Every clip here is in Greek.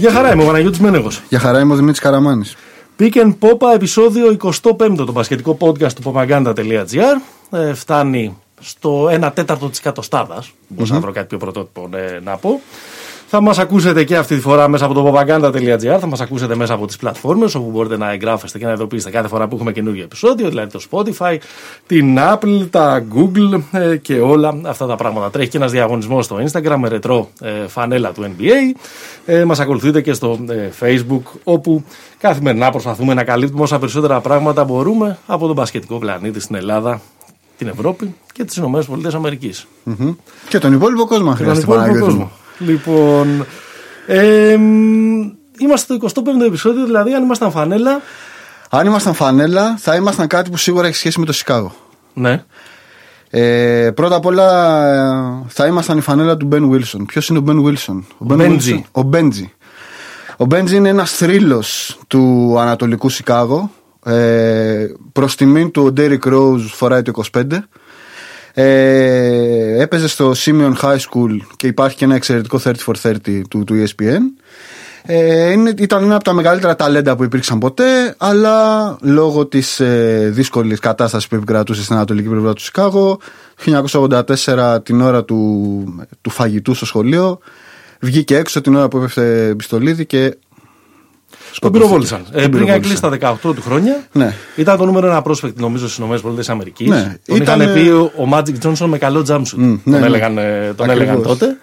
Γεια χαρά, είμαι ο Παναγιώτης Μένεγος. Γεια χαρά, είμαι ο Δημήτρης Καραμάνης. Pick and Popa, επεισόδιο 25, το πασχετικό podcast του popaganda.gr. Ε, φτάνει στο 1 τέταρτο της εκατοστάδας. Μπορούσα να βρω κάτι πιο πρωτότυπο ναι, να πω. Θα μας ακούσετε και αυτή τη φορά μέσα από το popaganda.gr, θα μας ακούσετε μέσα από τις πλατφόρμες όπου μπορείτε να εγγράφεστε και να ειδοποιήσετε κάθε φορά που έχουμε καινούργιο επεισόδιο, δηλαδή το Spotify, την Apple, τα Google ε, και όλα αυτά τα πράγματα. Τρέχει και ένας διαγωνισμός στο Instagram με ρετρό ε, φανέλα του NBA. Ε, μας ακολουθείτε και στο ε, Facebook, όπου καθημερινά προσπαθούμε να καλύπτουμε όσα περισσότερα πράγματα μπορούμε από τον πασχετικό πλανήτη στην Ελλάδα την Ευρώπη και τις ΗΠΑ. Mm-hmm. Και τον υπόλοιπο κόσμο, χρειάζεται Λοιπόν, ε, είμαστε στο 25ο επεισόδιο, δηλαδή αν ήμασταν φανέλα. Αν ήμασταν φανέλα, θα ήμασταν κάτι που σίγουρα έχει σχέση με το Σικάγο. Ναι. Ε, πρώτα απ' όλα θα ήμασταν η φανέλα του Μπεν Βίλσον. Ποιος είναι ο Μπεν Βίλσον, Ο Μπέντζι. Ο Μπέντζι. Ο Μπέντζι είναι ένας θρύλος του Ανατολικού Σικάγο. Ε, Προς τιμήν του ο Ντέρικ Ρόουζ φοράει το 25. Ε, έπαιζε στο Simeon High School και υπάρχει και ένα εξαιρετικό 30 for 30 του, του ESPN. Ε, είναι, ήταν ένα από τα μεγαλύτερα ταλέντα που υπήρξαν ποτέ, αλλά λόγω της ε, δύσκολης κατάστασης που επικρατούσε στην Ανατολική πλευρά του Σικάγο, 1984 την ώρα του, του φαγητού στο σχολείο, βγήκε έξω την ώρα που έπεφτε πιστολίδι και τον πυροβόλησαν. Ε, πριν κλείσει τα 18 του χρόνια. Ναι. Ήταν το νούμερο ένα prospect νομίζω στις ΗΠΑ. Ναι. Τον ήταν... είχαν πει ο Μάτζικ Τζόνσον με καλό jump shot. Mm, τον, ναι, έλεγαν, ε, τον έλεγαν τότε.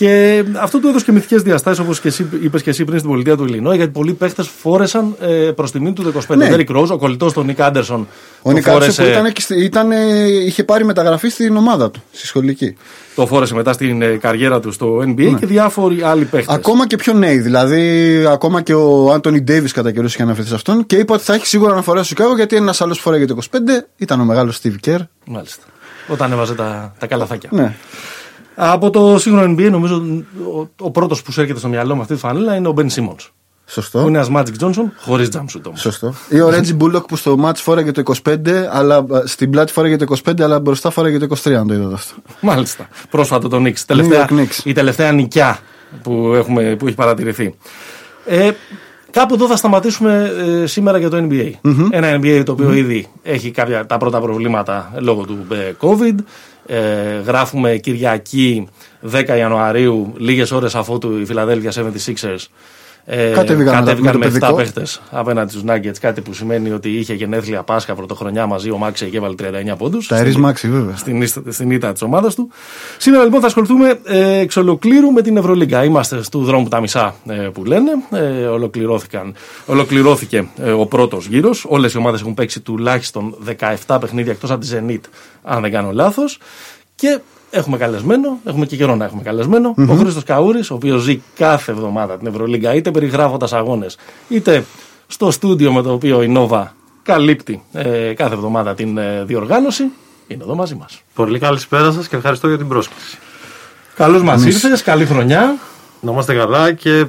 Και αυτό του έδωσε και μυθικές διαστάσεις, όπως είπες και εσύ πριν στην πολιτεία του Ιλινόι, γιατί πολλοί παίχτες φόρεσαν ε, προς τιμή του 25. Ναι. Ντέρικ Ρόζ, ο κολλητός του Νίκ Άντερσον. Ο Νίκ Άντερσον που ήταν, ήταν, είχε πάρει μεταγραφή στην ομάδα του, στη σχολική. Το φόρεσε μετά στην ε, καριέρα του στο NBA ναι. και διάφοροι άλλοι παίχτες. Ακόμα και πιο νέοι. Δηλαδή, ακόμα και ο Άντωνι Ντέιβι κατά καιρούς είχε αναφερθεί σε αυτόν και είπε ότι θα έχει σίγουρα να φορέσει στο Σικάγο γιατί ένας άλλος φοράει για το 25. Ήταν ο μεγάλος Steve Kerr. Μάλιστα. Όταν έβαζε τα, τα καλαθάκια. Ναι. Από το σύγχρονο NBA, νομίζω ο, ο πρώτος που σου έρχεται στο μυαλό με αυτή τη φανέλα είναι ο Μπεν Σίμον. Σωστό. Που είναι ένας Magic Johnson χωρίς jumpsuit όμως. Σωστό. Ή ο Reggie Bullock που στο match φόραγε το 25, αλλά στην πλάτη φόραγε το 25, αλλά μπροστά φόραγε το 23, αν το είδατε αυτό. Μάλιστα. Πρόσφατο το Knicks. Τελευταία, η τελευταία νικιά που, έχουμε, που έχει παρατηρηθεί. Ε, Κάπου εδώ θα σταματήσουμε ε, σήμερα για το NBA. mm Ένα NBA το οποιο ήδη έχει κάποια, τα πρώτα προβλήματα λόγω του ε, COVID. Ε, γράφουμε Κυριακή 10 Ιανουαρίου, λίγες ώρες αφού του η Philadelphia 76ers ε, κατέβηκαν, με 7 παίχτες απέναντι στους Nuggets. Κάτι που σημαίνει ότι είχε γενέθλια Πάσχα πρωτοχρονιά μαζί ο Μάξι και έβαλε 39 πόντους. Τα Ερή Μάξι, βέβαια. Στην, στην ήττα της ομάδας του. Σήμερα λοιπόν θα ασχοληθούμε ε, εξ ολοκλήρου με την Ευρωλίγκα. Είμαστε του δρόμου τα μισά ε, που λένε. Ε, ολοκληρώθηκαν, ολοκληρώθηκε ε, ο πρώτος γύρος. Όλες οι ομάδες έχουν παίξει τουλάχιστον 17 παιχνίδια εκτός από τη Zenit, αν δεν κάνω λάθος. Και Έχουμε καλεσμένο, έχουμε και καιρό να έχουμε Ο Χρήστος Καούρης, ο οποίος ζει κάθε εβδομάδα την Ευρωλίγκα, είτε περιγράφοντας αγώνες, είτε στο στούντιο με το οποίο η Νόβα καλύπτει ε, κάθε εβδομάδα την ε, διοργάνωση, είναι εδώ μαζί μας. Πολύ καλησπέρα σας και ευχαριστώ για την πρόσκληση. Καλώς μας ήρθες, καλή χρονιά. Να είμαστε καλά και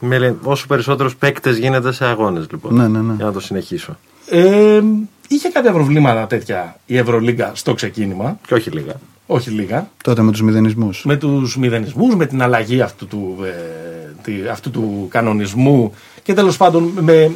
με όσο περισσότερους παίκτες γίνεται σε αγώνες, λοιπόν. Ναι, ναι, ναι. Για να το συνεχίσω. Ε, είχε κάποια προβλήματα τέτοια η Ευρωλίγκα στο ξεκίνημα. Και όχι λίγα. Όχι λίγα. Τότε με τους μηδενισμούς. Με τους μηδενισμούς, με την αλλαγή αυτού του, ε, αυτού του κανονισμού και τέλος πάντων με ε,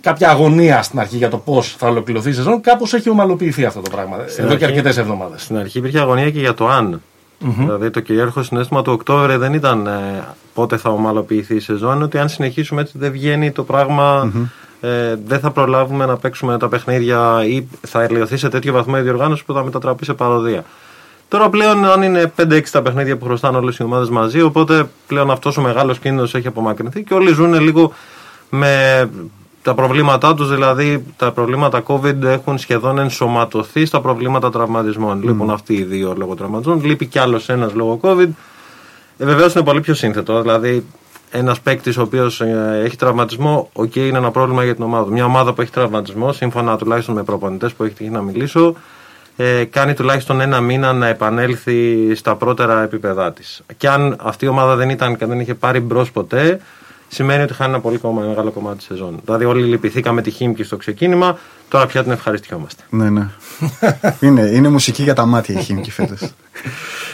κάποια αγωνία στην αρχή για το πώς θα ολοκληρωθεί η σεζόν. Κάπως έχει ομαλοποιηθεί αυτό το πράγμα στην εδώ αρχή, και αρκετές εβδομάδες. Στην αρχή υπήρχε αγωνία και για το αν. Mm-hmm. Δηλαδή το κυρίαρχο συνέστημα του Οκτώβρη δεν ήταν ε, πότε θα ομαλοποιηθεί η σεζόν, ότι αν συνεχίσουμε έτσι δεν βγαίνει το πράγμα. Mm-hmm ε, δεν θα προλάβουμε να παίξουμε τα παιχνίδια ή θα ελαιωθεί σε τέτοιο βαθμό η διοργάνωση που θα μετατραπεί σε παροδία. Τώρα πλέον, αν είναι 5-6 τα παιχνίδια που χρωστάνε όλες οι ομάδες μαζί, οπότε πλέον αυτός ο μεγάλος κίνδυνος έχει απομακρυνθεί και όλοι ζουν λίγο με τα προβλήματά τους, δηλαδή τα προβλήματα COVID έχουν σχεδόν ενσωματωθεί στα προβλήματα τραυματισμών. Mm. Λείπουν αυτοί οι δύο λόγω τραυματισμών, λείπει κι άλλος ένας λόγω COVID. Ε, Βεβαίως είναι πολύ πιο σύνθετο. Δηλαδή, ένας παίκτης ο οποίος ε, έχει τραυματισμό, οκ, είναι ένα πρόβλημα για την ομάδα. Μια ομάδα που έχει τραυματισμό, σύμφωνα τουλάχιστον με προπονητές που έχει τύχει να μιλήσω, ε, κάνει τουλάχιστον ένα μήνα να επανέλθει στα πρώτερα επίπεδά της. Και αν αυτή η ομάδα δεν ήταν και δεν είχε πάρει μπρος ποτέ, σημαίνει ότι χάνει ένα πολύ μεγάλο κομμάτι της σεζόν. Δηλαδή, όλοι λυπηθήκαμε τη Χίμκι στο ξεκίνημα, τώρα πια την ευχαριστιόμαστε. Ναι, ναι. είναι, είναι μουσική για τα μάτια η Χίμκι φέτος.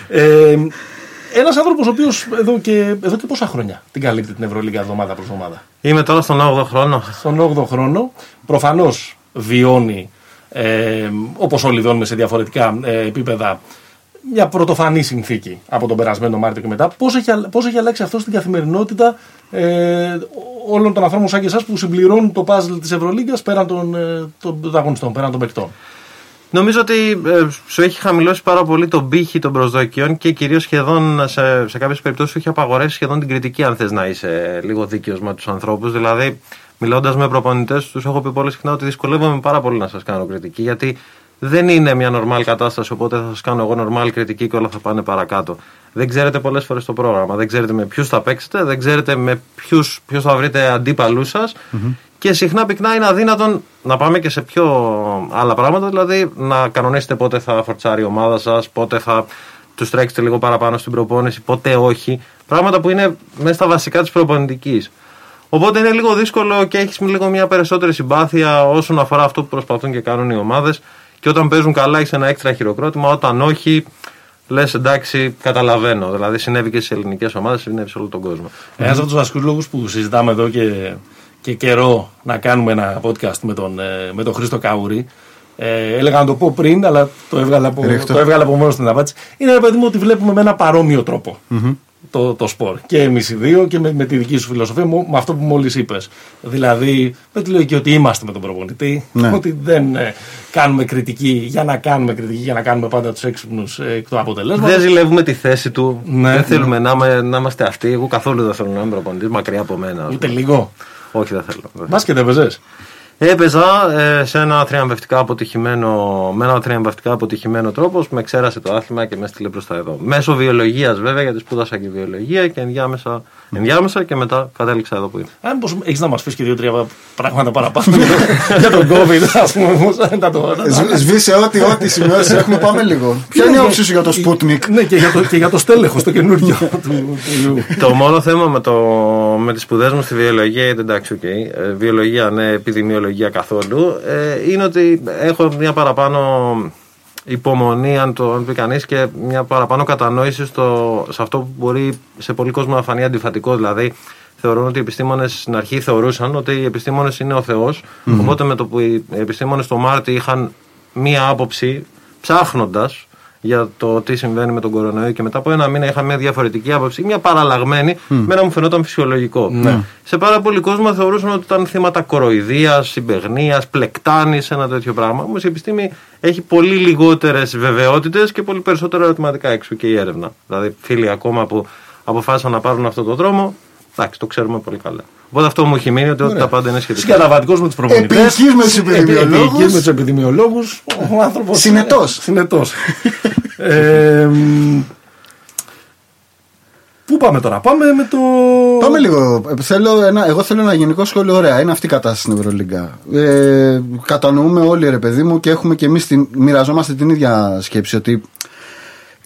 ε, Ένας άνθρωπος ο οποίος εδώ και, εδώ και πόσα χρόνια την καλύπτει την Ευρωλίγα εβδομάδα προς εβδομάδα; Είμαι τώρα στον 8ο χρόνο. Στον 8ο χρόνο. Προφανώς βιώνει, ε, όπως όλοι βιώνουμε σε διαφορετικά ε, επίπεδα, μια πρωτοφανή συνθήκη από τον περασμένο Μάρτιο και μετά. Πώς έχει, πώς έχει αλλάξει αυτό στην καθημερινότητα ε, όλων των ανθρώπων σαν και εσάς που συμπληρώνουν το παζλ της Ευρωλίγκας πέραν των, ε, των πρωταγωνιστών, πέραν των παικτών; Νομίζω ότι ε, σου έχει χαμηλώσει πάρα πολύ τον πύχη των προσδοκιών και κυρίως σχεδόν σε, σε κάποιες περιπτώσεις σου έχει απαγορεύσει σχεδόν την κριτική, αν θες να είσαι λίγο δίκαιος με τους ανθρώπους. Δηλαδή, μιλώντας με προπονητές, τους έχω πει πολύ συχνά ότι δυσκολεύομαι πάρα πολύ να σας κάνω κριτική, γιατί δεν είναι μια νορμάλ κατάσταση, οπότε θα σας κάνω εγώ νορμάλ κριτική και όλα θα πάνε παρακάτω. Δεν ξέρετε πολλές φορές το πρόγραμμα, δεν ξέρετε με ποιους θα παίξετε, δεν ξέρετε με ποιους θα βρείτε αντίπαλούς σας. Mm-hmm. Και συχνά πυκνά είναι αδύνατον να πάμε και σε πιο άλλα πράγματα, δηλαδή να κανονίσετε πότε θα φορτσάρει η ομάδα σας, πότε θα τους τρέξετε λίγο παραπάνω στην προπόνηση, πότε όχι. Πράγματα που είναι μέσα στα βασικά της προπονητικής. Οπότε είναι λίγο δύσκολο και έχεις λίγο μια περισσότερη συμπάθεια όσον αφορά αυτό που προσπαθούν και κάνουν οι ομάδες. Και όταν παίζουν καλά, έχεις ένα έξτρα χειροκρότημα. Όταν όχι, λες εντάξει, καταλαβαίνω. Δηλαδή συνέβη και στις ελληνικές ομάδες, συνέβη σε όλο τον κόσμο. Ένας από τους βασικούς λόγους που συζητάμε εδώ και, και καιρό να κάνουμε ένα podcast με τον, ε, με τον Χρήστο Καούρη. Ε, έλεγα να το πω πριν, αλλά το έβγαλα από, το έβγαλα από μόνος στην απάντηση. Είναι ένα παιδί μου ότι βλέπουμε με ένα παρόμοιο το, το σπορ. Και εμείς οι δύο και με, με τη δική σου φιλοσοφία, με αυτό που μόλις είπες. Δηλαδή, με τη λογική ότι είμαστε με τον προπονητή, ναι. ότι δεν ε, κάνουμε κριτική για να κάνουμε κριτική, για να κάνουμε πάντα τους έξυπνους ε, εκ του αποτελέσματος. Δεν ζηλεύουμε τη θέση του. Ναι, δεν θέλουμε ναι. να, να, είμαστε αυτοί. Εγώ καθόλου δεν θέλω να είμαι προπονητής, μακριά από μένα. Ούτε λίγο. Όχι, δεν θέλω. Μπάσκετ έπαιζες; Έπαιζα ε, σε ένα θριαμβευτικά αποτυχημένο, με ένα θριαμβευτικά αποτυχημένο τρόπος με ξέρασε το άθλημα και με στείλε προς τα εδώ. Μέσω βιολογίας βέβαια, γιατί σπούδασα και βιολογία και ενδιάμεσα, ενδιάμεσα και μετά κατέληξα εδώ που είμαι. Αν πώ έχεις να μας πεις και δύο-τρία πράγματα παραπάνω για τον COVID, ας πούμε. Σβήσε ό,τι, ό,τι σημειώσεις έχουμε, πάμε λίγο. Ποια είναι η άποψή σου για το Sputnik; Ναι, και για το, και για το στέλεχος, το καινούριο. το μόνο θέμα με, το, με τις σπουδές μου στη βιολογία, εντάξει, οκ. Ε, βιολογία, ναι, επιδημιολογία καθόλου, ε, είναι ότι έχω μια παραπάνω υπομονή, αν το αν πει κανείς, και μια παραπάνω κατανόηση στο, σε αυτό που μπορεί σε πολύ κόσμο να φανεί αντιφατικό. Δηλαδή, θεωρούν ότι οι επιστήμονες στην αρχή θεωρούσαν ότι οι επιστήμονες είναι ο Θεός. Οπότε με το που οι επιστήμονες το Μάρτι είχαν μία άποψη, ψάχνοντας για το τι συμβαίνει με τον κορονοϊό και μετά από ένα μήνα είχα μια διαφορετική άποψη, μια παραλλαγμένη, mm. μένα μου φαινόταν φυσιολογικό. Ναι. Σε πάρα πολλοί κόσμο θεωρούσαν ότι ήταν θύματα κοροϊδίας, συμπεγνίας, πλεκτάνης, ένα τέτοιο πράγμα. Όμως η επιστήμη έχει πολύ λιγότερες βεβαιότητες και πολύ περισσότερα ερωτηματικά έξω και η έρευνα. Δηλαδή, φίλοι ακόμα που αποφάσισαν να πάρουν αυτό το δρόμο, εντάξει, το ξέρουμε πολύ καλά. Οπότε αυτό μου έχει μείνει ότι Ωραία. τα πάντα είναι σχετικά. Συγκαταβατικό με τους προπονητές. Επική με τους επιδημιολόγους. με τους επιδημιολόγους. Ο άνθρωπος. Συνετός. Συνετός. ε, Πού πάμε τώρα, πάμε με το. Πάμε λίγο. Θέλω ένα, εγώ θέλω ένα γενικό σχόλιο. Ωραία, είναι αυτή η κατάσταση στην Ευρωλίγκα. Ε, κατανοούμε όλοι, ρε παιδί μου, και έχουμε και εμείς μοιραζόμαστε την ίδια σκέψη. Ότι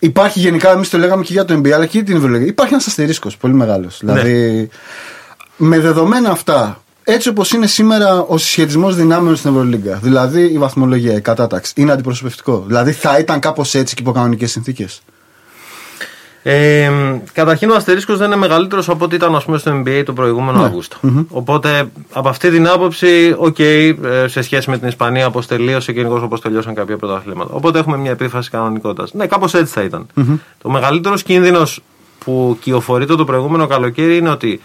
υπάρχει γενικά, εμείς το λέγαμε και για το NBA, αλλά και για την Ευρωλίγκα. Υπάρχει ένας αστερίσκος πολύ μεγάλος. Ναι. Δηλαδή, με δεδομένα αυτά, έτσι όπως είναι σήμερα ο συσχετισμός δυνάμεων στην Ευρωλίγκα, δηλαδή η βαθμολογία, η κατάταξη, είναι αντιπροσωπευτικό. Δηλαδή θα ήταν κάπως έτσι και υπό κανονικές συνθήκες. Ε, καταρχήν ο αστερίσκος δεν είναι μεγαλύτερος από ό,τι ήταν ας πούμε, στο NBA τον προηγούμενο ναι. αυγουστο Οπότε από αυτή την άποψη, OK, okay, ε, σε σχέση με την Ισπανία όπως τελείωσε και γενικώς όπως τελειώσαν κάποια πρωταθλήματα. Οπότε έχουμε μια επίφαση κανονικότητας. Ναι, κάπως έτσι θα ήταν. Mm-hmm. Το μεγαλύτερος κίνδυνος που κυοφορείται το προηγούμενο καλοκαίρι είναι ότι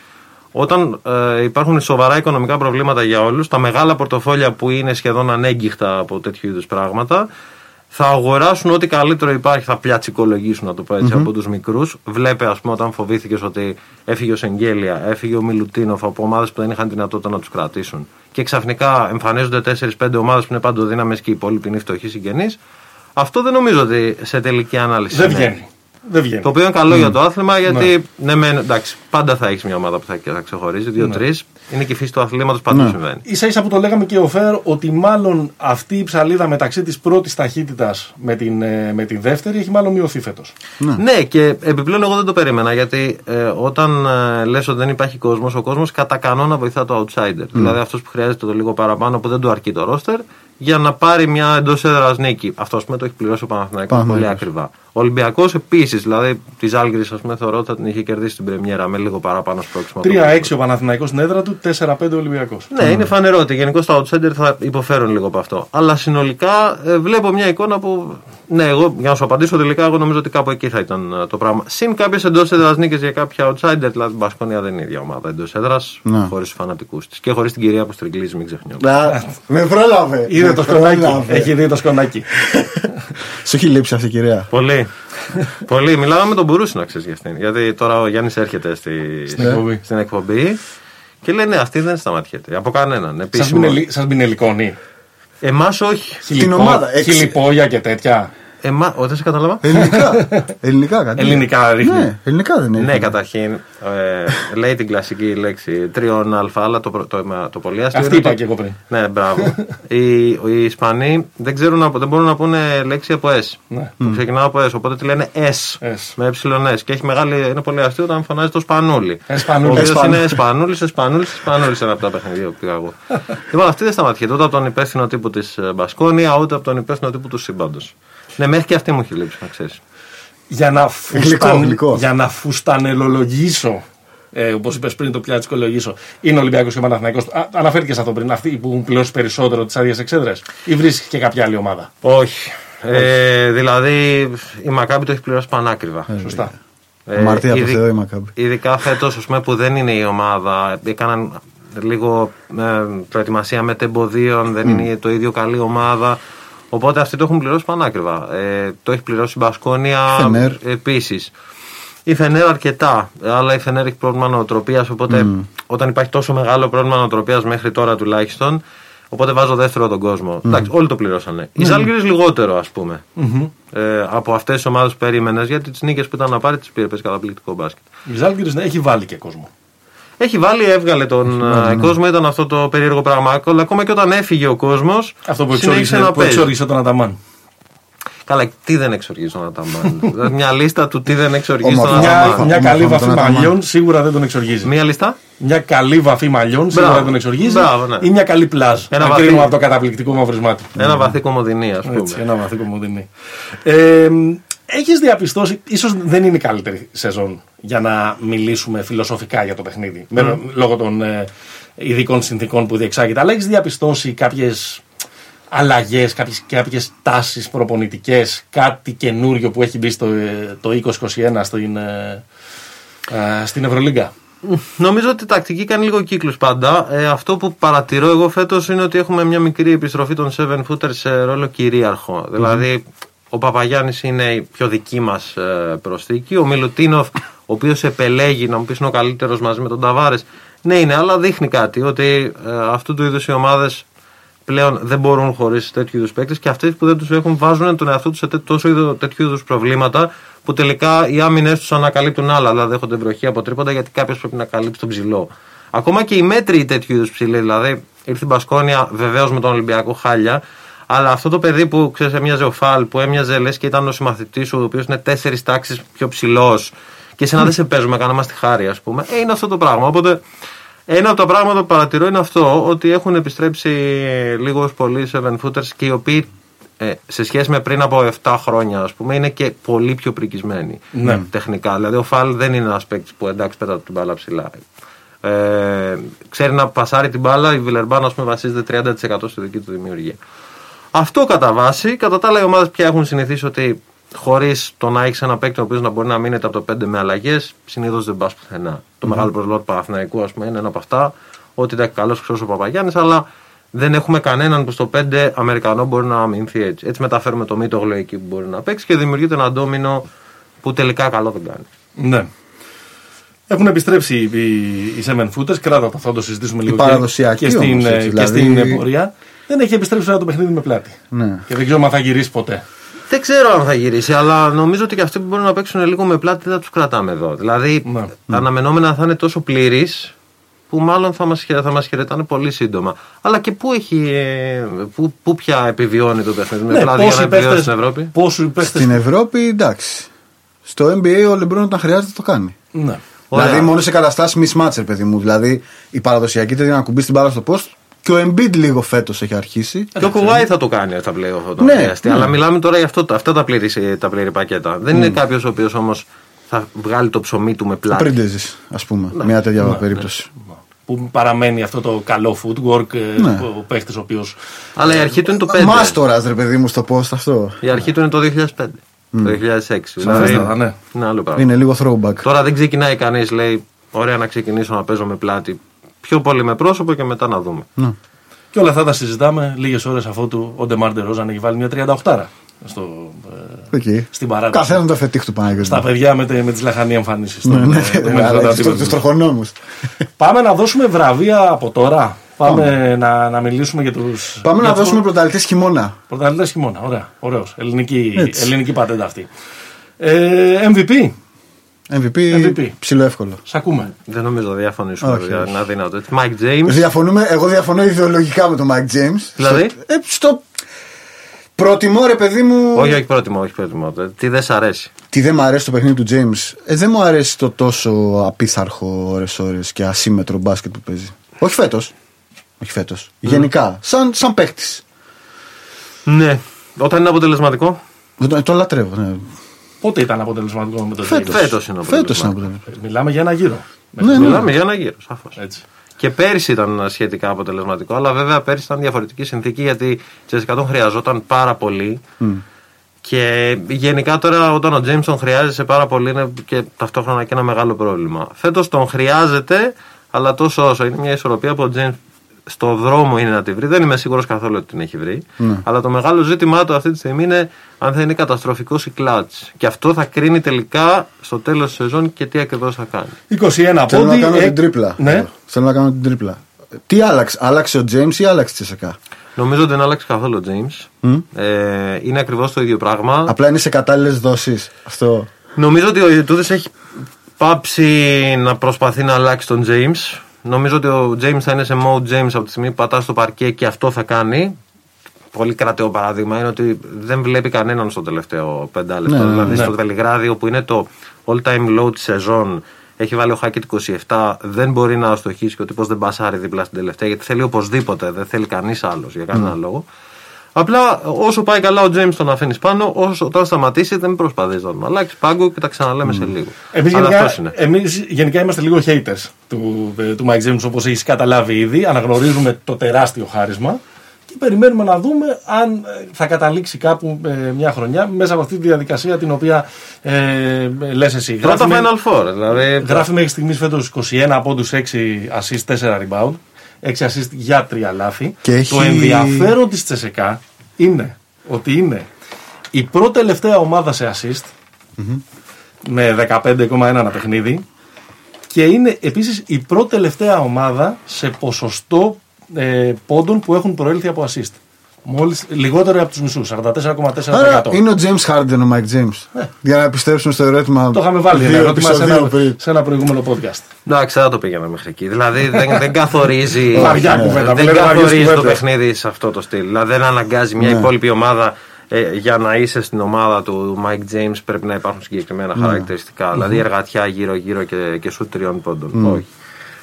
όταν ε, υπάρχουν σοβαρά οικονομικά προβλήματα για όλους, τα μεγάλα πορτοφόλια που είναι σχεδόν ανέγκυχτα από τέτοιου είδους πράγματα, θα αγοράσουν ό,τι καλύτερο υπάρχει, θα πλιατσικολογήσουν, να το πω ετσι από τους μικρούς. Βλέπε, ας πούμε, όταν φοβήθηκες ότι έφυγε ο Σεγγέλια, έφυγε ο Μιλουτίνοφ από ομάδες που δεν είχαν δυνατότητα να τους κρατήσουν. Και ξαφνικά εμφανίζονται 4-5 ομάδες που είναι παντοδύναμε και οι υπόλοιποι είναι φτωχοί συγγενείς. Αυτό δεν νομίζω ότι σε τελική ανάλυση. Δεν βγαίνει. Δεν βγαίνει. Το οποίο είναι καλό για το άθλημα γιατί ναι. ναι, εντάξει, πάντα θα έχεις μια ομάδα που θα, θα ξεχωρίζει. Δύο-τρει. Ναι. Είναι και η φύση του αθλήματος, πάντα ναι. συμβαίνει. σα ίσα που το λέγαμε και ο Φέρ ότι μάλλον αυτή η ψαλίδα μεταξύ της πρώτης ταχύτητας με την, ε, με την δεύτερη έχει μάλλον μειωθεί φέτος. Ναι. ναι, και επιπλέον εγώ δεν το περίμενα γιατί ε, όταν ε, λες ότι δεν υπάρχει κόσμος, ο κόσμος κατά κανόνα βοηθά το outsider. Δηλαδή αυτός που χρειάζεται το λίγο παραπάνω που δεν του αρκεί το roster για να πάρει μια εντός έδρας νίκη. Αυτό με το έχει πληρώσει ο Παναθηναϊκός πολύ ακριβά. Ο Ολυμπιακός επίσης, δηλαδή της Άλγκρη, ας πούμε, θεωρώ ότι θα την είχε κερδίσει την Πρεμιέρα με λίγο παραπάνω σπρώξιμο. 3-6 ο Παναθηναϊκός στην έδρα του, 4-5 ο Ολυμπιακός. Ναι, είναι φανερό ότι γενικώς τα outsider θα υποφέρουν λίγο από αυτό. Αλλά συνολικά ε, βλέπω μια εικόνα που. Ναι, εγώ για να σου απαντήσω τελικά, εγώ νομίζω ότι κάπου εκεί θα ήταν ε, το πράγμα. Συν κάποιες εντός έδρας νίκες για κάποια outsider, δηλαδή η Μπασκόνια δεν είναι η ίδια ομάδα εντός έδρας, Ναι. χωρίς τους φανατικούς της. Και χωρίς την κυρία που στριγκλίζει, μην ξεχνιόμαστε. Να, με πρόλαβε. Είδε Με το σκονάκι. πρόλαβε. Έχει δει το σκονάκι. Σου έχει λείψει αυτή η κυρία. Πολύ. Πολύ. Μιλάμε με τον Μπουρούση να ξέρεις για αυτήν. Γιατί τώρα ο Γιάννης έρχεται στη... Στην εκπομπή. στην εκπομπή και λέει ναι, αυτή δεν σταματιέται από κανέναν. Σας Επίσημο. μπινελι- Σας μπινελικώνει. Εμάς όχι. Χιλιπό- ομάδα, έξι- Χιλιπόγια και τέτοια. Εμά... Ο, δεν σε κατάλαβα. Ελληνικά. ελληνικά κάτι. Ελληνικά ρίχνει. Ναι, ελληνικά δεν είναι. Ναι, καταρχήν ε, λέει την κλασική λέξη τριών αλφα, αλλά το, προ- το, το, το πολύ αστείο Αυτή είναι είπα ότι- και εγώ πριν. Ναι, μπράβο. οι, οι Ισπανοί δεν, ξέρουν, να- δεν μπορούν να πούνε λέξη από S. Ναι. Που ξεκινά από S, οπότε τη λένε S. S. Με ε και έχει μεγάλη, είναι πολύ αστείο όταν φωνάζει το Σπανούλι. Εσπανούλη. Ο οποίος Εσπανούλη. είναι Σπανούλη, Εσπανούλης, Εσπανούλης ένα από τα παιχνίδια που πήγα εγώ. λοιπόν, αυτή δεν σταματιέται ούτε από τον υπεύθυνο τύπου της Μπασκόνια, ούτε από τον υπεύθυνο τύπου του σύμπαντος. Ναι, μέχρι και αυτή μου έχει λείψει, να ξέρεις. Για να, φουσταν... γλυκό. για να φουστανελολογήσω, ε, όπως είπες πριν, το πιάτσικολογήσω, είναι Ολυμπιακός και Παναθηναϊκός. Α, αναφέρθηκε σε αυτό πριν, αυτοί που έχουν πληρώσει περισσότερο τις άδειες εξέδρες, ή βρίσκει και κάποια άλλη ομάδα; Όχι. Ε, δηλαδή η Μακάμπη το έχει πληρώσει πανάκριβα. Σωστά. Ε, Αμαρτία από ειδι- Θεό η Μακάμπη. Ειδικά φέτος, που δεν είναι η ομάδα. Έκαναν λίγο ε, προετοιμασία με εμποδίων, δεν είναι το ίδιο καλή ομάδα. Οπότε αυτοί το έχουν πληρώσει πανάκριβα. Ε, το έχει πληρώσει η Μπασκόνια Φενέρ. επίσης. Η Φενέρ αρκετά, αλλά η Φενέρ έχει πρόβλημα νοοτροπίας. Οπότε όταν υπάρχει τόσο μεγάλο πρόβλημα νοοτροπίας μέχρι τώρα τουλάχιστον, οπότε βάζω δεύτερο τον κόσμο. Εντάξει, όλοι το πληρώσανε. Οι Ζάλγκρις λιγότερο, ας πούμε. Ε, από αυτές τις ομάδες που περίμενες, γιατί τις νίκες που ήταν να πάρει τις πήρε. Παίζει καταπληκτικό μπάσκετ. Η Ζάλγκυρης ναι, έχει βάλει και κόσμο. Έχει βάλει, έβγαλε τον ε, κόσμο, ήταν αυτό το περίεργο πράγμα. Αλλά ακόμα και όταν έφυγε ο κόσμος. Αυτό που συνέχισε εξόργησε, να που παίζει. εξόργησε τον Αταμάν. Καλά, τι δεν εξοργίζει τον Αταμάν; Δηλαδή, μια λίστα του τι δεν εξοργίζει τον Όμορφα. Αταμάν. Μια, Αταμάν. μια καλή Όμορφα, βαφή τον Αταμάν. μαλλιών σίγουρα δεν τον εξοργίζει. Μια λίστα; Μια καλή βαφή μαλλιών σίγουρα Μπράβο. δεν τον εξοργίζει. Μπράβο, ναι. Ή μια καλή πλάζ. Ένα να βαθύ- κρίνουμε από το καταπληκτικό μαυρισμά του. Ένα βαθύ κομμωδινή, ας πούμε. Έτσι, ένα βαθύ κομμωδινή. Ε, έχεις διαπιστώσει, ίσως δεν είναι η καλύτερη σεζόν για να μιλήσουμε φιλοσοφικά για το παιχνίδι, με- λόγω των ε, ειδικών συνθήκων που διεξάγεται, αλλά έχεις διαπιστώσει κάποιες αλλαγές, κάποιες, κάποιες τάσεις προπονητικές, κάτι καινούριο που έχει μπει στο, ε, το 2021 στην, ε, ε, στην Ευρωλίγκα; Νομίζω ότι η τακτική κάνει λίγο κύκλους πάντα. Ε, αυτό που παρατηρώ εγώ φέτος είναι ότι έχουμε μια μικρή επιστροφή των 7 footer σε ρόλο κυρίαρχο. Δηλαδή, ο Παπαγιάννης είναι η πιο δική μας ε, προσθήκη. Ο Μιλουτίνοφ, ο οποίος επελέγει να μου πει είναι ο καλύτερος μαζί με τον Ταβάρες. Ναι, είναι, αλλά δείχνει κάτι ότι ε, αυτού του είδους οι ομάδες πλέον δεν μπορούν χωρίς τέτοιου είδους παίκτες και αυτέ που δεν τους έχουν βάζουν τον εαυτό τους σε τέ- τόσο είδο, τέτοιου είδους προβλήματα που τελικά οι άμυνες τους ανακαλύπτουν άλλα. Δηλαδή δέχονται βροχή από τρίποντα γιατί κάποιος πρέπει να καλύψει τον ψηλό. Ακόμα και οι μέτροι τέτοιου είδους ψηλοί, δηλαδή ήρθε η Μπασκόνια βεβαίως με τον Ολυμπιακό χάλια, αλλά αυτό το παιδί που ξέρεις, έμοιαζε ο Φαλ, που έμοιαζε λες και ήταν ο συμμαθητής σου, ο οποίος είναι τέσσερις τάξεις πιο ψηλός και σε να δεν σε παίζουμε, κάναμε στη χάρη, ας πούμε. Ε, είναι αυτό το πράγμα. Οπότε ένα από τα πράγματα που παρατηρώ είναι αυτό, ότι έχουν επιστρέψει λίγο ως πολλοί 7 footers και οι οποίοι ε, σε σχέση με πριν από 7 χρόνια, ας πούμε, είναι και πολύ πιο πρικισμένοι Ναι. τεχνικά. Δηλαδή, ο Φαλ δεν είναι ένας παίκτης που εντάξει πέτα την μπάλα ψηλά. Ε, ξέρει να πασάρει την μπάλα, η Βιλερμπάν, ας πούμε, βασίζεται 30% στη δική του δημιουργία. Αυτό κατά βάση. Κατά τα άλλα, οι ομάδες πια έχουν συνηθίσει ότι χωρίς το να έχεις ένα παίκτη ο οποίος να μπορεί να μείνεται από το 5 με αλλαγές, συνήθως δεν πας πουθενά. Το μεγάλο προσλόγο του Παναθηναϊκού, ας πούμε, είναι ένα από αυτά. Ότι ήταν καλός ξέρω ο Παπαγιάννης, αλλά δεν έχουμε κανέναν που στο 5 Αμερικανό μπορεί να αμυνθεί έτσι. Έτσι μεταφέρουμε το μύτογλο εκεί που μπορεί να παίξει και δημιουργείται ένα ντόμινο που τελικά καλό δεν κάνει. Ναι. Έχουν επιστρέψει οι, οι seven footers, κράτα το, θα το συζητήσουμε λίγο και- παραδοσιακοί και, στην, όμως, ε, έτσι, και δηλαδή- στην πορεία. Δεν έχει επιστρέψει ένα το παιχνίδι με πλάτη. Ναι. Και δεν ξέρω αν θα γυρίσει ποτέ. Δεν ξέρω αν θα γυρίσει, αλλά νομίζω ότι και αυτοί που μπορούν να παίξουν λίγο με πλάτη δεν θα τους κρατάμε εδώ. Δηλαδή, Ναι. τα αναμενόμενα θα είναι τόσο πλήρεις που μάλλον θα μας, χαι- θα μας χαιρετάνε πολύ σύντομα. Αλλά και πού έχει. ε, Πού, πού πια επιβιώνει το παιχνίδι με Ναι, πλάτη για πόσοι να επιβιώσει παίχτες- στην Ευρώπη; Πόσοι παίχτες- Στην Ευρώπη εντάξει. Στο NBA ο Λεμπρόν όταν χρειάζεται το κάνει. Ναι. Ωραία. Δηλαδή μόνο σε καταστάσεις mismatch, ρε παιδί μου. Δηλαδή η παραδοσιακή τέτοια να κουμπίσει την μπάλα στο post Και ο Embiid λίγο φέτος έχει αρχίσει. Και ο Κουβάη θα το κάνει στα πλέον αυτό το Ναι, χρειαστεί. ναι. Αλλά μιλάμε τώρα για αυτό, αυτά τα πλήρη, τα πλήρη πακέτα. Δεν είναι κάποιος ο οποίος όμως θα βγάλει το ψωμί του με πλάτη. Πρίντεζη, ας πούμε. Μια τέτοια περίπτωση. Που παραμένει αυτό το καλό footwork, ε, Ναι. ο παίχτης ο οποίος. Αλλά η αρχή του είναι το 5. Μάστορα, ρε παιδί μου, στο post αυτό. Η αρχή του είναι το 2005. Το 2006. Σαφέστατα, ναι. Είναι άλλο πράγμα. Είναι λίγο throwback. Τώρα δεν ξεκινάει κανείς, λέει, ωραία να ξεκινήσω να παίζω με πλάτη. Πιο πολύ με πρόσωπο και μετά να δούμε. Ναι. Και όλα αυτά τα συζητάμε λίγες ώρες αφού του ο Ντεμάρ Ντερόζαν έχει βάλει μια 38 στο, ε, Εκεί. στην παράταση. Καθένα το φετίχ του Παναγιώτη. Στα παιδιά με, τε- με τις λαχανή εμφανίσει. Ναι, ναι, Του τροχονόμους. Πάμε να δώσουμε βραβεία από τώρα. Πάμε να, να μιλήσουμε για του. Πάμε να δώσουμε πρωταθλητές χειμώνα. Πρωταθλητές χειμώνα. Ωραία. Ωραίος. Ελληνική, Έτσι. ελληνική πατέντα αυτή. Ε, MVP. MVP, MVP. ψηλό εύκολο. Σ' ακούμε. Δεν νομίζω να διαφωνήσουμε. Όχι, παιδιά, όχι. Είναι αδύνατο. Έτσι. Mike James. Διαφωνούμε, εγώ διαφωνώ ιδεολογικά με τον Mike James. Δηλαδή; Στο, ε, στο προτιμώ, ρε παιδί μου. όχι, όχι πρότιμο, όχι πρότιμο. Τι δεν σ' αρέσει. Τι δεν μου αρέσει το παιχνίδι του James. Ε, δεν μου αρέσει το τόσο απίθαρχο ώρες-ώρες και ασύμετρο μπάσκετ που παίζει. Όχι φέτος. Όχι φέτος. Γενικά. Σαν, σαν παίχτη. Ναι. Όταν είναι αποτελεσματικό. Το, το λατρεύω. Ναι. Πότε ήταν αποτελεσματικό με τον Φέτος. James? Φέτος είναι Φέτος είναι αποτελεσματικό. αποτελεσματικό. Μιλάμε για ένα γύρο. Ναι, ναι. Μιλάμε για ένα γύρο, σαφώς. Έτσι. Και πέρυσι ήταν σχετικά αποτελεσματικό, αλλά βέβαια πέρυσι ήταν διαφορετική συνθήκη γιατί η Τσέσικα τον χρειαζόταν πάρα πολύ. Και γενικά τώρα όταν ο Τζέιμσον χρειάζεται πάρα πολύ είναι και ταυτόχρονα και ένα μεγάλο πρόβλημα. Φέτος τον χρειάζεται, αλλά τόσο όσο είναι μια ισορροπία που ο Τζέιμ στο δρόμο είναι να τη βρει. Δεν είμαι σίγουρος καθόλου ότι την έχει βρει. Αλλά το μεγάλο ζήτημά του αυτή τη στιγμή είναι αν θα είναι καταστροφικός ή κλατς. Και αυτό θα κρίνει τελικά στο τέλος της σεζόν και τι ακριβώς θα κάνει. 21 Θέλω να πόντι. κάνω ε, την τρίπλα. Ναι. Θέλω να κάνω την τρίπλα. Τι άλλαξε, άλλαξε ο James ή άλλαξε η Τσεσεκά; Νομίζω ότι δεν άλλαξε καθόλου ο James. Ε, είναι ακριβώς το ίδιο πράγμα. Απλά είναι σε κατάλληλες δόσεις. Αυτό. Νομίζω ότι ο Ιτούδη έχει πάψει να προσπαθεί να αλλάξει τον James. Νομίζω ότι ο James θα είναι σε mode James από τη στιγμή που πατάς στο παρκέ και αυτό θα κάνει. Πολύ κρατεό παράδειγμα είναι ότι δεν βλέπει κανέναν στο τελευταίο πεντάλεπτο. Ναι, δηλαδή ναι. στο Βελιγράδι, όπου είναι το all time low τη σεζόν, έχει βάλει ο Χάκετ 27, δεν μπορεί να αστοχήσει και ο τύπος δεν πασάρει δίπλα στην τελευταία, γιατί θέλει οπωσδήποτε, δεν θέλει κανείς άλλος για κανένα λόγο. Απλά όσο πάει καλά ο James τον αφήνεις πάνω, όσο όταν σταματήσει δεν προσπαθείς να τον αλλάξεις πάγκο και τα ξαναλέμε σε λίγο. Εμείς Αλλά γενικά, αυτός είναι. εμείς γενικά είμαστε λίγο haters του, ε, του Mike James όπως έχεις καταλάβει ήδη. Αναγνωρίζουμε το τεράστιο χάρισμα και περιμένουμε να δούμε αν ε, θα καταλήξει κάπου ε, μια χρονιά μέσα από αυτή τη διαδικασία την οποία ε, λες εσύ. Πρώτα με- Final Four. Δηλαδή, Γράφει μέχρι στιγμής φέτος 21 πόντους, 6 assist, 4 rebound. 6 assist για 3 λάθη. Και έχει- Το ενδιαφέρον της Τσεσεκά είναι ότι είναι η πρώτη τελευταία ομάδα σε assist με 15,1 ένα παιχνίδι και είναι επίσης η πρώτη τελευταία ομάδα σε ποσοστό ε, πόντων που έχουν προέλθει από assist. Μόλις, λιγότερο από τους μισούς, 44,4%. Άρα είναι ο James Harden ο Mike James. Για να επιστρέψουμε στο ερώτημα. Το είχαμε βάλει ένα δύο ερώτημα σε επεισοδίου ένα, πριν. σε ένα προηγούμενο podcast. Εντάξει, δεν το πήγαινα μέχρι εκεί. Δηλαδή δεν, δεν καθορίζει, Βαριά κουβέντα, δεν μιλάμε βαριές καθορίζει το κουβέντες. παιχνίδι σε αυτό το στυλ. Δηλαδή δεν αναγκάζει μια Ναι. υπόλοιπη ομάδα ε, για να είσαι στην ομάδα του Mike James πρέπει να υπάρχουν συγκεκριμένα χαρακτηριστικά. Δηλαδή εργατιά γύρω-γύρω και, και σου τριών πόντων. Όχι.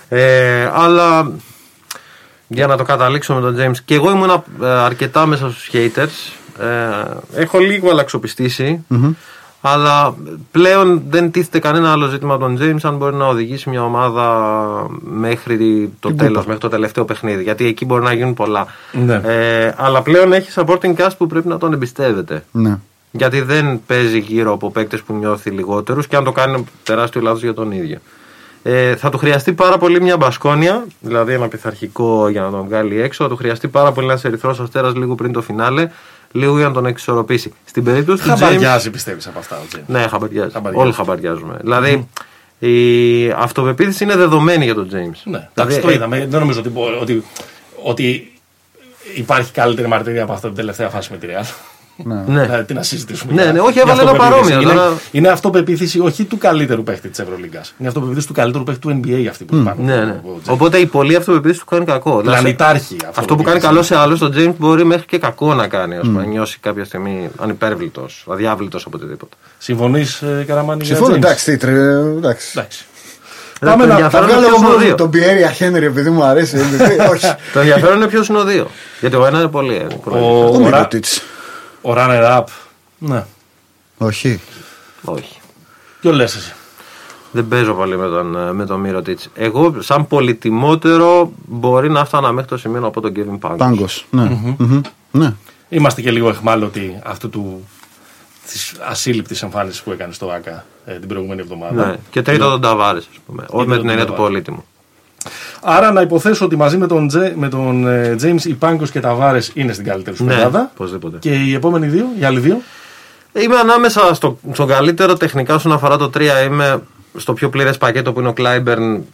Ε, αλλά για να το καταλήξω με τον James, και εγώ ήμουν ε, αρκετά μέσα στους haters. Ε, έχω λίγο αλλαξοπιστήσει, αλλά πλέον δεν τίθεται κανένα άλλο ζήτημα από τον James αν μπορεί να οδηγήσει μια ομάδα μέχρι το τέλος, μέχρι το τελευταίο παιχνίδι. Γιατί εκεί μπορεί να γίνουν πολλά. Ναι. Ε, αλλά πλέον έχει supporting cast που πρέπει να τον εμπιστεύεται. Ναι. Γιατί δεν παίζει γύρω από παίκτες που νιώθει λιγότερους και αν το κάνει είναι τεράστιο λάθος για τον ίδιο. Ε, θα του χρειαστεί πάρα πολύ μια μπασκόνια, δηλαδή ένα πειθαρχικό για να τον βγάλει έξω. Θα του χρειαστεί πάρα πολύ ένας ερυθρός αστέρας λίγο πριν το φινάλε, λίγο για να τον εξισορροπήσει. Στην περίπτωση του James. Χαμπαριάζει πιστεύεις από αυτά ο James. Ναι, χαμπαριάζει. Χαμπαριάζει. Όλοι χαμπαριάζουμε. Δηλαδή η αυτοπεποίθηση είναι δεδομένη για τον James. Ναι, Δηλαδή, εντάξει, το ε, είδαμε. Δεν νομίζω ότι, μπο- ότι, ότι υπάρχει καλύτερη μαρτυρία από αυτή την τελευταία φάση με τη Real. Ναι. Ναι. Δηλαδή, τι να συζητήσουμε. Ναι, για- ναι, όχι, για έβαλε ένα αυτοπεποίθηση. παρόμοιο, Είναι, τώρα- είναι αυτοπεποίθηση όχι του καλύτερου παίχτη της Ευρωλίγκας. Είναι αυτοπεποίθηση του καλύτερου παίχτη του NBA αυτή που υπάρχουν. Ναι, ναι. Οπότε η πολλή αυτοπεποίθηση του κάνει κακό. Δηλαδή, Πλανητάρχη Αυτό που κάνει καλό σε άλλου, τον James μπορεί μέχρι και κακό να κάνει. Ας πούμε, να νιώσει κάποια στιγμή ανυπέρβλητος, αδιάβλητος από οτιδήποτε. Συμφωνείς, Καραμάνη. για Συμφωνώ, James? εντάξει, τι, τρε- εντάξει. Εντάξει. Πάμε το να- ενδιαφέρον Θα είναι βγάλω ποιος είναι ο μόνο δύο. τον Πιέρια Χένρι επειδή μου αρέσει. MVP. Όχι. Το ενδιαφέρον είναι ποιος είναι ο δύο. Γιατί ο ένα είναι πολύ. είναι πολύ Ο- ενδιαφέρον. Ο Ωρα- Μίλωτιτς. Ο runner up. Ναι. Όχι. Όχι. Ποιο λες εσύ; Δεν παίζω πολύ με τον, ε, με τον Μύρωτιτ. Εγώ, σαν πολυτιμότερο, μπορεί να φτάνα μέχρι το σημείο από τον Kevin Πάγκο. Πάγκο. Ναι. Μμμ. Ναι. Είμαστε και λίγο εχμάλωτοι αυτού του της ασύλληπτης εμφάνισης που έκανε στο ΑΚΑ ε, την προηγούμενη εβδομάδα. Ναι. Και τρίτο τον Ταβάρε, ας πούμε. Όχι με τον την έννοια του Ταβάρες. πολύτιμου. Άρα να υποθέσω ότι μαζί με τον, Τζε, με τον ε, James οι Πάγκος και Ταβάρες είναι στην καλύτερη σου Ναι, πεντάδα. οπωσδήποτε. Και οι επόμενοι δύο, οι άλλοι δύο; Είμαι ανάμεσα στο, στο καλύτερο τεχνικά όσον αφορά το 3. Είμαι στο πιο πλήρες πακέτο που είναι ο Κλάιμπερν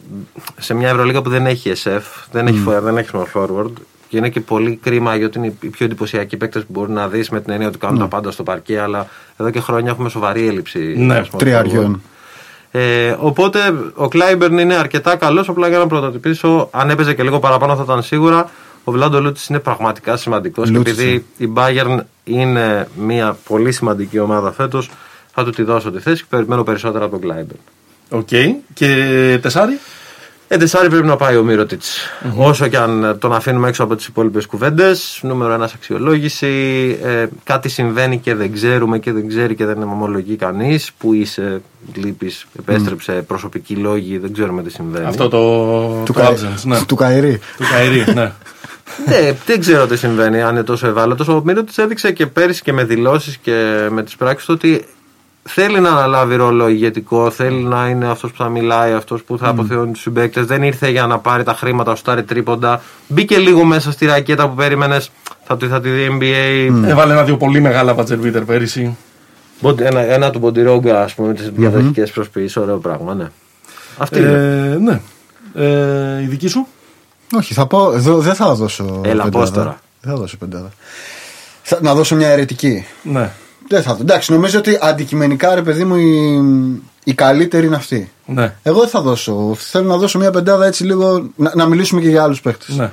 σε μια Ευρωλίγα που δεν έχει SF, δεν έχει, for- δεν έχει small forward. Και είναι και πολύ κρίμα γιατί είναι οι πιο εντυπωσιακοί παίκτες που μπορεί να δεις με την έννοια ότι κάνουν τα πάντα στο παρκέ. Αλλά εδώ και χρόνια έχουμε σοβαρή έλλειψη. Ναι, small forward. Τριαριών. Ε, οπότε ο Κλάιμπερν είναι αρκετά καλός. Απλά για να πρωτοτυπήσω, αν έπαιζε και λίγο παραπάνω θα ήταν σίγουρα. Ο Βλάντο Λούτσι είναι πραγματικά σημαντικός. Και Λούτσις, επειδή η Bayern είναι μια πολύ σημαντική ομάδα φέτος, θα του τη δώσω τη θέση και περιμένω περισσότερα από τον Κλάιμπερν. Οκ. Και τεσάρι. Ε, τεσάρι πρέπει να πάει ο Μίροτιτς Όσο και αν τον αφήνουμε έξω από τις υπόλοιπες κουβέντες. Νούμερο ένας αξιολόγηση. Ε, κάτι συμβαίνει και δεν ξέρουμε και δεν ξέρει και δεν ομολογεί κανείς. Που είσαι, λείπεις, επέστρεψε, προσωπικοί λόγοι, δεν ξέρουμε τι συμβαίνει. Αυτό το, Του, το Κα... absence. Ναι. του Κάιρι. του Κάιρι. Ναι. Ναι, δεν ξέρω τι συμβαίνει, αν είναι τόσο ευάλωτος. Ο Μίροτιτς έδειξε και πέρυσι και με δηλώσεις και με τις πράξεις του ότι θέλει να αναλάβει ρόλο ηγετικό, θέλει να είναι αυτός που θα μιλάει, αυτός που θα αποθεώνει τους συμπαίκτες. Δεν ήρθε για να πάρει τα χρήματα, σου τάρει τρίποντα. Μπήκε λίγο μέσα στη ρακέτα που περίμενες. Θα, τη- θα τη δει NBA. Έβαλε ένα-δύο πολύ μεγάλα μπατζερβίτερ πέρυσι. Μποντι- Ένα, ένα του Μποντιρόγκα, ας πούμε, με τι διαδοχικές προσποιήσεις. Ωραίο πράγμα, ναι. Αυτή είναι. Ε, ναι. Ε, η δική σου; Όχι, θα πω. Εδώ δεν θα δώσω. Έλα, πεντάδα. πώς τώρα. Δεν θα δώσω πεντάδα. Θα, να δώσω μια αιρετική. Ναι. Δεν θα δω. Εντάξει, νομίζω ότι αντικειμενικά ρε παιδί μου η, η καλύτερη είναι αυτή. Ναι. Εγώ δεν θα δώσω. Θέλω να δώσω μια πεντάδα έτσι λίγο. Να, να μιλήσουμε και για άλλους παίχτες. Ναι.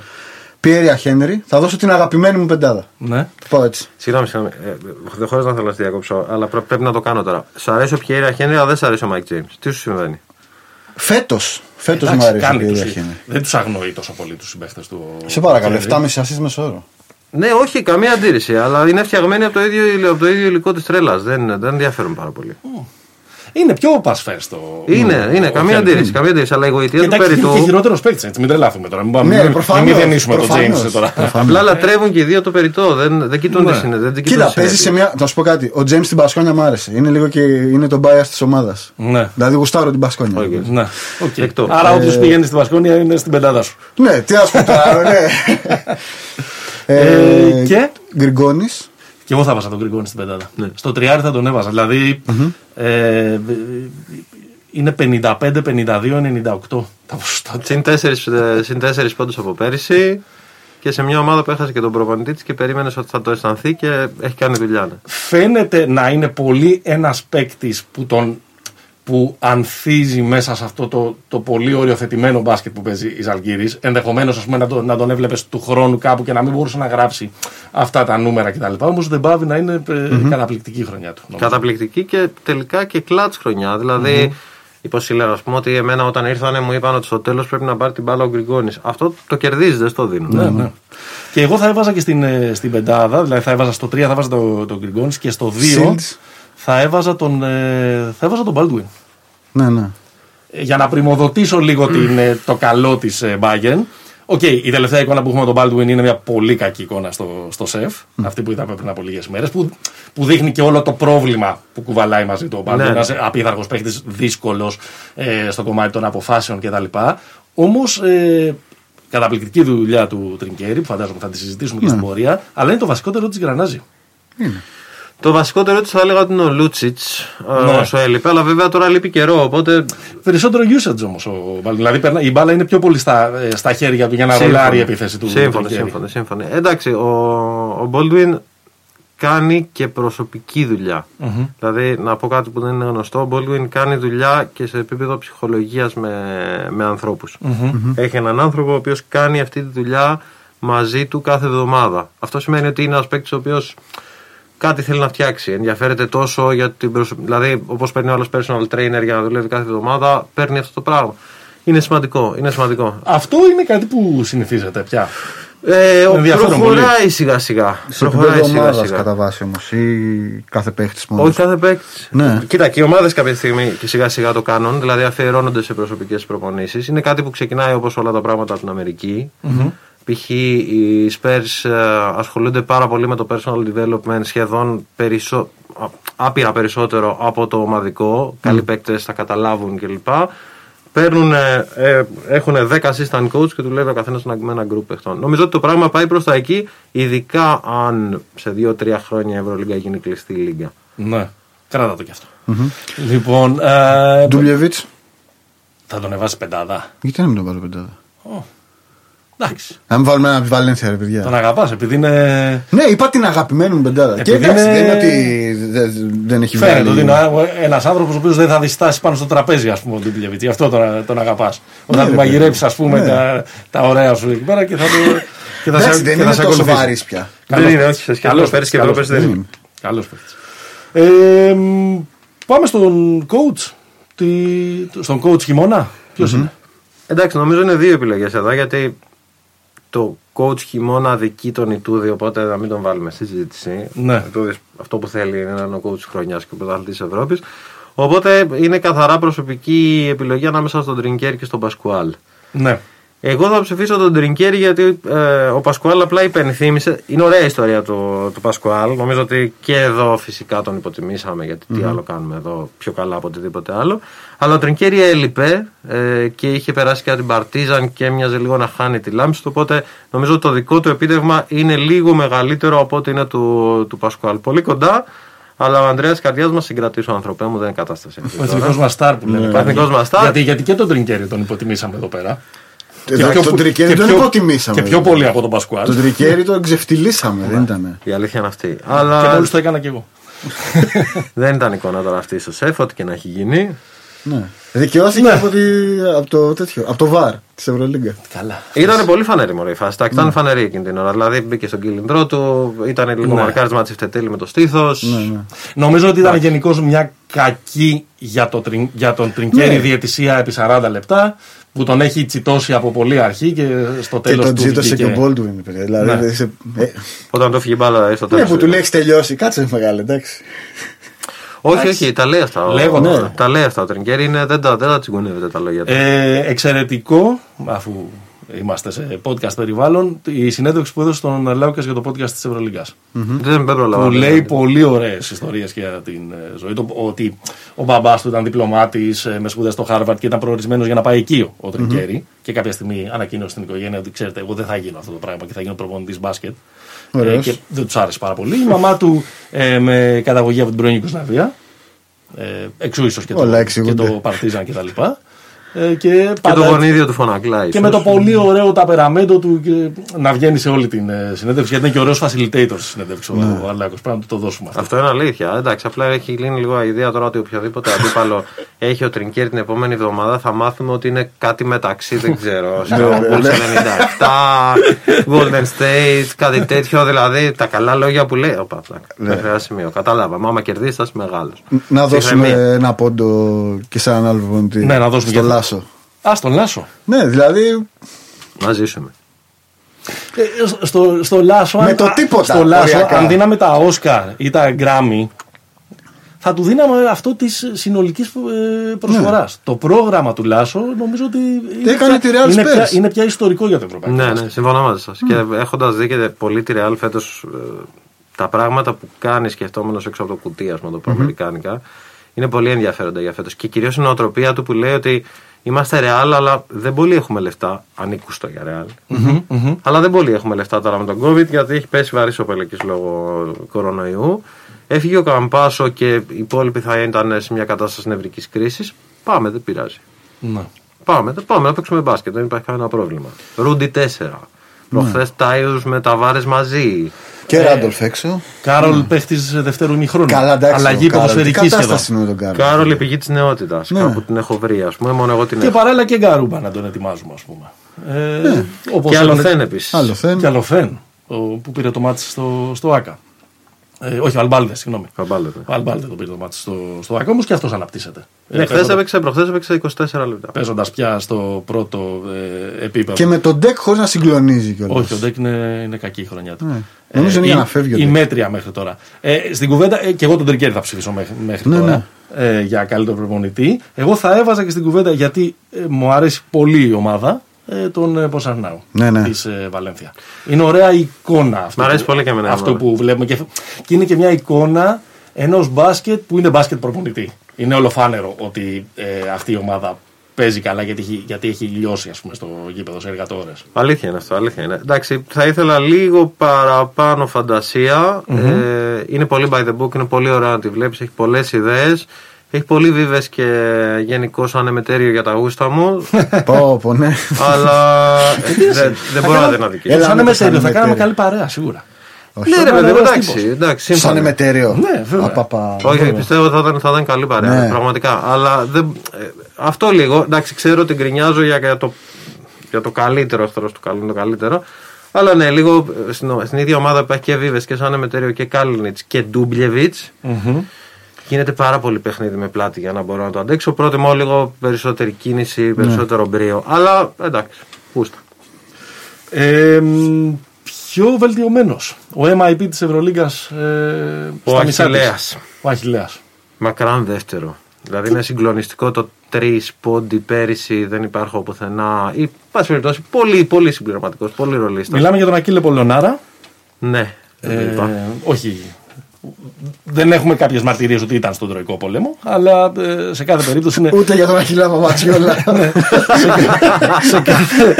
Πιέρια Χένρι, θα δώσω την αγαπημένη μου πεντάδα. Ναι. Πάω έτσι. Συγγνώμη, συγγνώμη. Ε, δεν χωρίς να θέλω να στη διακόψω, αλλά πρέ- πρέπει να το κάνω τώρα. Σ' αρέσει ο Πιέρια Χένρι, αλλά δεν σ' αρέσει ο Μάικ Τζέιμς. Τι σου συμβαίνει; Φέτος. Φέτος μου Εντάξει, αρέσει ο κάνει Πιέρια τους- Χένρι. Δεν τους αγνοεί τόσο πολύ τους συμπαίχτες του. Σε παρακαλώ, Χένρι. 7,5 assist μέσω όρο. Ναι, όχι, καμία αντίρρηση. Αλλά είναι φτιαγμένοι από το ίδιο, από το ίδιο υλικό της τρέλας. Δεν, δεν ενδιαφέρουν πάρα πολύ. Είναι πιο πασφέρ στο. Είναι, είναι, ο καμία Χένρι. αντίρρηση. Καμία αντίρρηση. Αλλά η γοητεία του Εντάξει, είναι και περιττού. χειρότερος παίκτης, έτσι. Μην τρελάθουμε τώρα. Μην, πάμε- Ναι, μην, προφανώς, μην μηδενίσουμε τον προφανώς. James τώρα. Απλά λατρεύουν και οι δύο το περιττό. Δεν, δεν κοιτούν Ναι. τις είναι. Δεν κοιτούν Κοίτα, τις παίζεις σε συνέπειες. μια. Θα σου πω κάτι. Ο Τζέιμ στην Πασκόνια μου άρεσε. Είναι λίγο και είναι το bias της ομάδας. ναι. Δηλαδή γουστάρω την Πασκόνια. Όχι. Ναι. οκ. Δεκτό. Άρα, όποιος πηγαίνει στην Βασκόνια είναι στην πεντάδα σου. Ναι, τι να πούμε τώρα, ναι. Ε, και; Γκριγκόνης. Και εγώ θα 'βαζα τον Γκριγκόνη στην πεντάδα. Ναι. Στο τριάρι θα τον έβαζα. Δηλαδή ε, είναι 55, 52, 98 τα ποσοστά του. Συν τέσσερις, ε, συν τέσσερις πόντους από πέρυσι και σε μια ομάδα που έχασε και τον προπονητή της και περίμενες ότι θα το αισθανθεί και έχει κάνει δουλειά. ναι. Φαίνεται να είναι πολύ ένας παίκτης που τον που ανθίζει μέσα σε αυτό το, το πολύ οριοθετημένο μπάσκετ που παίζει η Ζαλγκύρη. Ενδεχομένως να, το, να τον έβλεπες του χρόνου κάπου και να μην μπορούσε να γράψει αυτά τα νούμερα κτλ. Όμως δεν πάβει να είναι ε, καταπληκτική η χρονιά του. νομίζω. Καταπληκτική και τελικά και κλατς χρονιά. Δηλαδή, υποσύλλερα, ας πούμε, ότι εμένα όταν ήρθανε μου είπαν ότι στο τέλος πρέπει να πάρει την μπάλα ο Γκριγκόνης. Αυτό το κερδίζεις, δεν στο δίνουν. Ναι, ναι. Και εγώ θα έβαζα και στην, ε, στην πεντάδα, δηλαδή θα έβαζα στο 3 θα έβαζα τον το Γκριγκόνης και στο 2 Shields. Θα έβαζα τον, ε, θα έβαζα τον Baldwin. Ναι, ναι. Ε, Για να πρημοδοτήσω λίγο την, ε, το καλό της Bayern. Οκ, η τελευταία εικόνα που έχουμε με τον Baldwin είναι μια πολύ κακή εικόνα στο, στο ΣΕΦ. Αυτή που είδαμε πριν από λίγες μέρες. Που, που δείχνει και όλο το πρόβλημα που κουβαλάει μαζί του ο Baldwin. Ναι. Ένας απείθαρχος παίχτης, δύσκολος ε, στο κομμάτι των αποφάσεων κτλ. Όμως ε, καταπληκτική δουλειά του Τρινκιέρι, που φαντάζομαι θα τη συζητήσουμε και στην πορεία. Αλλά είναι το βασικότερο της γρανάζι. Το βασικότερο τη θα έλεγα ότι είναι ο Λούτσιτς Ναι. όσο έλειπε, αλλά βέβαια τώρα λείπει καιρό. Οπότε Περισσότερο usage όμως ο Baldwin. Δηλαδή περνά- η μπάλα είναι πιο πολύ στα, ε, στα χέρια του για να Σύμφωνο. ρολάρει η επίθεση του. Σύμφωνο, Τρινκέρι. σύμφωνο, σύμφωνο. Εντάξει, ο, ο Baldwin κάνει και προσωπική δουλειά. Δηλαδή, να πω κάτι που δεν είναι γνωστό, ο Baldwin κάνει δουλειά και σε επίπεδο ψυχολογίας με, με ανθρωπους Έχει έναν άνθρωπο ο οποίος κάνει αυτή τη δουλειά μαζί του κάθε εβδομάδα. Αυτό σημαίνει ότι είναι ένας παίκτης ο οποίος κάτι θέλει να φτιάξει. Ενδιαφέρεται τόσο για την προσωπική. Δηλαδή, όπως παίρνει ο άλλος personal trainer για να δουλεύει κάθε εβδομάδα, παίρνει αυτό το πράγμα. Είναι σημαντικό. Είναι σημαντικό. Αυτό είναι κάτι που συνηθίζεται πια. Ε, ο- Ενδιαφέρον προχωράει σιγά σιγά. Σε Προχωράει επίπεδο σιγά ομάδας σιγά. κατά βάση όμως ή κάθε παίχτης μόνος; Όχι κάθε παίκτη. Ναι. Κοίτα, και οι ομάδες κάποια στιγμή και σιγά σιγά το κάνουν, δηλαδή αφιερώνονται σε προσωπικές προπονήσεις. Είναι κάτι που ξεκινάει όπως όλα τα πράγματα από την αμερικη Π.χ. οι Spurs ε, ασχολούνται πάρα πολύ με το personal development σχεδόν περισσο... α, άπειρα περισσότερο από το ομαδικό. Καλοί παίκτες θα καταλάβουν κλπ. Παίρνουν, ε, ε, έχουν 10 assistant coach και δουλεύει ο καθένας με ένα group παιχτών. Νομίζω ότι το πράγμα πάει προς τα εκεί, ειδικά αν σε 2-3 χρόνια η Ευρωλίγκα γίνει κλειστή λίγα. Ναι. Κράτα το κι αυτό. Λοιπόν, ε, Ντουμπλεβίτ. θα τον εβάσει πεντάδα. Γιατί να μην τον βάλω πεντάδα; Ω, Εντάξει. Να μην βάλουμε ένα Βαλένθια, ρε παιδιά. Τον αγαπάς επειδή είναι. Ναι, είπα την αγαπημένη μου πεντάδα. Και Επειδή εντάξει, είναι- δεν είναι ότι δεν- δεν έχει Φαίνεται βγάλει. ότι είναι ένας άνθρωπος ο οποίος δεν θα διστάσει πάνω στο τραπέζι, ας πούμε, ο Ντιμπλεβιτ. Γι' αυτό τον, τον αγαπάς. Όταν ρε του παιδί. μαγειρέψεις, ας πούμε, Ναι. τα, τα ωραία σου εκεί πέρα και θα, το, και θα Εντάξει, σε, δεν και θα είναι σε τόσο ακολουθήσει. βαρύς πια. Καλώς. Δεν είναι, όχι, σε σχέση με Καλώς το πέρυσι και καλώς. προπέρσι δεν είναι. Καλό παίκτη. Ε, μ, πάμε στον coach. Τι, στον coach χειμώνα. Ποιος είναι; Εντάξει, νομίζω είναι δύο επιλογές εδώ γιατί το coach χειμώνα δικεί τον Ιτούδη, οπότε να μην τον βάλουμε στη συζήτηση. Ναι. Ο Ιτούδης αυτό που θέλει είναι να είναι ο coach χρονιάς και ο πρωταθλητής Ευρώπης. Οπότε είναι καθαρά προσωπική επιλογή ανάμεσα στον Τρινκέρ και στον Πασκουάλ. Ναι. Εγώ θα ψηφίσω τον Τρινκέρι γιατί ε, ο Πασκουάλ απλά υπενθύμησε. Είναι ωραία η ιστορία του, του Πασκουάλ. Νομίζω ότι και εδώ φυσικά τον υποτιμήσαμε γιατί τι άλλο κάνουμε εδώ πιο καλά από οτιδήποτε άλλο. Αλλά ο Τρινκέρι έλειπε ε, και είχε περάσει και από την Παρτίζαν και έμοιαζε λίγο να χάνει τη λάμψη του. Οπότε νομίζω ότι το δικό του επίτευγμα είναι λίγο μεγαλύτερο από ό,τι είναι του, του Πασκουάλ. Πολύ κοντά. Αλλά ο Ανδρέας Καρδιάς μας συγκρατήσει ο ανθρωπέ μου, δεν είναι κατάσταση. αυτή Ο τώρα. εθνικό μας στάρ που λένε. Ο κάποιοι. εθνικός μας στάρ. Γιατί, γιατί και τον Τρινκέρι τον υποτιμήσαμε εδώ πέρα. Εντάξει, τον Τρικέρι και τον πιο- υποτιμήσαμε. Και πιο πολύ από τον Πασκουάλ. Τον Τρικέρι τον ξεφτυλίσαμε, δεν ήταν. Η αλήθεια είναι αυτή. Και Αλλά μόλις το έκανα κι εγώ. δεν ήταν εικόνα τώρα αυτή στο σεφ, ό,τι και να έχει γίνει. Ναι. Δικαιώθηκε Ναι. από, τη, από το τέτοιο, από το VAR της Ευρωλίγκα. Καλά. Ήταν πολύ φανερή μωρέ η φάση. Εντάξει, Ήταν φανερή εκείνη την ώρα. Δηλαδή μπήκε στον κύλινδρό του, ήταν λίγο Ναι. μαρκάρισμα της Φτετέλη με το στήθος. Ναι, ναι. Νομίζω ότι ήταν γενικώς μια κακή για, το, τριν- για τον Τρινκέρι Ναι. διαιτησία επί 40 λεπτά που τον έχει τσιτώσει από πολύ αρχή και στο Και τέλος τον του. τζίτωσε και ο βγήκε- Baldwin. παιδιά. Δηλαδή, Ναι. δεν σε- ε, Όταν το φύγει η μπάλα δηλαδή, στο Ναι, τέλος. που του λέει έχεις τελειώσει. Κάτσε μεγάλη, εντάξει. Όχι, όχι, τα λέει αυτά. ο- Λέγονται. ναι. Τα λέει αυτά. Ο Τρινκιέρι είναι, δεν τα, δεν τα τσιγκουνεύεται τα λόγια του. Ε, εξαιρετικό, αφού είμαστε σε podcast περιβάλλον, η συνέντευξη που έδωσε στον Λάουκας για το podcast της Ευρωλίγκας. Δεν δεν προλαβαίνω. Που λέει πολύ ωραίες ιστορίες για την ε, ζωή του. Ότι ο μπαμπάς του ήταν διπλωμάτης με σπουδές στο Χάρβαρντ και ήταν προορισμένος για να πάει εκεί ο Τρινκιέρι Και κάποια στιγμή ανακοίνωσε στην οικογένεια ότι ξέρετε, εγώ δεν θα γίνω αυτό το πράγμα και θα γίνω προπονητής μπάσκετ. Ε, Ωραίος. και δεν τους άρεσε πάρα πολύ. Η μαμά του ε, με καταγωγή από την πρώην Ιουγκοσλαβία. Ε, εξού ίσως και, το- Όλα και εξηγούνται. το Παρτίζαν κτλ. Ε, και Και πάντα το έτσι- γονίδιο του φωνακλάει. και με το πολύ ωραίο ταπεραμέντο του και να βγαίνει σε όλη την ε, συνέντευξη. Γιατί είναι και ωραίος facilitator στη συνέντευξη Ναι. ο Αλέκο. Πρέπει να του το δώσουμε αυτό. Αυτό είναι αλήθεια. Εντάξει, απλά έχει λύνει λίγο η ιδέα τώρα ότι οποιοδήποτε αντίπαλο έχει ο Τρινκέρ την επόμενη εβδομάδα θα μάθουμε ότι είναι κάτι μεταξύ, δεν ξέρω. Ναι, στο Bulls 97, Golden State, κάτι τέτοιο. Δηλαδή τα καλά λόγια που λέει. Οπα, Ναι. μέχρι ένα σημείο. Κατάλαβα. Μα άμα κερδίσεις, θα είσαι μεγάλος. Να δώσουμε ένα πόντο και σε έναν άλλο προπονητή. Ναι, να δώσουμε στο και- Λάσο. Α, στον Λάσο. Ναι, δηλαδή. Να ζήσουμε. Ε, στο, στο Λάσο, Με αν- το α, τίποτα, Στο Λάσο, οριακά. αν δίναμε τα Όσκαρ ή τα Γκράμι, θα του δίναμε αυτό της συνολικής προσφοράς. Το πρόγραμμα του Λάσο νομίζω ότι. είναι έκανε πια- τη Real είναι Spurs. πια, είναι πια ιστορικό για το ευρωπαϊκό. Ναι, μπάσκετ. ναι, συμφωνώ μαζί σας. Και έχοντας δει και πολύ τη Real φέτος, τα πράγματα που κάνει σκεφτόμενος έξω από το κουτί, ας πούμε, το πω αμερικάνικα, είναι πολύ ενδιαφέροντα για φέτος. Και κυρίως η νοοτροπία του που λέει ότι είμαστε Real, αλλά δεν πολύ έχουμε λεφτά. Ανήκουστο για Real. Αλλά δεν πολύ έχουμε λεφτά τώρα με τον COVID, γιατί έχει πέσει βαρύ ο Πελεκής λόγω κορονοϊού. Έφυγε ο Καμπάσο και οι υπόλοιποι θα ήταν σε μια κατάσταση νευρικής κρίσης. Πάμε, δεν πειράζει. Ναι. Πάμε, τε- πάμε να παίξουμε μπάσκετ, δεν υπάρχει κανένα πρόβλημα. Ρούντι 4. Προχθές Τάιου με τα βάρε μαζί. Και Ράντολφ έξω. Κάρολ παίχτης δεύτερου ημιχρόνου. Καλά, εντάξει. Αλλαγή ο Κάρολ. Τι ποδοσφαιρικής σχεδόν. κατάσταση είναι με τον Κάρολ. Κάρολ, η πηγή της νεότητας. Ναι. Κάπου την έχω βρει, ας πούμε. Μόνο εγώ την Και έχω. παράλληλα και Γκαρούμπα να τον ετοιμάζουμε, ας πούμε. Ε, όπως Και άλλο έλεγε- θεν επίσης. Άλλο θέμα. Και άλλο Φεν, ο- που πήρε το μάτι στο, στο ΑΚΑ. Ε, όχι, ο Αλμπάλτε, συγγνώμη. Καμπάλε, ναι. Ο Αλμπάλτε τον πήρε το μάτι στο, στο Βακόμο και αυτός αναπτύσσεται. Ναι, χθες έπαιξε, προχθές έπαιξε 24 λεπτά. Παίζοντας πια στο πρώτο ε, επίπεδο. Και με τον Ντεκ χωρίς να συγκλονίζει κιόλας. Όχι, ο Ντέκ είναι, είναι κακή η χρονιά του. Ναι. Νομίζω είναι για η- να φεύγει ο Η Ντεκ. μέτρια μέχρι τώρα. Ε, στην κουβέντα, ε, και εγώ τον Τρικέρι θα ψηφίσω μέχρι, μέχρι Ναι, τώρα ε, για καλύτερο προπονητή. Εγώ θα έβαζα και στην κουβέντα γιατί ε, μου αρέσει πολύ η ομάδα ε, τον ε, Ποσαρνάου Ναι, ναι. της ε, Βαλένθια. Είναι ωραία εικόνα αυτό, Μ' αρέσει που, πολύ και εμένα, αυτό ναι. που βλέπουμε. Και, και είναι και μια εικόνα ενός μπάσκετ που είναι μπάσκετ προπονητή. Είναι ολοφάνερο ότι ε, αυτή η ομάδα παίζει καλά γιατί έχει, γιατί έχει λιώσει ας πούμε, στο γήπεδο σε εργατόρες. Αλήθεια είναι αυτό, αλήθεια είναι. Εντάξει, θα ήθελα λίγο παραπάνω φαντασία. Ε, είναι πολύ by the book, είναι πολύ ωραία να τη βλέπεις, έχει πολλές ιδέες. Έχει πολύ βίβες και γενικώς ανεμετέριο για τα γούστα μου. Πω, πω, ναι. αλλά ε, δεν δεν μπορώ να την αδικήσω. Έλα, Σαν με το εμετέριο, θα σαν κάναμε εμετέριο. καλή παρέα σίγουρα. Όχι. Ναι, ρε Σαν παιδί μου, ωραίος εντάξει, τύπος. εντάξει, Σαν σύμφωνα. εμετέριο. Ναι, βέβαια. Απαπα. Όχι, πιστεύω ότι θα ήταν, θα ήταν καλή παρέα. Ναι. Πραγματικά. Αλλά δεν, ε, αυτό λίγο. Εντάξει, ξέρω ότι γκρινιάζω για, για, το, για το καλύτερο αυτό του καλού είναι το καλύτερο. Αλλά ναι, λίγο ε, στην, στην ίδια ομάδα που έχει και Βίβες και Σαν Εμετέριο και Κάλινιτ και ντουμπλεβιτ Γίνεται πάρα πολύ παιχνίδι με πλάτη για να μπορώ να το αντέξω. Πρότιμο λίγο περισσότερη κίνηση, περισσότερο μπρίο. Αλλά εντάξει, πούστα. Ε, μ, πιο βελτιωμένος. Ο MIP της Ευρωλίγκας. Ε, Ο στα μισά της. Αχιλέας. Ο Αχιλέα. Μακράν δεύτερο. Δηλαδή είναι συγκλονιστικό το τρεις πόντι πέρυσι, δεν υπάρχω πουθενά. Ή, πάση περιπτώσει, πολύ, πολύ συμπληρωματικός, πολύ ρολίστας. Μιλάμε για τον Ακύλε Πολωνάρα. Ναι, δεν το Ε, είπα. όχι. Δεν έχουμε κάποιες μαρτυρίες ότι ήταν στον Τροϊκό Πόλεμο, αλλά ε, σε κάθε περίπτωση είναι. Ούτε για τον Αχιλά Παπατσιόλα. σε, κάθε,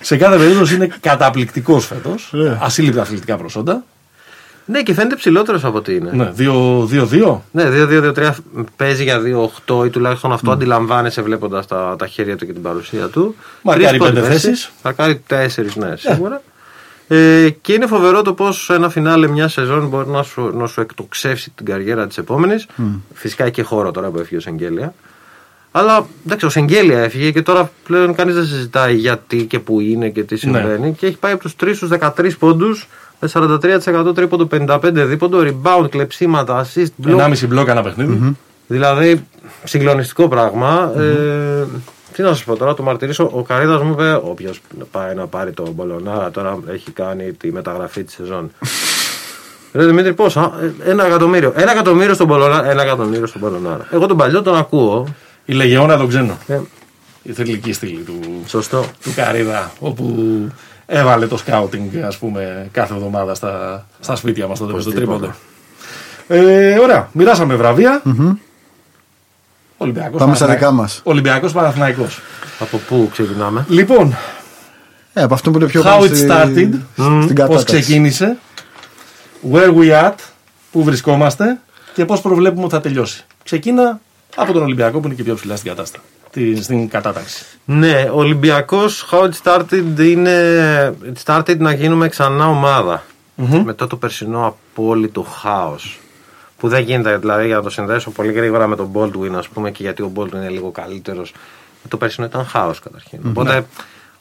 σε κάθε περίπτωση είναι καταπληκτικός φέτος. Ναι. Ασύλληπτα αθλητικά προσόντα. Ναι, και φαίνεται ψηλότερος από ό,τι είναι. Ναι, 2-2. Ναι, 2-2-2-3 παίζει για 2-8 ή τουλάχιστον αυτό αντιλαμβάνεσαι βλέποντας τα, τα χέρια του και την παρουσία του. Μαρκάρει Τρεις πόντι πέντε πέρσι, θέσεις. Μαρκάρει 4, ναι, σίγουρα. Ε, και είναι φοβερό το πώς ένα φινάλε μια σεζόν μπορεί να σου, να σου εκτοξεύσει την καριέρα της επόμενης. Φυσικά έχει και χώρο τώρα που έφυγε ο Σεγγέλια. Αλλά εντάξει, ο Σεγγέλια έφυγε και τώρα πλέον κανείς δεν συζητάει γιατί και που είναι και τι συμβαίνει. Και έχει πάει από τους 3 στους 13 πόντους με 43% τρίποντο, 55 δίποντο, rebound, κλεψίματα, assist, block. 1,5 μπλοκ ένα παιχνίδι. Δηλαδή, συγκλονιστικό πράγμα. Ε, τι να σα πω τώρα, το μαρτυρήσω. Ο Καρίδας μου είπε: Όποιος πάει να πάρει τον Μπολονάρα, τώρα έχει κάνει τη μεταγραφή της σεζόν. Ρε Δημήτρη, πόσα; Ε, Ένα εκατομμύριο. Ένα εκατομμύριο στον Μπολονάρα. Ένα εκατομμύριο στον Μπολονάρα. Εγώ τον παλιό τον ακούω. Η Λεγεώνα τον ξένο. Ε, Η θελική στήλη του, σωστό. του Καρίδα, όπου έβαλε το σκάουτινγκ ας πούμε κάθε εβδομάδα στα, στα σπίτια μας τότε με το τρίποντο. Ε, ωραία, μοιράσαμε βραβεία. Ολυμπιακός, Πάμε στα Παναθηναϊκός. δικά μας. Ολυμπιακός Παναθηναϊκός. Από πού ξεκινάμε; Λοιπόν, Ε, από αυτό που είναι πιο how πάνω it στη- started, Στην πώς κατάταξη. ξεκίνησε, where we at, πού βρισκόμαστε και πώς προβλέπουμε ότι θα τελειώσει. Ξεκίνα από τον Ολυμπιακό που είναι και πιο ψηλά στην, κατάσταση, τη- στην κατάταξη. Ναι, ο Ολυμπιακός, how it started είναι. It started να γίνουμε ξανά ομάδα. Μετά το περσινό απόλυτο χάος. Που δεν γίνεται, δηλαδή για να το συνδέσω πολύ γρήγορα με τον Baldwin, ας πούμε, και γιατί ο Baldwin είναι λίγο καλύτερος. Το περσινό ήταν χάος καταρχήν. Οπότε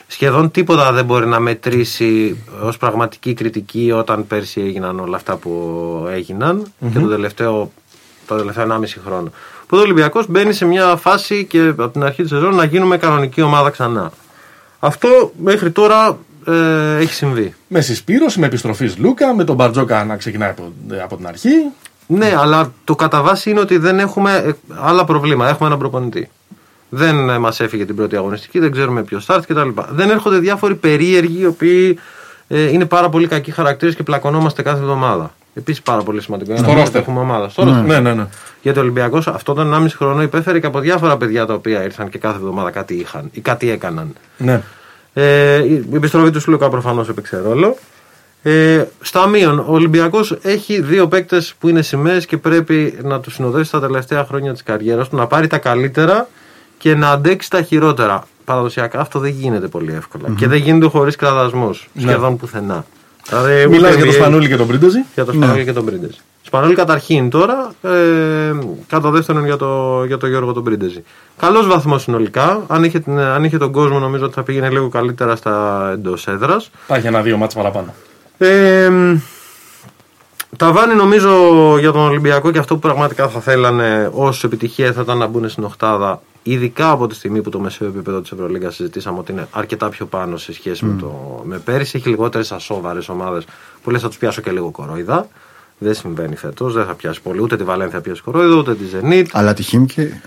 σχεδόν τίποτα δεν μπορεί να μετρήσει ως πραγματική κριτική όταν πέρσι έγιναν όλα αυτά που έγιναν και το τελευταίο, το τελευταίο 1,5 χρόνο. Οπότε ο Ολυμπιακός μπαίνει σε μια φάση και από την αρχή της σεζόν να γίνουμε κανονική ομάδα ξανά. Αυτό μέχρι τώρα ε, έχει συμβεί. Με συσπήρωση, με επιστροφή Λούκα, με τον Μπαρτζόκα να ξεκινάει από, από την αρχή. Ναι, αλλά το κατά βάση είναι ότι δεν έχουμε ε, άλλα προβλήματα. Έχουμε έναν προπονητή. Δεν ε, μας έφυγε την πρώτη αγωνιστική, δεν ξέρουμε ποιος start κτλ. Δεν έρχονται διάφοροι περίεργοι οι οποίοι ε, είναι πάρα πολύ κακοί χαρακτήρες και πλακωνόμαστε κάθε εβδομάδα. Επίσης πάρα πολύ σημαντικό. Στο Είναι να roster. έχουμε ομάδα. Στο roster. Ναι, ναι, ναι. Γιατί ο Ολυμπιακός αυτό τον 1,5 χρόνο υπέφερε και από διάφορα παιδιά τα οποία ήρθαν και κάθε εβδομάδα κάτι είχαν ή κάτι έκαναν. ναι. Ε, η επιστροφή του Σλούκα προφανώς έπαιξε ρόλο. Ε, στα μείον, ο Ολυμπιακός έχει δύο παίκτες που είναι σημαίες και πρέπει να τους συνοδεύσει τα τελευταία χρόνια της καριέρας του, να πάρει τα καλύτερα και να αντέξει τα χειρότερα. Παραδοσιακά αυτό δεν γίνεται πολύ εύκολα. Και δεν γίνεται χωρίς κραδασμού. Σχεδόν πουθενά. Δηλαδή, Μιλάς ούτε για το NBA Σπανούλη και τον Πρίντεζη; για το Σπανούλη και τον Πρίντεζη. Σπανούλη καταρχήν τώρα, ε, κατά δεύτερον για το, για το Γιώργο τον Πρίντεζη. Καλός βαθμός συνολικά. Αν είχε, την- αν είχε τον κόσμο, νομίζω ότι θα πήγαινε λίγο καλύτερα στα εντός έδρας. Υπάρχει ένα-δύο μάτς παραπάνω. Ε, Ταβάνι νομίζω για τον Ολυμπιακό και αυτό που πραγματικά θα θέλανε ω επιτυχία θα ήταν να μπουν στην Οχτάδα. Ειδικά από τη στιγμή που το μεσαίο επίπεδο της Ευρωλίγα συζητήσαμε ότι είναι αρκετά πιο πάνω σε σχέση με, το, με πέρυσι. Έχει λιγότερες ασόβαρες ομάδες που λες θα τους πιάσω και λίγο κορόιδα. Δεν συμβαίνει φέτος, δεν θα πιάσει πολύ. Ούτε τη Βαλένθια πιάσει κορόιδο, ούτε τη Ζενίτ. Αλλά τη Χίμκι.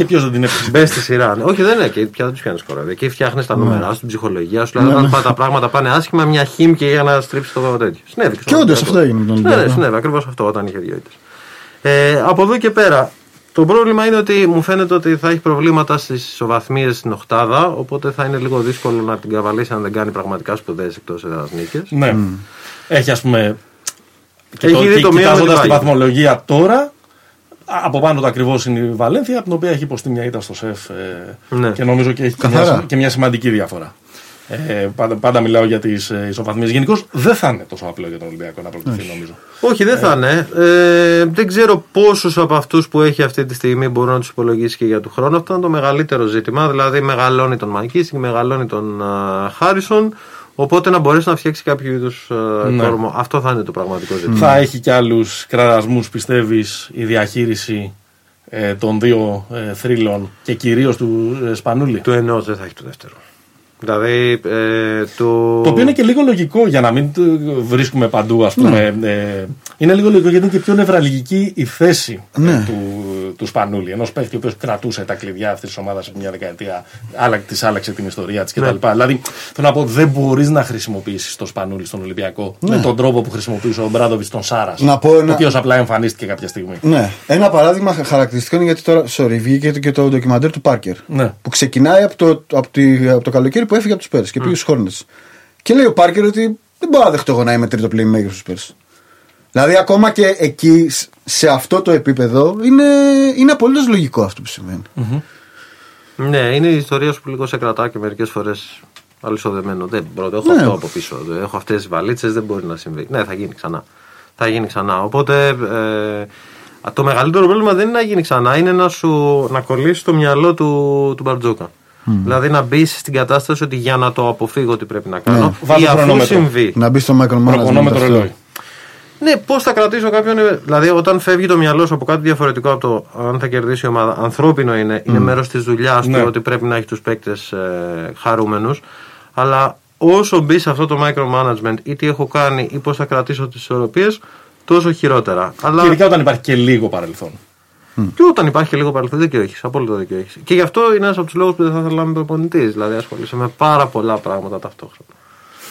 Και ποιος δεν την έπαιξε. Μπες στη σειρά. ναι. Όχι, δεν είναι εκεί. Πια δεν τους πιάνεις κορόιδο. Εκεί φτιάχνεις τα νούμερα σου, την ψυχολογία σου. Δηλαδή, όταν τα πράγματα πάνε άσχημα, μια Χίμκι για να στρίψεις το τέτοιο. Συνέβη. Και όντως αυτό έγινε με τον Ναι, ναι, Ολυμπιακό. συνέβη ακριβώς αυτό όταν είχε δύο ήττες. Ε, από εδώ και πέρα, το πρόβλημα είναι ότι μου φαίνεται ότι θα έχει προβλήματα στις ισοβαθμίες στην Οχτάδα. Οπότε θα είναι λίγο δύσκολο να την καβαλήσει αν δεν κάνει πραγματικά σπουδαίε εκτός έδρα νίκε. Ναι. Έχει ας πούμε. Και Έχει το, δει και, το μείον με κοιτάζοντας την τη Πάγια. βαθμολογία τώρα, από πάνω του ακριβώς είναι η Βαλένθια, από την οποία έχει υποστεί μια ήττα στο σεφ. ε, Ναι. Και νομίζω και έχει και Καθαρά. μια, και μια σημαντική διαφορά. Ε, πάντα, πάντα μιλάω για τις ε, ισοβαθμίες. Γενικώς δεν θα είναι τόσο απλό για τον Ολυμπιακό να προκριθεί, νομίζω. Όχι, δεν θα είναι. Ε, δεν ξέρω πόσους από αυτούς που έχει αυτή τη στιγμή μπορούν να τους υπολογίσει και για του χρόνου. Αυτό είναι το μεγαλύτερο ζήτημα. Δηλαδή, μεγαλώνει τον Μακίσικ, μεγαλώνει τον α, Χάρισον. Οπότε να μπορέσει να φτιάξει κάποιο είδους Ναι. κόρμο. Αυτό θα είναι το πραγματικό ζήτημα. Θα έχει και άλλους κραδασμούς, πιστεύεις, η διαχείριση ε, των δύο ε, θρύλων και κυρίως του ε, Σπανούλη; Του ενός δεν θα έχει το δεύτερο. Δηλαδή, ε, το... Το οποίο είναι και λίγο λογικό για να μην το βρίσκουμε παντού, ας πούμε. Ε, είναι λίγο λογικό γιατί είναι και πιο νευραλγική η θέση ε, Ναι. του, του Σπανούλη. Ενός παίχτη ο οποίος κρατούσε τα κλειδιά αυτής της ομάδας από μια δεκαετία, άλλα, της άλλαξε την ιστορία της κτλ. Δηλαδή, θέλω να πω, δεν μπορείς να χρησιμοποιήσεις το Σπανούλη στον Ολυμπιακό με τον τρόπο που χρησιμοποιούσε ο Μπράδοβιτ τον Σάρας. Να πω Ο ένα- οποίος απλά εμφανίστηκε κάποια στιγμή. Ναι. Ένα παράδειγμα χαρακτηριστικό είναι γιατί τώρα. Sorry, βγήκε και το ντοκιμαντέρ του Πάρκερ. Ναι. Που ξεκινάει από το, από, τη, από το καλοκαίρι που έφυγε από τους Πέρε και πήγε στους Hornets. Και λέει ο Πάρκερ ότι δεν μπορώ να δεχτώ εγώ να είμαι τρίτο playmaker στους Πέρε. Δηλαδή, ακόμα και εκεί, σ- σε αυτό το επίπεδο, είναι, είναι απολύτως λογικό αυτό που συμβαίνει. Ναι, είναι η ιστορία σου που λίγο σε κρατά και μερικές φορές αλυσοδεμένο. Δεν μπορώ, έχω Ναι. αυτό από πίσω. Έχω αυτές τις βαλίτσες, δεν μπορεί να συμβεί. Ναι, θα γίνει ξανά. Θα γίνει ξανά. Οπότε ε, α, το μεγαλύτερο πρόβλημα δεν είναι να γίνει ξανά, είναι να, σου, να κολλήσεις το μυαλό του, του Μπαρτζόκα. Δηλαδή να μπει στην κατάσταση ότι για να το αποφύγω τι πρέπει να κάνω. Βάζω Ή αφού χρονόμετρο. συμβεί. Να μπει στο micromanagement. Ναι, πώς θα κρατήσω κάποιον. Δηλαδή, όταν φεύγει το μυαλό σου από κάτι διαφορετικό από το αν θα κερδίσει η ομάδα, ανθρώπινο είναι, είναι μέρος της δουλειάς Ναι. του ότι πρέπει να έχει τους παίκτες ε, χαρούμενους. Αλλά όσο μπει σε αυτό το micromanagement ή τι έχω κάνει ή πώς θα κρατήσω τις ισορροπίες, τόσο χειρότερα. Αλλά Και ειδικά όταν υπάρχει και λίγο παρελθόν. και όταν υπάρχει και λίγο παρελθόν, δίκιο έχει. Απόλυτο δίκιο έχει. Και γι' αυτό είναι ένας από τους λόγους που δεν θα ήθελα να είμαι προπονητής. Δηλαδή, ασχολείσαι με πάρα πολλά πράγματα ταυτόχρονα.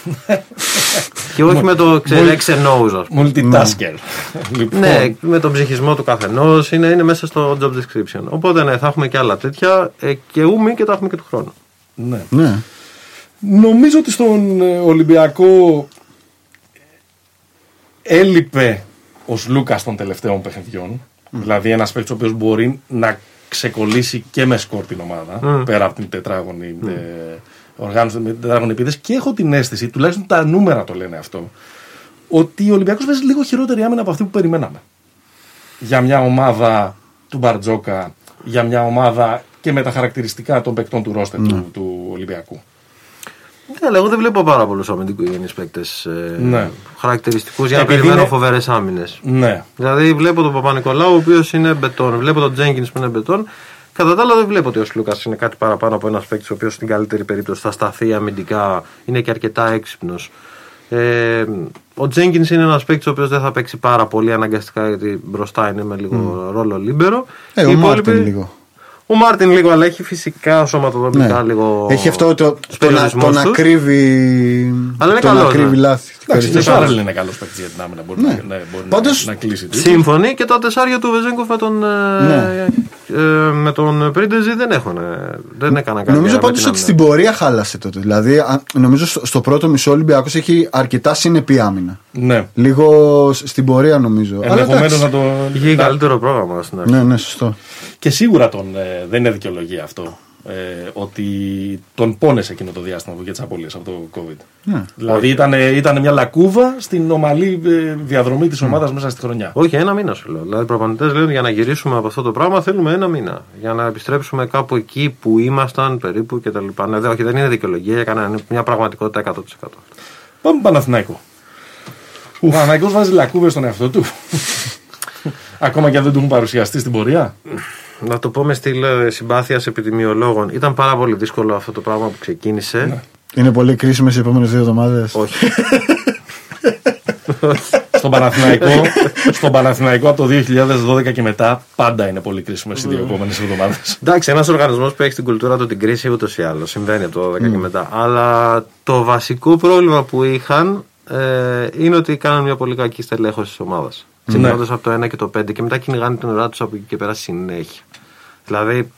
και όχι με το ξέρει X and O's, ας πούμε. Multitasker. λοιπόν, Ναι, με τον ψυχισμό του καθενός είναι, είναι μέσα στο job description. Οπότε ναι, θα έχουμε και άλλα τέτοια ε, και ούμι και τα έχουμε και του χρόνου. ναι. Ναι. Νομίζω ότι στον ε, Ολυμπιακό έλειπε ο Λούκας των τελευταίων παιχνιδιών. Δηλαδή ένας παίκτης ο οποίος μπορεί να ξεκολλήσει και με σκορ την ομάδα πέρα από την τετράγωνη ε, οργάνωση, με την τετράγωνη επίθεση. Και έχω την αίσθηση, τουλάχιστον τα νούμερα το λένε αυτό, ότι ο Ολυμπιακός παίζει λίγο χειρότερη άμυνα από αυτή που περιμέναμε. Για μια ομάδα του Μπαρτζόκα, για μια ομάδα και με τα χαρακτηριστικά των παικτών του ρόστερ του, του Ολυμπιακού. Ναι, αλλά εγώ δεν βλέπω πάρα πολλούς αμυντικογενεί παίκτες ε, Ναι. χαρακτηριστικούς για να Επειδή περιμένω είναι- φοβερές άμυνες. Ναι. Δηλαδή βλέπω τον Παπα-Νικολάου, ο οποίος είναι μπετόν. Βλέπω τον Τζέγκινς που είναι μπετόν. Κατά τα άλλα, δεν βλέπω ότι ο Σλούκα είναι κάτι παραπάνω από ένας παίκτης ο οποίος στην καλύτερη περίπτωση θα σταθεί αμυντικά, είναι και αρκετά έξυπνος. Ε, ο Τζένκινς είναι ένας παίκτης ο οποίος δεν θα παίξει πάρα πολύ αναγκαστικά γιατί μπροστά είναι με λίγο ρόλο λίμπερο. Ε, Οι ο υπόλοιποι- Μάρτιν λίγο. Ο Μάρτιν λίγο, αλλά έχει φυσικά σωματοδομικά Ναι. λίγο. Έχει αυτό το, τους το, να, περιορισμούς το να τους. κρύβει. Αλλά είναι το να καλός, κρύβει ναι. λάθη. Εντάξει, και ο είναι καλός. Χάρελ είναι καλός παίκτης για την άμυνα. Μπορεί, Ναι. να, ναι, μπορεί Πάντως- να, να κλείσει. τρίπλα. Σύμφωνοι και τα τεσσάρια του Βεζένκοφ με τον, ε, Ναι. ε, με τον Πρίντεζι δεν έχουν. ε, Δεν έκαναν κάτι. Νομίζω πάντως ότι στην πορεία χάλασε τότε. Δηλαδή, α- νομίζω στο, στο πρώτο μισό Ολυμπιακός έχει αρκετά συνεπή άμυνα. Ναι. Λίγο σ- στην πορεία νομίζω. Αλλά Ενδεχομένω εντάξει. να το. Είχε να- καλύτερο πρόγραμμα στην αρχή. Ναι, ναι, σωστό. Και σίγουρα τον, ε, δεν είναι δικαιολογία αυτό. Ε, ότι τον πόνεσε εκείνο το διάστημα που είχε τις απώλειες από το COVID. Ναι. Δηλαδή ήταν, ήταν μια λακκούβα στην ομαλή ε, διαδρομή της ομάδας μέσα στη χρονιά. Όχι, ένα μήνα σου λέω. Δηλαδή, οι προπονητές λένε ότι για να γυρίσουμε από αυτό το πράγμα θέλουμε ένα μήνα. Για να επιστρέψουμε κάπου εκεί που ήμασταν περίπου κτλ. Ναι, δε- όχι, δεν είναι δικαιολογία για κανένα. Είναι μια πραγματικότητα 100%. Πάμε Παναθηναϊκό. Ο Παναγιώ βάζει λακκούβες στον εαυτό του. Ακόμα και αν δεν του έχουν παρουσιαστεί στην πορεία. Να το πω με στυλ ε, συμπάθειας επιδημιολόγων. Ήταν πάρα πολύ δύσκολο αυτό το πράγμα που ξεκίνησε. Ναι. Είναι πολύ κρίσιμες οι επόμενες δύο εβδομάδες. Όχι. στον, Παναθηναϊκό, στον Παναθηναϊκό από το 2012 και μετά πάντα είναι πολύ κρίσιμες οι δύο επόμενες εβδομάδες. Εντάξει, ένας οργανισμός που έχει την κουλτούρα του την κρίση ούτως ή άλλως. Συμβαίνει από το 12 και μετά. Αλλά το βασικό πρόβλημα που είχαν ε, είναι ότι κάναν μια πολύ κακή στελέχωση της ομάδας. Ξεκινώντας από το 1 και το 5 και μετά κυνηγάνε την ουρά τους από εκεί και πέρα συνέχεια. Δηλαδή,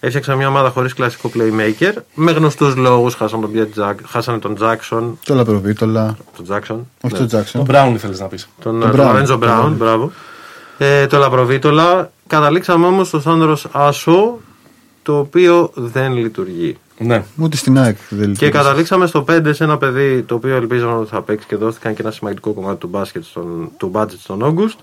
έφτιαξαν μια ομάδα χωρίς κλασικό playmaker. Με γνωστούς λόγους χάσανε τον, Πιέτ Τζακ- χάσανε τον Jackson. Το Λαπροβίτολα. Τον Jackson. Όχι ναι. τον Τζάξον. Τον Μπράουν ήθελες να πεις. Τον, Τον τον Brown. Lorenzo Τον Brown, Brown. μπράβο. Ε, το Λαπροβίτολα. Καταλήξαμε όμως στο Σάνδρος Άσο, το οποίο δεν λειτουργεί. Ναι. Ούτε στην ΑΕΚ δεν Και λειτουργήσε. καταλήξαμε στο 5 σε ένα παιδί το οποίο ελπίζαμε ότι θα παίξει και δόθηκαν και ένα σημαντικό κομμάτι του μπάσκετ στον, του budget στον August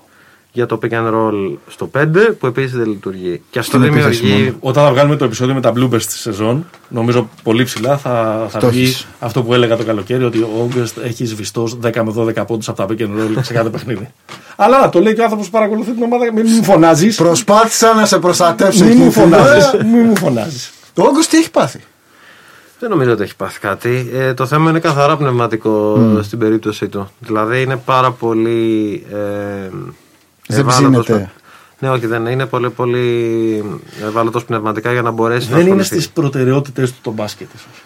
για το pick and roll στο 5 που επίσης δεν λειτουργεί. Και αυτό Στην επίθεση δημιουργεί. μόνο. Όταν θα βγάλουμε το επεισόδιο με τα bloopers της σεζόν, νομίζω πολύ ψηλά θα, θα Το βγει έχεις. αυτό που έλεγα το καλοκαίρι, ότι ο August έχει σβηστός 10 με 12 πόντους από τα pick and roll σε κάθε παιχνίδι. Αλλά να, το λέει και ο άνθρωπος που παρακολουθεί την ομάδα, μην μου φωνάζεις. Προσπάθησα να σε προστατεύσω. Μην μου εκεί, φίλε. φωνάζεις. Μην μου φωνάζεις. Το όγκο τι έχει πάθει; Δεν νομίζω ότι έχει πάθει κάτι. Ε, το θέμα είναι καθαρά πνευματικό στην περίπτωση του. Δηλαδή είναι πάρα πολύ. Ε, Δεν ευάλωτος ψήνεται. παι- Ναι, όχι, δεν είναι. Είναι πολύ, πολύ ευάλωτος πνευματικά για να μπορέσει να Δεν είναι ασχοληθεί. στις προτεραιότητες του το μπάσκετ, ίσως.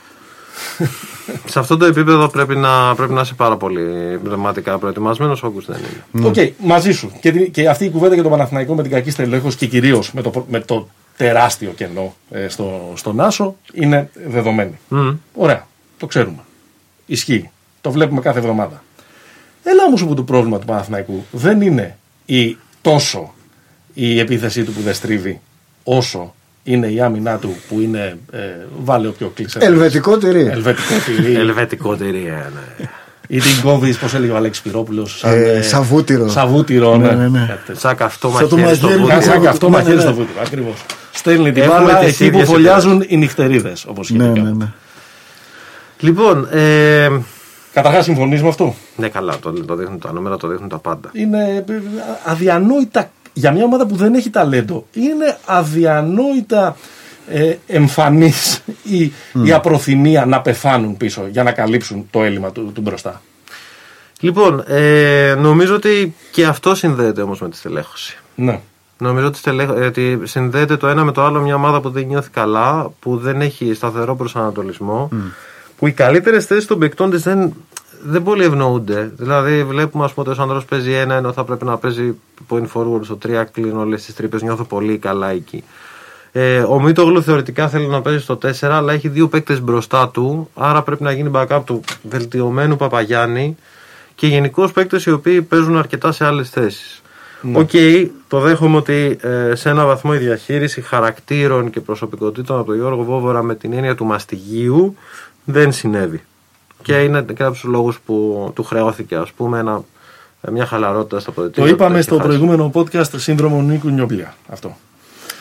Σε αυτό το επίπεδο πρέπει να, πρέπει να είσαι πάρα πολύ πνευματικά προετοιμασμένος. Όγκους δεν είναι. Οκ, μαζί σου. Και, την- και αυτή η κουβέντα για τον Παναθηναϊκό με την κακή στελέχωση και κυρίως με το, με το τεράστιο κενό ε, στο, στον άσο είναι δεδομένη. Μμ. Ωραία. Το ξέρουμε. Ισχύει. Το βλέπουμε κάθε εβδομάδα. Έλα όμως που το πρόβλημα του Παναθηναϊκού δεν είναι η, τόσο η επίθεσή του που δεν στρίβει, όσο είναι η άμυνά του που είναι. Ε, βάλε όποιο κλεισέ. Ελβετικό τυρί. Ελβετικό τυρί. Ελβετικό τυρί, ναι. Ή την κόβεις, πώς έλεγε ο Αλέξης Πυρόπουλος. Ε, σαβούτυρο. Σαβούτυρο, ναι. Ναι, ναι, ναι. Κάτι τέτοιο. Σαν καυτό Σαν το μαχαίρι στο μαχαίρι. βούτυρο. Σαν σαν και αυτό Ναι, μαχαίρι ναι, στο ναι. βούτυρο. Ακριβώς. Στέλνει την Έχουμε μπάλα τις εκεί που ίδιες φωλιάζουν οι νυχτερίδες, όπως Ναι, γίνεται. ναι, ναι. Λοιπόν, ε, Καταρχάς, συμφωνείς με αυτό; ναι, καλά, το, το δείχνουν τα νούμερα, το δείχνουν τα πάντα. Είναι ε, αδιανόητα για μια ομάδα που δεν έχει ταλέντο. Είναι αδιανόητα ε, εμφανής η, η απροθυμία να πεθάνουν πίσω για να καλύψουν το έλλειμμα του, του μπροστά. Λοιπόν, ε, νομίζω ότι και αυτό συνδέεται όμως με τη στελέχωση. Ναι. Νομίζω ότι, στελέχ- ε, ότι συνδέεται το ένα με το άλλο μια ομάδα που δεν νιώθει καλά, που δεν έχει σταθερό προσανατολισμό, που οι καλύτερες θέσεις των παικτών της δεν, δεν πολύ ευνοούνται. Δηλαδή, βλέπουμε ας πούμε, ότι ο Σάνδρος παίζει ένα, ενώ θα πρέπει να παίζει point forward στο 3, κλείνω όλες τις τρύπες, νιώθω πολύ καλά εκεί. Ε, ο Μίτογλου θεωρητικά θέλει να παίζει στο 4, αλλά έχει δύο παίκτες μπροστά του, άρα πρέπει να γίνει backup του βελτιωμένου Παπαγιάννη και γενικώς παίκτες οι οποίοι παίζουν αρκετά σε άλλες θέσεις. Οκ, το δέχομαι ότι ε, σε ένα βαθμό η διαχείριση χαρακτήρων και προσωπικότητων από τον Γιώργο Βόβορα με την έννοια του μαστιγίου δεν συνέβη. Και είναι και από τους λόγους που του χρεώθηκε, ας πούμε, ένα, ε, μια χαλαρότητα στο Το αποδυτήριο. είπαμε στο προηγούμενο podcast σύνδρομο Νίκου Νιόπλια. Αυτό.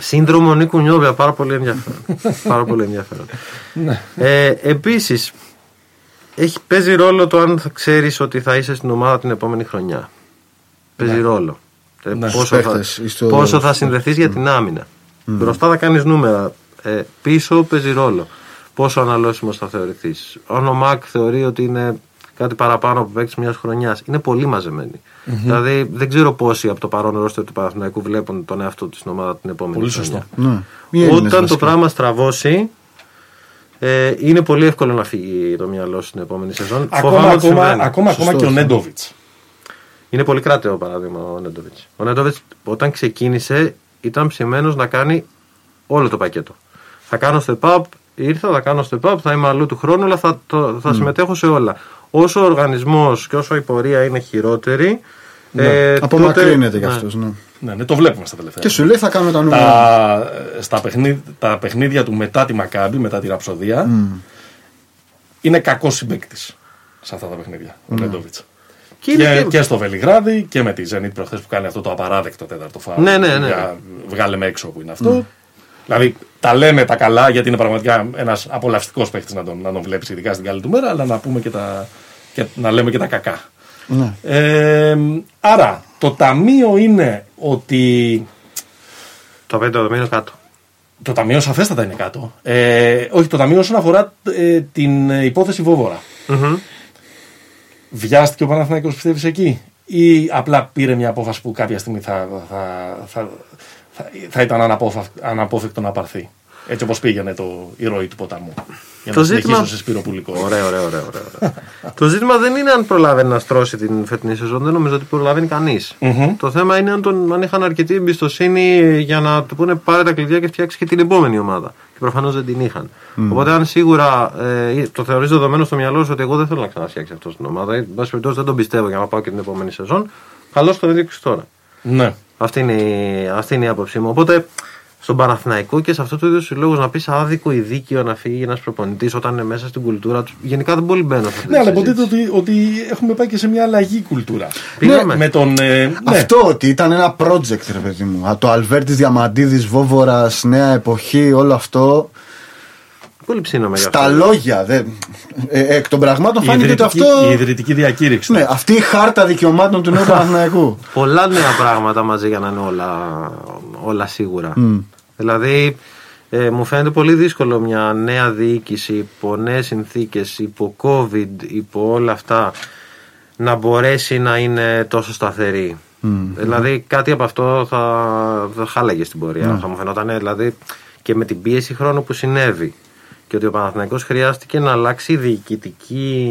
Σύνδρομο Νίκου Νιόβια, πάρα πολύ ενδιαφέρον. πάρα πολύ ενδιαφέρον. ε, Επίσης, παίζει ρόλο το αν θα ξέρεις ότι θα είσαι στην ομάδα την επόμενη χρονιά. Παίζει ρόλο. Ε, Ναι. πόσο, Στους θα, παίχτες ή στο- πόσο θα συνδεθείς για την άμυνα. Μπροστά θα κάνεις νούμερα. Ε, πίσω παίζει ρόλο. Πόσο αναλώσιμος θα θεωρηθείς. Αν ο Μακ θεωρεί ότι είναι κάτι παραπάνω από παίκτης μιας χρονιάς, είναι πολύ μαζεμένοι. Δηλαδή δεν ξέρω πόσοι από το παρόν ρόστερ του Παναθηναϊκού βλέπουν τον εαυτό τους στην ομάδα την επόμενη Πολύ χρονιά. σωστό. Ναι. Οι Έλληνες Όταν το βασικά. πράγμα στραβώσει, ε, είναι πολύ εύκολο να φύγει το μυαλό σου την επόμενη σεζόν. Ακόμα, Φοβάμαι ότι ακόμα, συμβαίνει. ακόμα, ακόμα Σωστό και ο αυτό. Νέντοβιτς. Είναι πολύ κρατέο παράδειγμα ο Νέντοβιτς. Ο Νέντοβιτς όταν ξεκίνησε ήταν ψημένος να κάνει όλο το πακέτο. Θα κάνω step up, ήρθα, θα κάνω step up, θα είμαι αλλού του χρόνου, αλλά θα, το, θα συμμετέχω σε όλα. Όσο ο οργανισμός και όσο η πορεία είναι χειρότερη. ε, Απομακρύνεται κι ναι. αυτός. Ναι. Ναι, ναι, το βλέπουμε στα τελευταία. Και σου λέει θα κάνω τα νούμερα. τα, στα παιχνίδια, τα παιχνίδια του μετά τη Μακάμπη, μετά τη Ραψοδία, είναι κακός συμπέκτη σε αυτά τα παιχνίδια. Ο Νέντοβιτς. Και Και, είναι και, και- στο Βελιγράδι και με τη Zenit προχθές που κάνει αυτό το απαράδεκτο τέταρτο φάουλ. Ναι, ναι, ναι. Για βγάλε με έξω που είναι αυτό. Δηλαδή τα λέμε τα καλά γιατί είναι πραγματικά ένας απολαυστικός παίχτη να τον, να τον βλέπεις, ειδικά στην καλή του μέρα, αλλά να, πούμε και τα, και να λέμε και τα κακά. Ναι. Ε, άρα, το ταμείο είναι ότι. Το 5 το μήνο κάτω. Το ταμείο σαφέστατα είναι κάτω. Ε, όχι, το ταμείο όσον αφορά ε, την ε, υπόθεση Βόβορα. Μμμ. Βιάστηκε ο Παναθηναϊκός πιστεύεις εκεί ή απλά πήρε μια απόφαση που κάποια στιγμή θα, θα, θα, θα, θα ήταν αναπόφα- αναπόφευκτο να πάρθει. Έτσι όπως πήγαινε το, η ροή του ποταμού. Για Το να ζήτημα- συνεχίσω σε σπυροπουλικό. Ωραία, ωραία, ωραία. ωραία, ωραία. το ζήτημα δεν είναι αν προλάβαινε να στρώσει την φετινή σεζόν. Δεν νομίζω ότι προλαβαίνει κανείς. Μμμ. Το θέμα είναι αν, τον, αν είχαν αρκετή εμπιστοσύνη για να του πούνε πάρε τα κλειδιά και φτιάξει και την επόμενη ομάδα. Και προφανώς δεν την είχαν. Οπότε, αν σίγουρα ε, το θεωρείς δεδομένο στο μυαλό σου ότι εγώ δεν θέλω να ξαναφτιάξει αυτό την ομάδα, ή, εν πάση περιπτώσει δεν τον πιστεύω για να πάω και την επόμενη σεζόν, καλώς το έδειξε τώρα. Ναι. Αυτή είναι, η- αυτή είναι η άποψή μου. Οπότε στον Παναθηναϊκό και σε αυτό το είδος συλλόγους να πεις άδικο ή δίκαιο να φύγει ένας προπονητής όταν είναι μέσα στην κουλτούρα τους. Γενικά δεν πολύ μπαίνω σε αυτή Ναι, τη αλλά συζήτηση. υποτίθεται ότι, ότι έχουμε πάει και σε μια αλλαγή κουλτούρα. Πήγαμε. Με τον. ε, ναι. Αυτό ότι ήταν ένα project, ρε παιδί μου. Α, Το Αλβέρτης Διαμαντίδης, Βόβορας, νέα εποχή, όλο αυτό. Πολύ ψήνομαι γι' αυτό. Στα λόγια. Δε... Ε, εκ των πραγμάτων Η φάνηκε ότι ιδρυτική, αυτό. η ιδρυτική διακήρυξη. Ναι, αυτή η χάρτα δικαιωμάτων του νέου Παναθηναϊκού. Πολλά νέα πράγματα μαζί για να είναι όλα, όλα σίγουρα. Δηλαδή, ε, μου φαίνεται πολύ δύσκολο μια νέα διοίκηση υπό νέες συνθήκες, υπό COVID, υπό όλα αυτά να μπορέσει να είναι τόσο σταθερή. Δηλαδή, κάτι από αυτό θα, θα χάλαγε στην πορεία. Θα μου φαινόταν, δηλαδή, και με την πίεση χρόνου που συνέβη. Και ότι ο Παναθηναϊκός χρειάστηκε να αλλάξει διοικητική,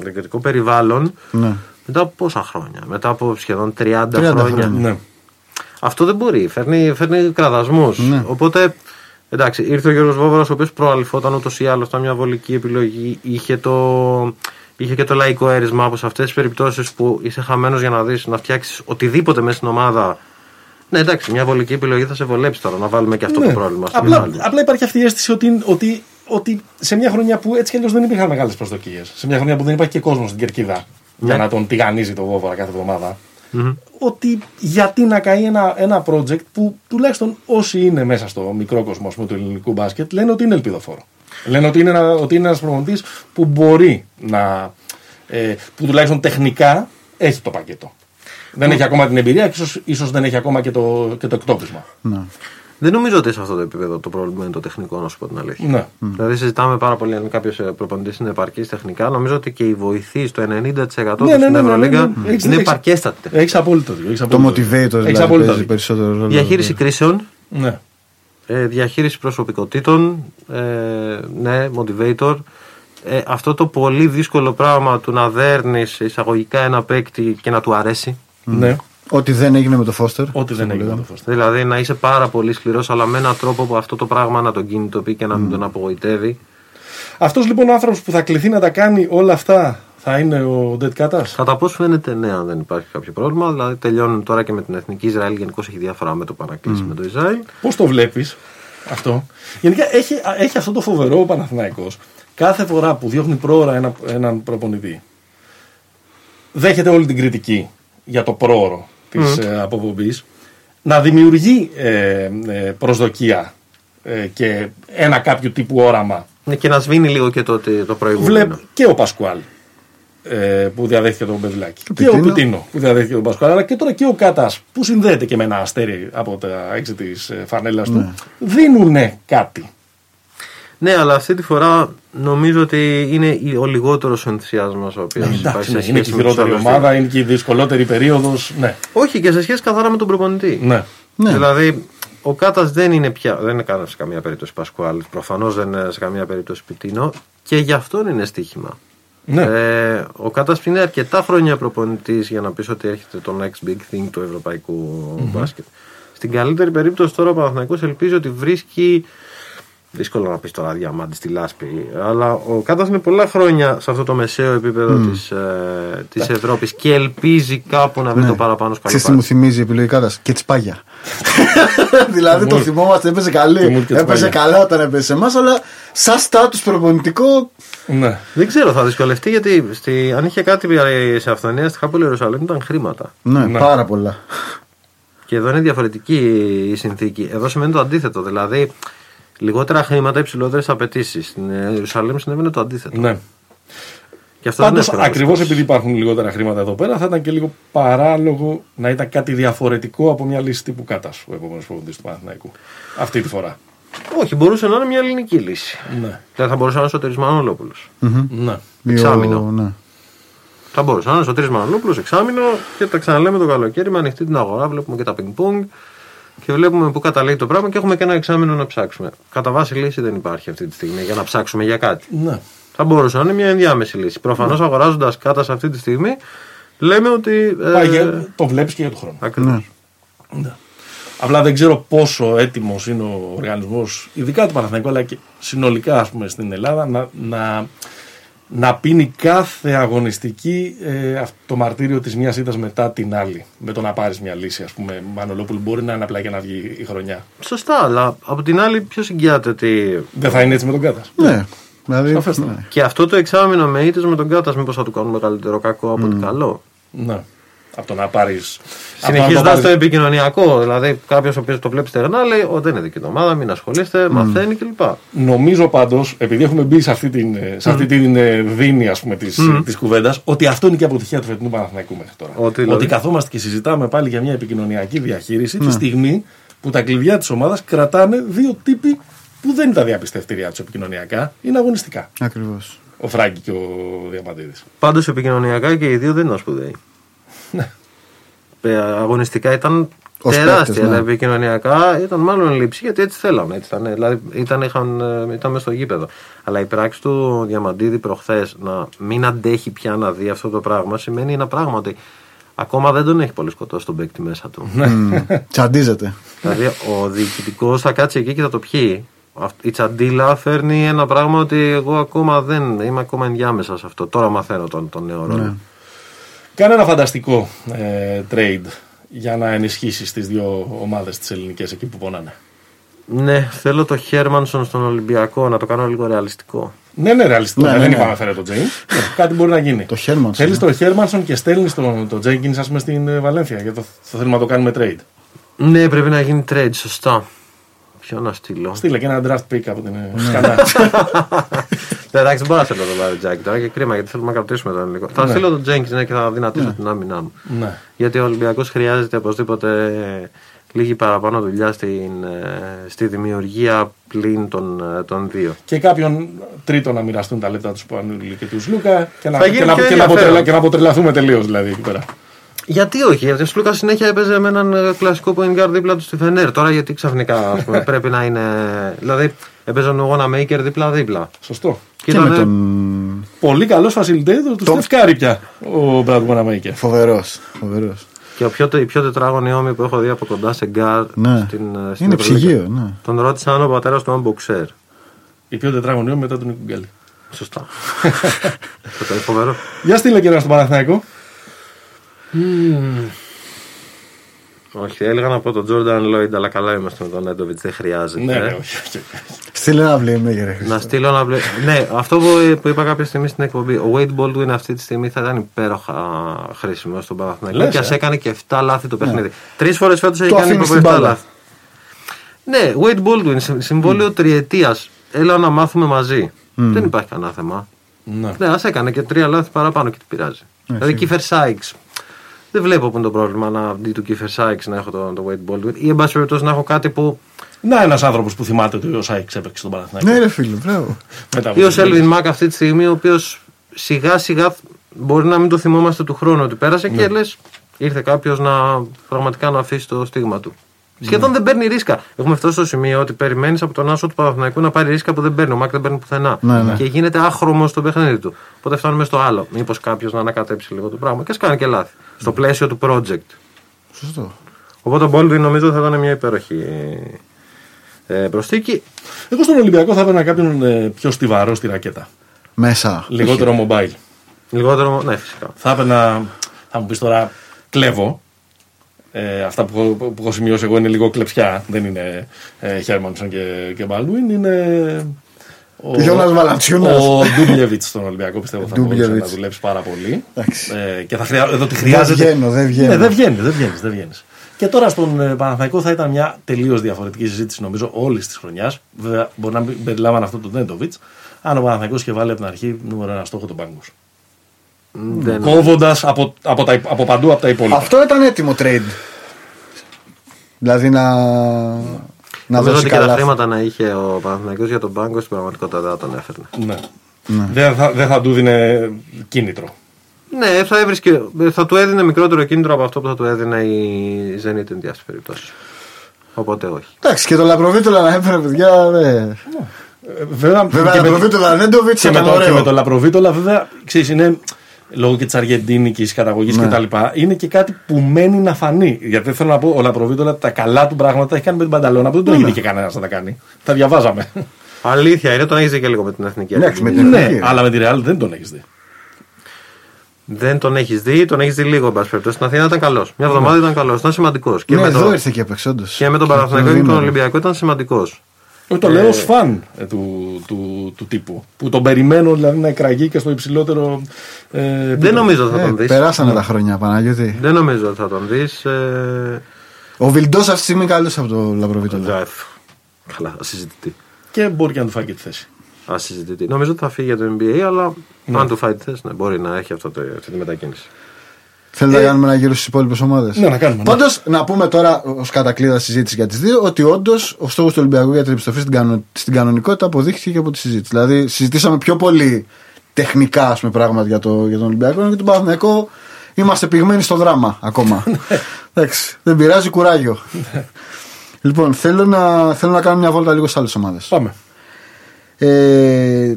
διοικητικό περιβάλλον ναι. μετά από πόσα χρόνια, μετά από σχεδόν 30, 30 χρόνια. χρόνια. Ναι. Αυτό δεν μπορεί, φέρνει, φέρνει κραδασμούς. Ναι. Οπότε, εντάξει, ήρθε ο Γιώργος Βόβορας, ο οποίος προαλυφόταν ούτως ή άλλως, ήταν μια βολική επιλογή, είχε το, είχε και το λαϊκό έρισμα από σε αυτές τις περιπτώσεις που είσαι χαμένος για να δεις να φτιάξεις οτιδήποτε μέσα στην ομάδα. Ναι, εντάξει, μια βολική επιλογή θα σε βολέψει τώρα να βάλουμε και αυτό Ναι. το πρόβλημα στο Απλά, μυαλό. απλά υπάρχει αυτή η αίσθηση ότι, ότι, ότι σε μια χρονιά που έτσι κι αλλιώς δεν υπήρχαν μεγάλες προσδοκίες, σε μια χρονιά που δεν υπάρχει και κόσμος στην κερκίδα για Ναι. να τον τηγανίζει το Βόβορα κάθε εβδομάδα, ότι γιατί να καεί ένα, ένα project που τουλάχιστον όσοι είναι μέσα στο μικρό κόσμο ας πούμε, του ελληνικού μπάσκετ λένε ότι είναι ελπιδοφόρο. Λένε ότι είναι, ένα, ότι είναι ένας προπονητής που μπορεί να. Ε, που τουλάχιστον τεχνικά έχει το πακέτο. Δεν έχει ακόμα την εμπειρία και ίσως, ίσως δεν έχει ακόμα και το, και το εκτόπισμα. ναι. Δεν νομίζω ότι σε αυτό το επίπεδο το πρόβλημα είναι το τεχνικό, να σου πω την αλήθεια. Ναι. Δηλαδή, συζητάμε πάρα πολύ αν κάποιος προπονητής είναι επαρκής τεχνικά. Νομίζω ότι και οι βοηθοί στο 90% Ναι, του ναι, στην ναι, ναι, ναι, Ευρωλίγκα ναι. Έχεις- είναι έχεις- επαρκέστατοι. τεχνικά. Έχεις απόλυτο δίκιο. έχεις Το απόλυτο motivator δίκιο. Έχεις δηλαδή απόλυτο παίζει δίκιο. περισσότερο ρόλο. Διαχείριση κρίσεων, Ναι. ε, διαχείριση προσωπικότητων, ε, ναι, motivator. Ε, αυτό το πολύ δύσκολο πράγμα του να δέρνεις εισαγωγικά ένα παίκτη και να του αρέσει. ναι. Ό,τι δεν έγινε με το Φώστερ. Ό,τι δεν έγινε με το Φώστερ. Δηλαδή να είσαι πάρα πολύ σκληρός, αλλά με έναν τρόπο που αυτό το πράγμα να τον κινητοποιεί και να μην τον απογοητεύει. Αυτός λοιπόν ο άνθρωπος που θα κληθεί να τα κάνει όλα αυτά θα είναι ο Ντετ Κάτα. Κατά πώ φαίνεται, ναι, αν δεν υπάρχει κάποιο πρόβλημα. Δηλαδή τελειώνουν τώρα και με την εθνική Ισραήλ. Γενικώ έχει διάφορα με το παρακλείσει με το Ισραήλ. Πώς το βλέπεις αυτό; Γενικά έχει, έχει αυτό το φοβερό ο Παναθηναϊκός κάθε φορά που διώχνει πρόωρα ένα, έναν προπονητή. Δέχεται όλη την κριτική για το πρόωρο της ε, αποπομπής να δημιουργεί ε, ε, προσδοκία ε, και ένα κάποιο τύπου όραμα Ναι, και να σβήνει λίγο και το, το προηγούμενο. Βλέπ και ο Πασκουάλ ε, που διαδέχθηκε τον Μπεζλάκη. Και, Πιτίνο. ο Πιτίνο που διαδέχθηκε τον Πασκουάλ. Αλλά και τώρα και ο Κάτα που συνδέεται και με ένα αστέρι από τα έξι της φανέλας του. Δίνουν κάτι. Ναι, αλλά αυτή τη φορά νομίζω ότι είναι η- ο λιγότερος ενθουσιασμός ο οποίος υπάρχει Εντάξει, σε ναι, σχέση είναι και η με τους χειρότερη άλλους ομάδα, δύο. είναι και η δυσκολότερη περίοδος. Ναι. Όχι και σε σχέση καθαρά με τον προπονητή. ναι. Ναι. Δηλαδή, ο Κάτας δεν είναι πια. Δεν είναι καν σε καμία περίπτωση Πασκουάλ. Προφανώς δεν είναι σε καμία περίπτωση Πιτίνο. Και γι' αυτόν είναι στοίχημα. Ναι. Ε, ο Κάτας είναι αρκετά χρόνια προπονητής για να πεις ότι έρχεται το next big thing του ευρωπαϊκού μπάσκετ. Στην καλύτερη περίπτωση τώρα ο Παναθηναϊκός ελπίζει ότι βρίσκει. Δύσκολο να πεις τώρα διαμάντη στη λάσπη. Αλλά ο Κάτα είναι πολλά χρόνια σε αυτό το μεσαίο επίπεδο τη της, ε, της Ευρώπης και ελπίζει κάπου να βρει το παραπάνω Ξέρεις τι σκαλοπάτι. μου θυμίζει επιλογικά και τσπάγια. δηλαδή το Μου- θυμόμαστε, έπαιζε Το καλή. μου και Έπαιζε τσπάγια. καλά όταν έπαιζε σε εμάς, αλλά σαν στάτους προπονητικό. ναι. Δεν ξέρω, θα δυσκολευτεί γιατί στη, αν είχε κάτι σε αυθονία στη Χάπολη Ιερουσαλήμ ήταν χρήματα. Ναι, Ναι. πάρα πολλά. Και εδώ είναι διαφορετική η συνθήκη. Εδώ σημαίνει το αντίθετο. Δηλαδή, λιγότερα χρήματα, υψηλότερες απαιτήσεις. Στην Ιερουσαλήμ συνέβαινε το αντίθετο. ναι. Και αυτό δεν Πάντως, είναι εύκολο να το ακριβώς σκεφτείς. επειδή υπάρχουν λιγότερα χρήματα εδώ πέρα, θα ήταν και λίγο παράλογο να ήταν κάτι διαφορετικό από μια λύση τύπου Κάτας ο επόμενος προπονητή του Παναθηναϊκού. Αυτή τη φορά. Όχι, μπορούσε να είναι μια ελληνική λύση. Ναι. Δηλαδή θα μπορούσε να είναι ο Σωτήρης Μανολόπουλος. ναι. Εξάμηνο. Ναι. Θα μπορούσε να είναι ο Σωτήρης Μανολόπουλος εξάμεινο και τα ξαναλέμε το καλοκαίρι με ανοιχτή την αγορά. Βλέπουμε και τα πινκ-πονγκ και βλέπουμε πού καταλήγει το πράγμα και έχουμε και ένα εξάμεινο να ψάξουμε. Κατά βάση λύση δεν υπάρχει αυτή τη στιγμή για να ψάξουμε για κάτι. ναι. Θα μπορούσε να είναι μια ενδιάμεση λύση. Προφανώς αγοράζοντας κάτα σε αυτή τη στιγμή, λέμε ότι. ε, Πάει για- το βλέπεις και για τον χρόνο. ακριβώς. Ναι. Απλά δεν ξέρω πόσο έτοιμος είναι ο οργανισμός, ειδικά του Παναθηναϊκού, αλλά και συνολικά ας πούμε, στην Ελλάδα, να, να, να πίνει κάθε αγωνιστική ε, αυτό το μαρτύριο της μιας ήττας μετά την άλλη. Με το να πάρεις μια λύση, ας πούμε, Μανολόπουλου, μπορεί να είναι απλά για να βγει η χρονιά. Σωστά, αλλά από την άλλη, ποιος συγκιάται ότι. Δεν θα είναι έτσι με τον Κάτας. Ναι. Δηλαδή, Σαφέστατα. ναι. Και αυτό το εξάμεινο με ήττες με τον Κάτας, μήπως θα του κάνουν μεγαλύτερο κακό από ότι καλό. Ναι. Από το να πάρει. Συνεχίζοντας το επικοινωνιακό, δηλαδή κάποιος ο οποίος το βλέπει στεγνά λέει: Ω, δεν είναι δική του ομάδα, μην ασχολείστε, μαθαίνει κλπ. Νομίζω πάντως, επειδή έχουμε μπει σε αυτή την, ε, σε αυτή την ε, δίνη ας πούμε, της, της κουβέντας, ότι αυτό είναι και η αποτυχία του φετινού Παναθηναϊκού μέχρι τώρα. Ότι δηλαδή; καθόμαστε και συζητάμε πάλι για μια επικοινωνιακή διαχείριση τη στιγμή που τα κλειδιά της ομάδας κρατάνε δύο τύποι που δεν είναι τα διαπιστευτήριά τους επικοινωνιακά, είναι αγωνιστικά. Ακριβώς. Ο Φράγκη και ο Διαμαντίδης. Πάντως επικοινωνιακά και οι δύο δεν ήταν σπουδαίοι. Ναι. Ε, Αγωνιστικά ήταν Ως τεράστια, παίκτες, ναι. αλλά επικοινωνιακά ήταν μάλλον λήψη γιατί έτσι θέλαμε. Έτσι ήταν, δηλαδή ήταν, είχαν, ε, ήταν μες στο γήπεδο. Αλλά η πράξη του Διαμαντίδη προχθές να μην αντέχει πια να δει αυτό το πράγμα σημαίνει ένα πράγμα ότι ακόμα δεν τον έχει πολύ σκοτώσει τον παίκτη μέσα του. Τσαντίζεται. δηλαδή ο διοικητικός θα κάτσει εκεί και θα το πιει. Αυτ- Η τσαντίλα φέρνει ένα πράγμα ότι εγώ ακόμα δεν είμαι ακόμα ενδιάμεσα σε αυτό. Τώρα μαθαίνω τον, τον νέο ρόλο. Κάνε ένα φανταστικό ε, trade για να ενισχύσεις τις δύο ομάδες τις ελληνικές εκεί που πονάνε. Ναι, θέλω το Χέρμανσον στον Ολυμπιακό να το κάνω λίγο ρεαλιστικό. Ναι, ναι, ρεαλιστικό. Ναι, δεν ναι, ναι. είπαμε φέρε τον Τζέιν. κάτι μπορεί να γίνει. Το Χέρμανσον, Θέλεις ναι. τον Χέρμανσον και στέλνεις τον, τον Τζέγκιν, ας πούμε, στην ε, Βαλένθια. Γιατί το, το θέλουμε να το κάνουμε trade. Ναι, πρέπει να γίνει trade, σωστά. Ποιο να στείλω; Στείλε και ένα draft pick από την Ναι. ε, Σκανά. Ναι, Εντάξει, δεν μπορώ να στείλω τον Λάρι Τζάκη τώρα και κρίμα γιατί θέλουμε να κρατήσουμε τον λίγο. Θα στείλω τον Τζέγκιν ναι, και θα δυνατήσω την άμυνά μου. ναι. Γιατί ο Ολυμπιακός χρειάζεται οπωσδήποτε λίγη παραπάνω δουλειά στην, ε, στη δημιουργία πλην των, ε, των δύο. Και κάποιον τρίτο να μοιραστούν τα λεπτά τους Σπανούλη και τους Λούκα και να, Θα γίνει και να, πιο και να, αποτρελα, ενδιαφέρον. και να αποτρελαθούμε τελείως δηλαδή εκεί πέρα. Γιατί όχι, γιατί ο Σλούκα συνέχεια έπαιζε με έναν ε, κλασικό point guard δίπλα του στη Φενέρ. Τώρα γιατί ξαφνικά ας πούμε, πρέπει να είναι. Δηλαδή έπαιζε ο Γουοναμέικερ δίπλα-δίπλα. Σωστό. Και Και με ήταν. τον. Πολύ καλός facilitator τους τεσσάρη πια ο Μπραντ Γουοναμέικερ. Φοβερός. Φοβερός. Και ο πιο, η πιο τετράγωνη ώμοι που έχω δει από κοντά σε γκάρ Ναι. στην, ε, στην Είναι Ευρωλίγκα. ψυγείο, ναι. Τον ρώτησα αν ο πατέρας του αν μποξέρ. Η πιο τετράγωνη μετά τον Νίκο Γκάλη. Σωστά. Αυτό είναι φοβερό. Για στείλε και ένα στο Παναθηναϊκό. Όχι, έλεγα να πω τον Τζόρνταν Λόιντ, αλλά καλά είμαστε με τον Έντοβιτ, δεν χρειάζεται. Ναι, ε. ναι, όχι. όχι. Στείλε ένα βλέμμα, κύριε Να Χριστό. στείλω ένα βλέ... ναι, αυτό που, που είπα κάποια στιγμή στην εκπομπή. Ο Wade Baldwin αυτή τη στιγμή θα ήταν υπέροχα χρήσιμο στον Παναθηναϊκό Λες, και ας ε. έκανε και 7 λάθη το παιχνίδι. Τρεις φορές φέτος έχει Το κάνει αφήνει από στην 7 μπάλα. λάθη. Ναι, Wade Baldwin, συμ- συμβόλαιο τριετίας. Έλα να μάθουμε μαζί. Δεν υπάρχει κανένα θέμα. Ναι. Ναι, ας έκανε και τρία λάθη παραπάνω και τι πειράζει. δηλαδή, Κίφερ Σάικς. Δεν βλέπω που είναι το πρόβλημα να αντί του Κίφερ Σάικς να έχω τον το Wade Baldwin ή εν πάση περιπτώσει να έχω κάτι που. Να ένας άνθρωπος που θυμάται ότι ο Σάικς έπαιξε στον Παναθηναϊκό. Ναι, ρε φίλε, μπράβο. Μετά από Ή ο την Σέλβιν Μάκ αυτή τη στιγμή, ο οποίος σιγά σιγά μπορεί να μην το θυμόμαστε του χρόνου ότι πέρασε και λες, ήρθε κάποιος να πραγματικά να αφήσει το στίγμα του. Σχεδόν δεν παίρνει ρίσκα. Έχουμε φτάσει στο σημείο ότι περιμένεις από τον άσο του Παναθηναϊκού να πάρει ρίσκα που δεν παίρνει. Ο Μάκ δεν παίρνει πουθενά. Ναι, ναι. Και γίνεται άχρωμος στο παιχνίδι του. Οπότε φτάνουμε στο άλλο. Μήπως κάποιος να ανακατέψει λίγο το πράγμα και ας κάνει και λάθη. Στο πλαίσιο του project. Σωστό. Οπότε ο Baldwin νομίζω θα ήταν μια υπέροχη ε, προσθήκη. Εγώ στον Ολυμπιακό θα έπαιρνα κάποιον ε, πιο στιβαρό στη ρακέτα. Μέσα. Λιγότερο mobile. Λιγότερο. Ναι, φυσικά. Θα έπαιρνα, θα μου πεις τώρα, κλέβω. Ε, αυτά που, έχω- που έχω σημειώσει εγώ είναι λίγο κλεψιά. Δεν είναι ε, Χέρμανσον και, και Μπαλούιν. Είναι. Ο, Γιώνας Βαλαντσιούνας. Ο Ντούμπλεβιτ στον Ολυμπιακό πιστεύω θα μπορούσε Ντούμπλεβιτς. να δουλέψει πάρα πολύ. Εντάξει. Ε, και θα χρειά, εδώ τη χρειάζεται. βγαίνω, δεν βγαίνω. Ναι, δεν βγαίνεις, δεν βγαίνεις. Δεν βγαίνεις. Και τώρα στον ε, Παναθηναϊκό θα ήταν μια τελείως διαφορετική συζήτηση νομίζω όλης της χρονιάς. Βέβαια, μπορεί να μην περιλάμβανε αυτό το Ντέντοβιτ. Αν ο Παναθηναϊκός είχε βάλει από την αρχή νούμερο ένα στόχο τον Πάγκο. Δεν... Κόβοντας από, από, τα- από παντού από τα υπόλοιπα. Αυτό ήταν έτοιμο trade. Δηλαδή να, να Νομίζω δώσει ότι και τα καλά. χρήματα να είχε ο Παναθηναϊκός για τον πάγκο στην πραγματικότητα δεν θα τον έφερνε. Ναι. Δεν, θα, δεν θα του δίνε κίνητρο. Ναι, θα, έβρισκε, θα του έδινε μικρότερο κίνητρο από αυτό που θα του έδινε η Zenit εν διάστη περιπτώσει. Οπότε όχι. Εντάξει, και το Λαπροβίτολα να έφερε παιδιά. Δε. Ε, Βέβαια, Βέβαια, και με- Λαπροβίτολα Νέντοβιτ και με, ήταν το, και με ωραίο. το Λαπροβίτολα, βέβαια, ξέρεις, είναι λόγω και της αργεντίνικης καταγωγής Ναι. κτλ. Είναι και κάτι που μένει να φανεί. Γιατί θέλω να πω, ο Λαπροβίτολα τα καλά του πράγματα τα έχει κάνει με την Πανταλώνα που δεν τον έχει δει και κανένας να τα κάνει. Τα διαβάζαμε. Αλήθεια είναι, τον έχεις δει και λίγο με την εθνική. Εντάξει, με Αργεντινή. την ναι, εθνική. αλλά με τη Real δεν τον έχεις δει. Δεν τον έχεις δει, τον έχεις δει λίγο, εν πάση περιπτώσει. Στην Αθήνα ήταν καλός. Μια εβδομάδα ήταν καλός, ήταν σημαντικός. Και, Ναι, με εδώ το, ήρθε και έπαιξε, όντως. και με τον Και Παναθηναϊκό το και τον δίμερο. Ολυμπιακό ήταν σημαντικός. Όχι, το λέω ως φαν ε, του, του, του τύπου. Που τον περιμένω δηλαδή να εκραγεί και στο υψηλότερο. Ε, Δεν επίπεδο. νομίζω ότι θα Ε, τον δεις. περάσανε τα χρόνια, Παναγιώτη. Δεν νομίζω ότι θα τον δεις. Ε... Ο Βιλντός αυτή τη στιγμή είναι καλός από το Λαπροβίτολα. Τζάεφ. Καλά, ασυζητητή. Και μπορεί και να του φάει και τη θέση. Ασυζητητή. Νομίζω ότι θα φύγει για το NBA, αλλά αν του φάει τη θέση, ναι, μπορεί να έχει αυτό το, αυτή τη μετακίνηση. Θέλει να κάνουμε ένα γύρο στις υπόλοιπες ομάδες; Ναι, να κάνουμε, ναι. Πάντως, να πούμε τώρα ως κατακλείδα συζήτηση για τις δύο ότι όντως ο στόχος του Ολυμπιακού για την επιστροφή στην, κανο- στην κανονικότητα αποδείχθηκε και από τη συζήτηση. Δηλαδή, συζητήσαμε πιο πολύ τεχνικά ας πούμε, πράγματα για, το, για τον Ολυμπιακό και τον Παναθηναϊκό είμαστε πυγμένοι στο δράμα ακόμα. Εντάξει, δεν πειράζει, κουράγιο. λοιπόν, θέλω να, θέλω να κάνω μια βόλτα λίγο σε άλλες ομάδες. Πάμε. Ε,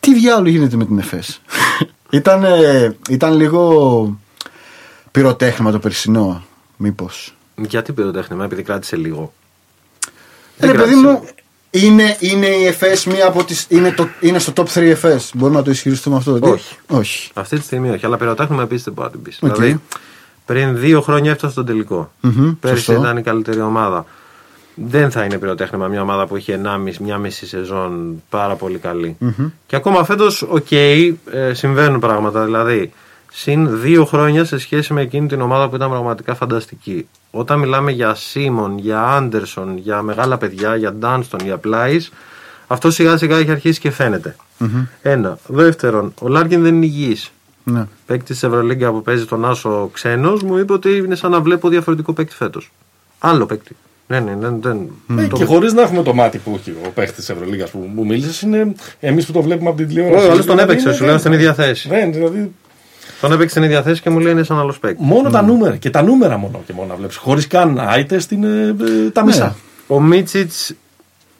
τι διάλογο γίνεται με την ΕΦΕΣ; Ήταν, ε, ήταν λίγο πυροτέχνημα το περσινό, μήπως. Γιατί πυροτέχνημα, επειδή κράτησε λίγο. Ε, Δεν ρε παιδί κράτησε. μου, είναι, είναι η ΕΦΕΣ μία από τις... Είναι, το, είναι στο top 3 ΕΦΕΣ. Μπορούμε να το ισχυριστούμε αυτό. ότι- Όχι. Όχι. Αυτή τη στιγμή όχι, αλλά πυροτέχνημα επίσης δεν μπορεί να την πεις. Οκ. Δηλαδή, πριν δύο χρόνια έφτασε στον τελικό. Μμμ, Πέρυσι σωστό. ήταν η καλύτερη ομάδα. Δεν θα είναι πυροτέχνημα μια ομάδα που είχε 1,5 μια μισή σεζόν πάρα πολύ καλή. Και ακόμα φέτος, οκ, ε, συμβαίνουν πράγματα. Δηλαδή, συν δύο χρόνια σε σχέση με εκείνη την ομάδα που ήταν πραγματικά φανταστική. Όταν μιλάμε για Σιμόν, για Άντερσον, για μεγάλα παιδιά, για Ντάνστον, για Πλάις, αυτό σιγά σιγά έχει αρχίσει και φαίνεται Ένα. Δεύτερον, ο Λάρκιν δεν είναι υγιής Ναι. παίκτης της Ευρωλίγκα που παίζει τον άσο ξένος, μου είπε ότι είναι σαν να βλέπω διαφορετικό παίκτη φέτος. Άλλο παίκτη. Ναι, ναι, δεν. δεν Ε, το... Και χωρίς να έχουμε το μάτι που έχει ο παίχτης της Ευρωλίγκας που μου μίλησες, είναι εμείς που το βλέπουμε από την τηλεόραση. Όχι, ο άλλος τον Δηλαδή, έπαιξε, είναι- σου λέω στην ίδια θέση. Δεν, δηλαδή, Τον έπαιξε στην ίδια θέση και μου λέει είναι σαν άλλος παίκτης. μόνο τα νούμερα. Και τα νούμερα μόνο και μόνο να βλέπεις. Χωρίς καν eye test είναι ε, τα μισά. Ο Μίτσιτς,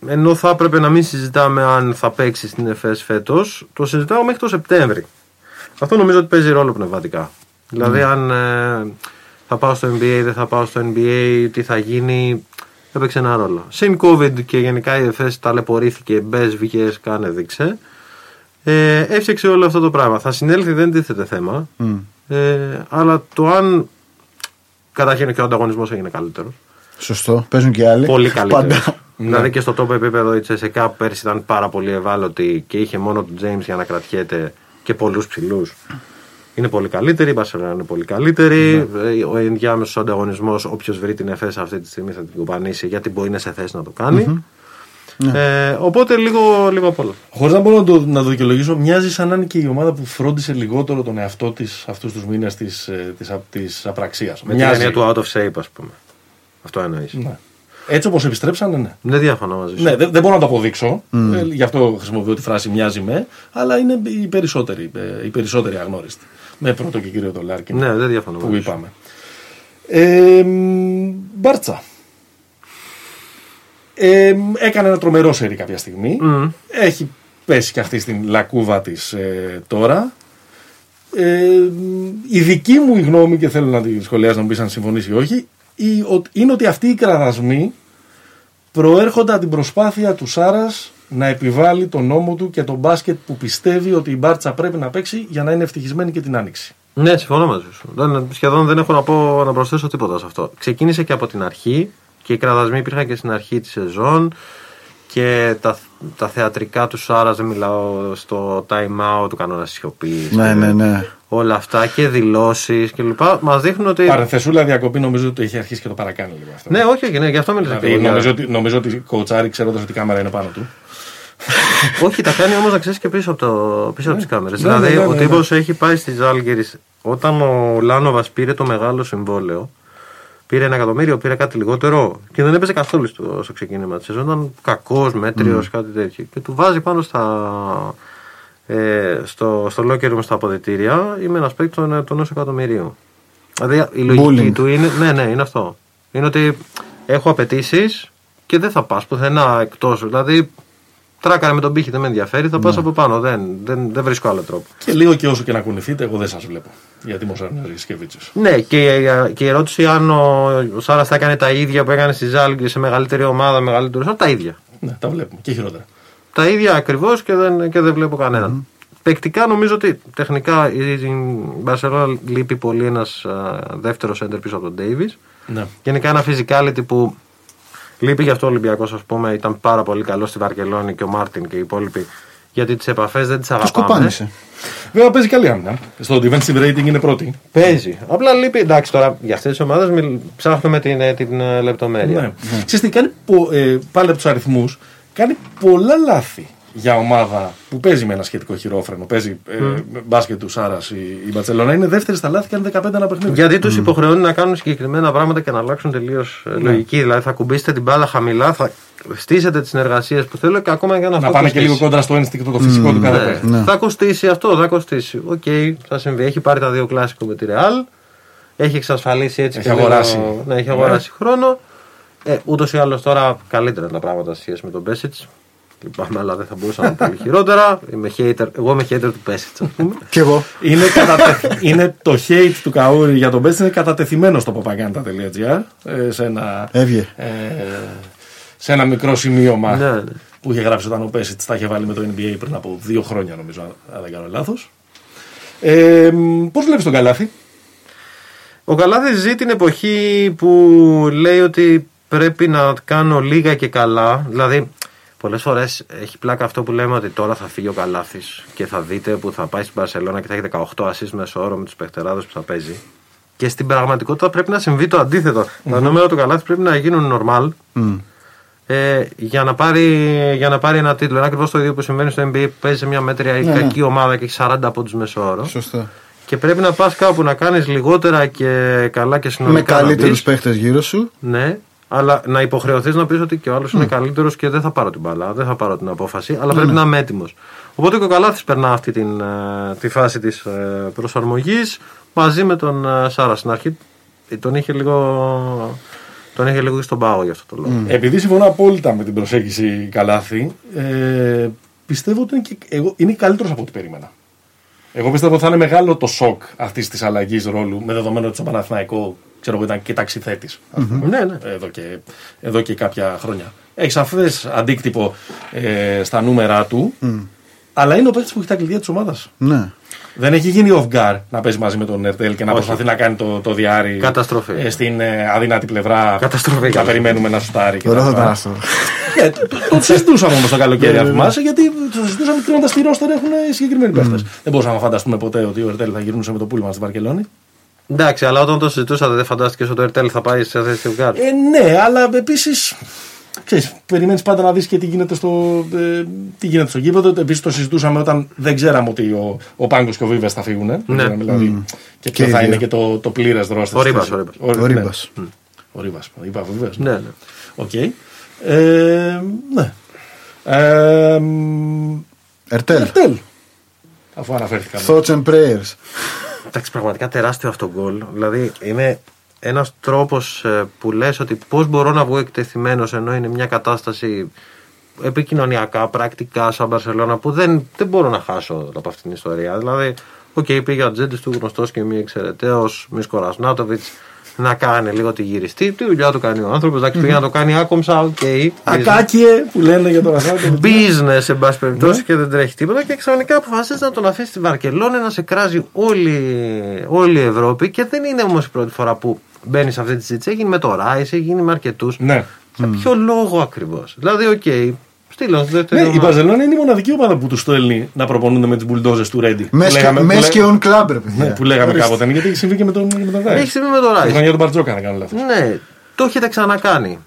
ενώ θα έπρεπε να μην συζητάμε αν θα παίξει στην ΕΦΕΣ φέτος, το συζητάω μέχρι το Σεπτέμβρη. Αυτό νομίζω ότι παίζει ρόλο πνευματικά. Δηλαδή, αν ε, θα πάω στο NBA, δεν θα πάω στο NBA, τι θα γίνει, έπαιξε ένα ρόλο. Συν COVID και γενικά η ΕΦΕΣ ταλαιπωρήθηκε, μπες, βγήκες, κάνε, δείξε. Ε, έφτιαξε όλο αυτό το πράγμα. Θα συνέλθει, δεν τίθεται θέμα. Ε, αλλά το αν. Καταρχήν και ο ανταγωνισμός έγινε καλύτερος. Σωστό. Παίζουν και άλλοι. Πολύ καλύτερος. Πάντα. Δηλαδή και στο top επίπεδο η Τσεσεκά πέρσι ήταν πάρα πολύ ευάλωτη και είχε μόνο τον James για να κρατιέται και πολλούς ψηλούς. Είναι πολύ καλύτερη, η Μπαρσελόνα είναι πολύ καλύτερη. Ε, Ο ενδιάμεσος ανταγωνισμός, όποιος βρει την ΕΦΕΣ αυτή τη στιγμή θα την κουμπανίσει γιατί μπορεί να είναι σε θέση να το κάνει. Ε, οπότε λίγο, λίγο απ' όλα. Χωρίς να μπορώ να το, να το δικαιολογήσω, μοιάζει σαν να είναι και η ομάδα που φρόντισε λιγότερο τον εαυτό της αυτούς τους μήνες της της, της απραξίας. Με την έννοια του out of shape, ας πούμε. Αυτό εννοείς. Ναι. Έτσι όπως επιστρέψανε, ναι. Δεν διαφωνώ μαζί σου. Ναι, δεν, δεν μπορώ να το αποδείξω. Ε, γι' αυτό χρησιμοποιώ τη φράση μοιάζει με, αλλά είναι οι περισσότεροι, ε, οι περισσότεροι αγνώριστοι. Με πρώτο και κύριο τον Λάρκιν Ναι, δεν διαφωνώ που μαζί σου. είπαμε. Ε, μ, Μπάρτσα. Ε, μ, έκανε ένα τρομερό σερί κάποια στιγμή. Μμ. Έχει πέσει και αυτή στην λακκούβα της ε, τώρα. Ε, μ, η δική μου η γνώμη και θέλω να τη σχολιάσω να μου πεις αν συμφωνήσει ή όχι η- ο- είναι ότι αυτοί οι κραδασμοί προέρχονται από την προσπάθεια του Σάρας να επιβάλλει τον νόμο του και τον μπάσκετ που πιστεύει ότι η Μπάρτσα πρέπει να παίξει για να είναι ευτυχισμένη και την άνοιξη. Ναι, συμφωνώ μαζί σου. Δεν, σχεδόν δεν έχω να, πω, να προσθέσω τίποτα σε αυτό. Ξεκίνησε και από την αρχή και οι κραδασμοί υπήρχαν και στην αρχή της σεζόν και τα, τα θεατρικά του Σάρας, δεν μιλάω στο time out του κανόνα σιωπής. Ναι, ναι, ναι. Όλα αυτά και δηλώσεις κλπ. Μας δείχνουν ότι. Παρενθεσούλα διακοπή νομίζω ότι έχει αρχίσει και το παρακάνει λίγο αυτό. Ναι, όχι, όχι, ναι, γι' αυτό μίλησα και Δηλαδή, εγώ. για- νομίζω, ότι, νομίζω ότι κοουτσάρει ξέροντας ότι η κάμερα είναι πάνω του. Όχι, τα κάνει όμως να ξέρεις και πίσω από, το, πίσω από τις κάμερες. Ναι, δηλαδή, ναι, ναι, ο ναι, τύπος έχει πάει στι Ζάλγκερι όταν ο Λάνοβας πήρε το μεγάλο συμβόλαιο. Πήρε ένα εκατομμύριο, πήρε κάτι λιγότερο και δεν έπαιζε καθόλου στο, στο ξεκίνημα της σεζόν. Ήταν κακός, μέτριος, κάτι τέτοιο. Και του βάζει πάνω στα, ε, στο, στο locker room στα αποδητήρια. Είμαι ένας παίκτης των, των ενό εκατομμυρίου. Δηλαδή η λογική Bullying. του είναι. Ναι, ναι, είναι αυτό. Είναι ότι έχω απαιτήσεις και δεν θα πας πουθενά εκτός. Δηλαδή, τράκαρε με τον πύχη, δεν με ενδιαφέρει, θα πα από πάνω. Δεν, δεν, δεν βρίσκω άλλο τρόπο. Και λίγο και όσο και να κουνηθείτε, εγώ δεν σας βλέπω. Γιατί μου σαν Ρισκεβίτσιο. Ναι, και, και η ερώτηση αν ο, ο Σάρας θα έκανε τα ίδια που έκανε στη Ζάλγκη σε μεγαλύτερη ομάδα, μεγαλύτερο. ρόλο, Τα ίδια. Ναι, τα βλέπουμε και χειρότερα. Τα ίδια ακριβώς και δεν, και δεν βλέπω κανέναν. Παικτικά νομίζω ότι τεχνικά η η Μπαρσελόνα λείπει πολύ ένας δεύτερος center πίσω από τον Ντέιβι. Ναι. Γενικά ένα physicality που λείπει γι' αυτό ο Ολυμπιακός, ας πούμε, ήταν πάρα πολύ καλός στη Βαρκελόνη και ο Μάρτιν και οι υπόλοιποι. Γιατί τις επαφές δεν τις Τους αγαπάμε. κοπάνισε. Βέβαια παίζει καλή άμυνα. Στο defensive rating είναι πρώτη. Παίζει. Απλά λείπει. Εντάξει, τώρα για αυτές τις ομάδες ψάχνουμε την, ε, την ε, λεπτομέρεια. Ναι. Ξέρεις τι, κάνει πο- ε, πάλι από τους αριθμούς, κάνει πολλά λάθη για ομάδα που παίζει με ένα σχετικό χειρόφρενο. Παίζει ε, μπάσκετ του Σάρας η, η Μπαρσελόνα. Είναι δεύτερη στα λάθη και κάνει 15 ένα παιχνίδι. Γιατί τους υποχρεώνει να κάνουν συγκεκριμένα πράγματα και να αλλάξουν τελείως λογική. Δηλαδή θα ακουμπήσετε την μπάλα χαμηλά, θα στήσετε τις συνεργασίες που θέλω και ακόμα και να, να αυτό πάνε και κοστίσει. λίγο κόντρα στο ένστικτο το φυσικό του κάθε Ναι. παίκτη. Ναι. Θα κοστίσει αυτό, θα κοστίσει. Οκ, θα συμβεί. Έχει πάρει τα δύο clásico με τη Ρεάλ. Έχει εξασφαλίσει έτσι Έχει και λίγο- αγοράσει. Ναι, έχει Ναι. αγοράσει χρόνο. Ε, Ούτως ή άλλως τώρα καλύτερα είναι τα πράγματα σε σχέση με τον Πέσιτς. Λυπάμαι, αλλά δεν θα μπορούσα να είναι πολύ χειρότερα. Είμαι hater, εγώ είμαι hater του Πέσιτ, ας πούμε. Κι εγώ. Είναι, κατατε... είναι το hate του Καούρη για τον Μπέτς είναι κατατεθειμένο στο propaganda.gr ε, σε, ένα, Έβγε. ε, σε ένα μικρό σημείωμα ναι, ναι. που είχε γράψει όταν ο Πέσιτ τα είχε βάλει με το NBA πριν από δύο χρόνια, νομίζω, αν δεν κάνω λάθος. Ε, Πώς βλέπεις τον Καλάθι, Ο Καλάδης ζει την εποχή που λέει ότι πρέπει να κάνω λίγα και καλά. Δηλαδή, πολλές φορές έχει πλάκα αυτό που λέμε ότι τώρα θα φύγει ο Καλάθης και θα δείτε που θα πάει στην Παρσελώνα και θα έχει 18 assist μέσω όρο με τους παιχτεράδες που θα παίζει. Και στην πραγματικότητα πρέπει να συμβεί το αντίθετο. Τα νούμερα του Καλάθης πρέπει να γίνουν normal ε, για, να πάρει, για να πάρει ένα τίτλο. Είναι ακριβώς το ίδιο που συμβαίνει στο NBA που παίζει σε μια μέτρια ή Ναι, ναι. κακή ομάδα και έχει 40 από του μέσω όρο. Σωστά. Και πρέπει να πας κάπου να κάνεις λιγότερα και καλά και Με συνολικά. να καλύτερους μπεις. παίχτες γύρω σου. Ναι, αλλά να υποχρεωθείς να πεις ότι και ο άλλος είναι καλύτερος και δεν θα πάρω την μπαλά, δεν θα πάρω την απόφαση, αλλά πρέπει να είμαι έτοιμος. Οπότε και ο Καλάθη περνά αυτή την, ε, τη φάση της προσαρμογής μαζί με τον ε, Σάρα. Στην αρχή ε, τον είχε λίγο. Τον είχε λίγο στον πάγο για αυτό το λόγο. Επειδή συμφωνώ απόλυτα με την προσέγγιση Καλάθι, ε, πιστεύω ότι είναι, και, εγώ, είναι καλύτερος από ό,τι περίμενα. Εγώ πιστεύω ότι θα είναι μεγάλο το σοκ αυτής της αλλαγής ρόλου με δεδομένο ότι στο Παναθηναϊκό ξέρω, εγώ, ήταν και ταξιθέτης Ναι, ναι. εδώ, και, εδώ και κάποια χρόνια. Έχεις σαφέ αντίκτυπο ε, στα νούμερα του, αλλά είναι ο παίκτης που έχει τα κλειδιά της ομάδας. Ναι. Δεν έχει γίνει off guard να παίζει μαζί με τον Ερτέλ και να Όχι. προσπαθεί να κάνει το, το διάρρη Καταστροφή. ε, στην ε, αδύνατη πλευρά. Καταστροφή. Και να περιμένουμε να σουτάρει. και Ωραίο τα θα λοιπά. ήταν αυτό. Ε, το, το, το συζητούσαμε όμως το καλοκαίρι, αν θυμάσαι, γιατί το συζητούσαμε κρίνοντα τη ρόστερ έχουν συγκεκριμένοι παίχτε. Δεν μπορούσαμε να φανταστούμε ποτέ ότι ο Ερτέλ θα γυρνούσε με το πούλμα στη Βαρκελόνη. Εντάξει, αλλά όταν το συζητούσατε, δεν φαντάστηκες ότι το Ερτέλ θα πάει σε θέση του Γκάρ. Ε, ναι, αλλά επίσης. Ξέρεις, περιμένεις πάντα να δεις και τι γίνεται στο, ε, τι γίνεται στο γήπεδο. Επίσης το συζητούσαμε όταν δεν ξέραμε ότι ο, ο Πάγκος και ο Βίβες θα φύγουν. Δεν ξέραμε, δηλαδή, και ποιο Και οι θα δύο. είναι και το, το πλήρες δρόστερ. Ο στη Ρίμπας, θέση. ο Ρίμπας. Ο ναι. Ρίμπας. Ο Ρίμπας. Είπα Βίβες. Ναι, ναι. Οκ. Ε, ναι. Ε, Ερτέλ. Ερτέλ. Αφού αναφέρθηκαν. Thoughts and prayers. Εντάξει, πραγματικά τεράστιο αυτογκόλ. Δηλαδή είναι ένας τρόπος που λες ότι πώς μπορώ να βγω εκτεθειμένος ενώ είναι μια κατάσταση επικοινωνιακά, πρακτικά σαν Μπαρσελόνα που δεν, δεν μπορώ να χάσω από αυτήν την ιστορία. Δηλαδή, οκ, πήγε ο ατζέντης του γνωστός και μη εξαιρετέος Μίσκο Ραζνάτοβιτς να κάνει λίγο τη γυριστή. Τι δουλειά του κάνει ο άνθρωπος. Εντάξει, πήγε να το κάνει άκομψα, οκ. Ακάκιε που λένε για τον Ασάντο. business, εν πάση περιπτώσει, και δεν τρέχει τίποτα. Και ξαφνικά αποφασίζει να τον αφήσει στη Βαρκελόνη να σε κράζει όλη, όλη η Ευρώπη. Και δεν είναι όμως η πρώτη φορά που μπαίνεις σε αυτή τη συζήτηση. Έχει γίνει με το Ράι, έχει γίνει με αρκετούς. Ναι. Για ποιο λόγο ακριβώς. Δηλαδή, οκ, στείλω στη δεύτερη Ναι, η ομάδα. Μπαρσελόνα είναι η μοναδική ομάδα που τους στέλνει να προπονούνται με τις μπουλντόζες του Ρέντι. Μες και- Μες και on club, ρε παιδιά. Ναι, που λέγαμε Ορίστε. κάποτε. Γιατί έχει συμβεί και με τον, με τον Ράι. Έχει συμβεί με το Τη Ράι. χρονιά του Μπαρτζόκα, αν δεν κάνω λάθος. Ναι, το έχετε ξανακάνει.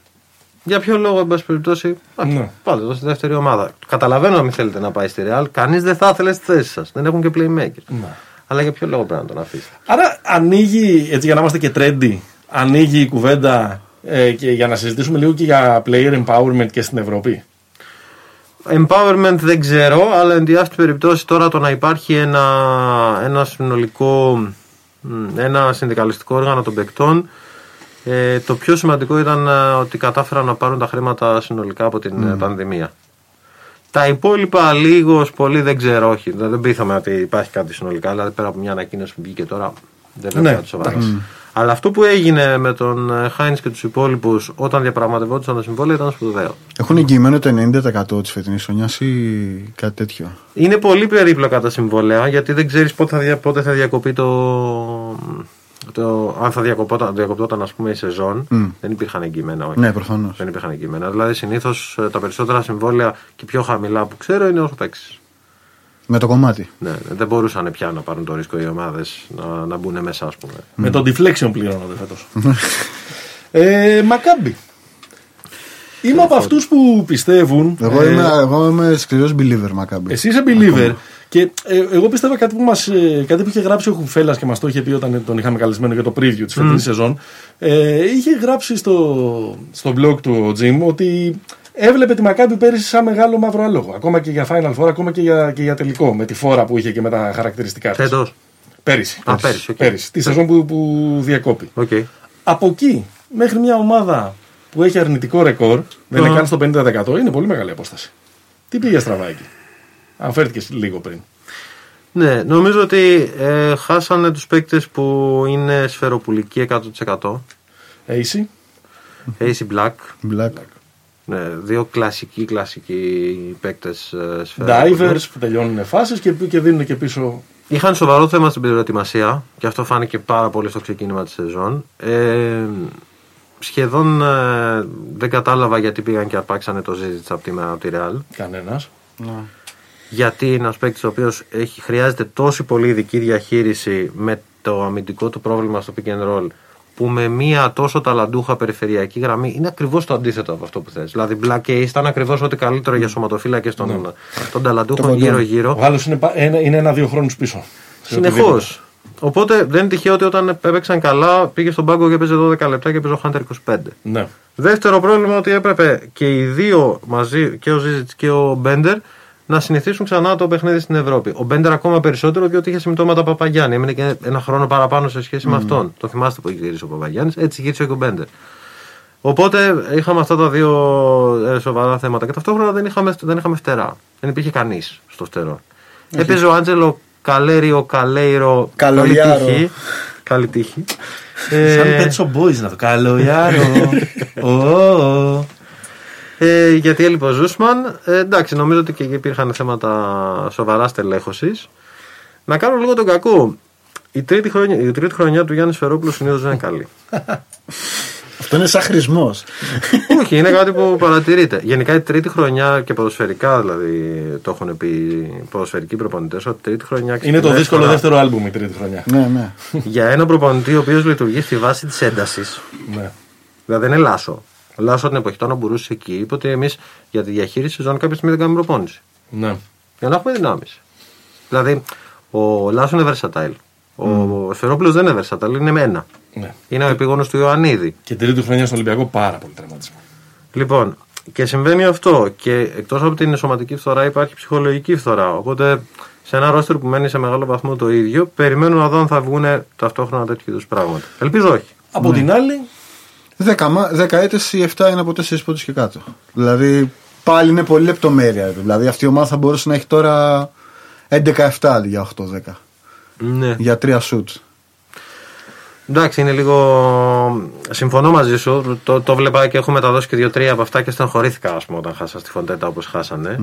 Για ποιο λόγο, εν πάση περιπτώσει, Ναι. πάτε εδώ στη δεύτερη ομάδα. Καταλαβαίνω αν θέλετε να πάει στη Real. Κανείς δεν θα ήθελε στη θέση σας. Δεν έχουν και playmaker. Ναι. Αλλά για ποιο λόγο πρέπει να τον αφήσετε; Άρα ανοίγει, έτσι για να είμαστε και trendy, ανοίγει η κουβέντα ε, και για να συζητήσουμε λίγο και για player empowerment και στην Ευρώπη. Empowerment δεν ξέρω, αλλά εν τη αυτή περιπτώσει τώρα το να υπάρχει ένα, ένα συνολικό, μ, ένα συνδικαλιστικό όργανο των παικτών. Ε, το πιο σημαντικό ήταν ε, ότι κατάφεραν να πάρουν τα χρήματα συνολικά από την ε, πανδημία. Τα υπόλοιπα λίγος πολύ δεν ξέρω, όχι. Δεν δεν πείθαμε ότι υπάρχει κάτι συνολικά, δηλαδή πέρα από μια ανακοίνωση που βγήκε τώρα δεν Ναι, είναι κάτι σοβαρό. Αλλά αυτό που έγινε με τον Χάινς και τους υπόλοιπους όταν διαπραγματευόντουσαν το συμβόλαιο ήταν σπουδαίο. Έχουν εγγυημένο το 90% της φετινής χρονιάς ή κάτι τέτοιο; Είναι πολύ περίπλοκα τα συμβόλαια γιατί δεν ξέρεις πότε, θα δια- πότε θα διακοπεί το. Το αν θα διακοπόταν, διακοπτόταν ας πούμε η σεζόν. Δεν υπήρχαν εγγυημένα, όχι. Ναι, προφανώς. Δεν υπήρχαν εγγυημένα. Δηλαδή συνήθως τα περισσότερα συμβόλαια και πιο χαμηλά που ξέρω είναι όσο παίξει. Με το κομμάτι. Ναι, ναι, δεν μπορούσαν πια να πάρουν το ρίσκο οι ομάδες να, να μπουν μέσα, ας πούμε. Με τον deflection πληρώνονται φέτος. ε, Μακάμπι. Είμαι από αυτούς που πιστεύουν. Εγώ ε, είμαι, εγώ είμαι σκληρός believer, Μακάμπη. Εσύ είσαι believer. Και ε, εγώ πίστευα κάτι που, μας, ε, κάτι που είχε γράψει ο Κουφέλας και μας το είχε πει όταν τον είχαμε καλεσμένο για το preview της φετινής σεζόν. Ε, είχε γράψει στο, στο blog του ο Jim ότι έβλεπε τη Μακάμπη πέρυσι σαν μεγάλο μαύρο άλογο. Ακόμα και για Final Four, ακόμα και για, και για τελικό. Με τη φόρα που είχε και με τα χαρακτηριστικά της. Φέτος. Πέρυσι. Α, πέρυσι, οκ. Πέρυσι, Τη σεζόν που, που διακόπη. Οκ. Από εκεί μέχρι μια ομάδα που έχει αρνητικό ρεκόρ, δεν είναι καν στο 50%, είναι πολύ μεγάλη απόσταση. Τι πήγε στραβά εκεί; Αναφέρθηκες λίγο πριν. Ναι, νομίζω ότι ε, χάσανε τους παίκτες που είναι σφαιροπουλικοί 100%. Acy. Acy, Black, Black. ναι, δύο κλασικοί κλασικοί παίκτες ε, σφαιροπουλικοί. Divers που τελειώνουν φάσεις και, και δίνουν και πίσω. Είχαν σοβαρό θέμα στην προετοιμασία και αυτό φάνηκε πάρα πολύ στο ξεκίνημα της σεζόν. Ε, σχεδόν ε, δεν κατάλαβα γιατί πήγαν και αρπάξανε το Ζίζιτς από τη, από τη Real. Κανένας. Γιατί είναι ένας παίκτης ο οποίος χρειάζεται τόση πολύ ειδική διαχείριση με το αμυντικό του πρόβλημα στο pick and roll που με μία τόσο ταλαντούχα περιφερειακή γραμμή είναι ακριβώς το αντίθετο από αυτό που θες. Δηλαδή, Black Ace ήταν ακριβώς ό,τι καλύτερο για σωματοφύλακες των, των ταλαντούχων κοντό. γύρω-γύρω. Ο Γάλλος είναι, πα- είναι, είναι ένα-δύο χρόνους πίσω. Σε Συνεχώς. οτιδήποτε. Οπότε δεν είναι τυχαίο ότι όταν έπαιξαν καλά πήγε στον πάγκο και έπαιζε 12 λεπτά και έπαιζε ο Hunter 25. Ναι. Δεύτερο πρόβλημα ότι έπρεπε και οι δύο μαζί, και ο Ζίζιτ και ο Μπέντερ, να συνηθίσουν ξανά το παιχνίδι στην Ευρώπη. Ο Μπέντερ ακόμα περισσότερο διότι είχε συμπτώματα Παπαγιάννη. Έμεινε και ένα χρόνο παραπάνω σε σχέση με αυτόν. Το θυμάστε που είχε γυρίσει ο Παπαγιάννης, έτσι γύρισε και ο Μπέντερ. Οπότε είχαμε αυτά τα δύο ε, σοβαρά θέματα και ταυτόχρονα δεν είχαμε, δεν είχαμε φτερά. Δεν υπήρχε κανείς στο φτερό. Έπαιζε ο Άντζελο Καλέριο Καλέιρο. Καλογιάρο. Καλή τύχη. Καλή τύχη. Σαν Ε, Pet Shop Boys να το καλογιάρω. Ω. Ε, γιατί έλειπε ο Ζούσμαν. Ε, εντάξει, νομίζω ότι και εκεί υπήρχαν θέματα σοβαρά στελέχωσης. Να κάνω λίγο τον κακό. Η τρίτη χρονιά, η τρίτη χρονιά του Γιάννης Φερόπουλου συνήθως δεν είναι καλή. Αυτό είναι σαν χρησμός. Όχι, είναι κάτι που παρατηρείται. Γενικά η τρίτη χρονιά και ποδοσφαιρικά δηλαδή το έχουν πει οι ποδοσφαιρικοί προπονητές ότι η τρίτη χρονιά Είναι το ξεκινάει δύσκολο τώρα δεύτερο άλμπουμ η τρίτη χρονιά. ναι, ναι. Για ένα προπονητή ο οποίος λειτουργεί στη βάση της έντασης. Ναι. Δηλαδή δεν είναι Λάσο. Ο Λάσο την εποχή του μπορούσε εκεί. Είπε ότι εμείς για τη διαχείριση σεζόν κάποια στιγμή δεν κάνουμε προπόνηση. ναι. Για να έχουμε δυνάμεις. Δηλαδή, ο Λάσο είναι versatile. Ο Σφερόπουλο δεν είναι versatile, είναι με ένα. ναι. Είναι ο επίγονος του Ιωαννίδη. Και τρίτη χρονιά στο Ολυμπιακό πάρα πολύ τραυματισμό. Λοιπόν, και συμβαίνει αυτό. Και εκτός από την σωματική φθορά υπάρχει ψυχολογική φθορά. Οπότε σε ένα ρόστερ που μένει σε μεγάλο βαθμό το ίδιο, περιμένω να δω αν θα βγουν ταυτόχρονα τέτοιου είδους πράγματα. Ελπίζω όχι. Από την άλλη, Δέκα, μα- δέκα ήττες, οι 7 είναι από 4 πόντους και κάτω. Δηλαδή πάλι είναι πολύ λεπτομέρεια. Δηλαδή αυτή η ομάδα θα μπορούσε να έχει τώρα 11-7 αντί για 8-10. Ναι. Για τρία σουτς. Εντάξει, είναι λίγο. Συμφωνώ μαζί σου. Το, το βλέπα και έχω μεταδώσει και δύο-τρία από αυτά και στεναχωρήθηκα, ας πούμε, όταν χάσα στη Φοντέτα όπως χάσανε.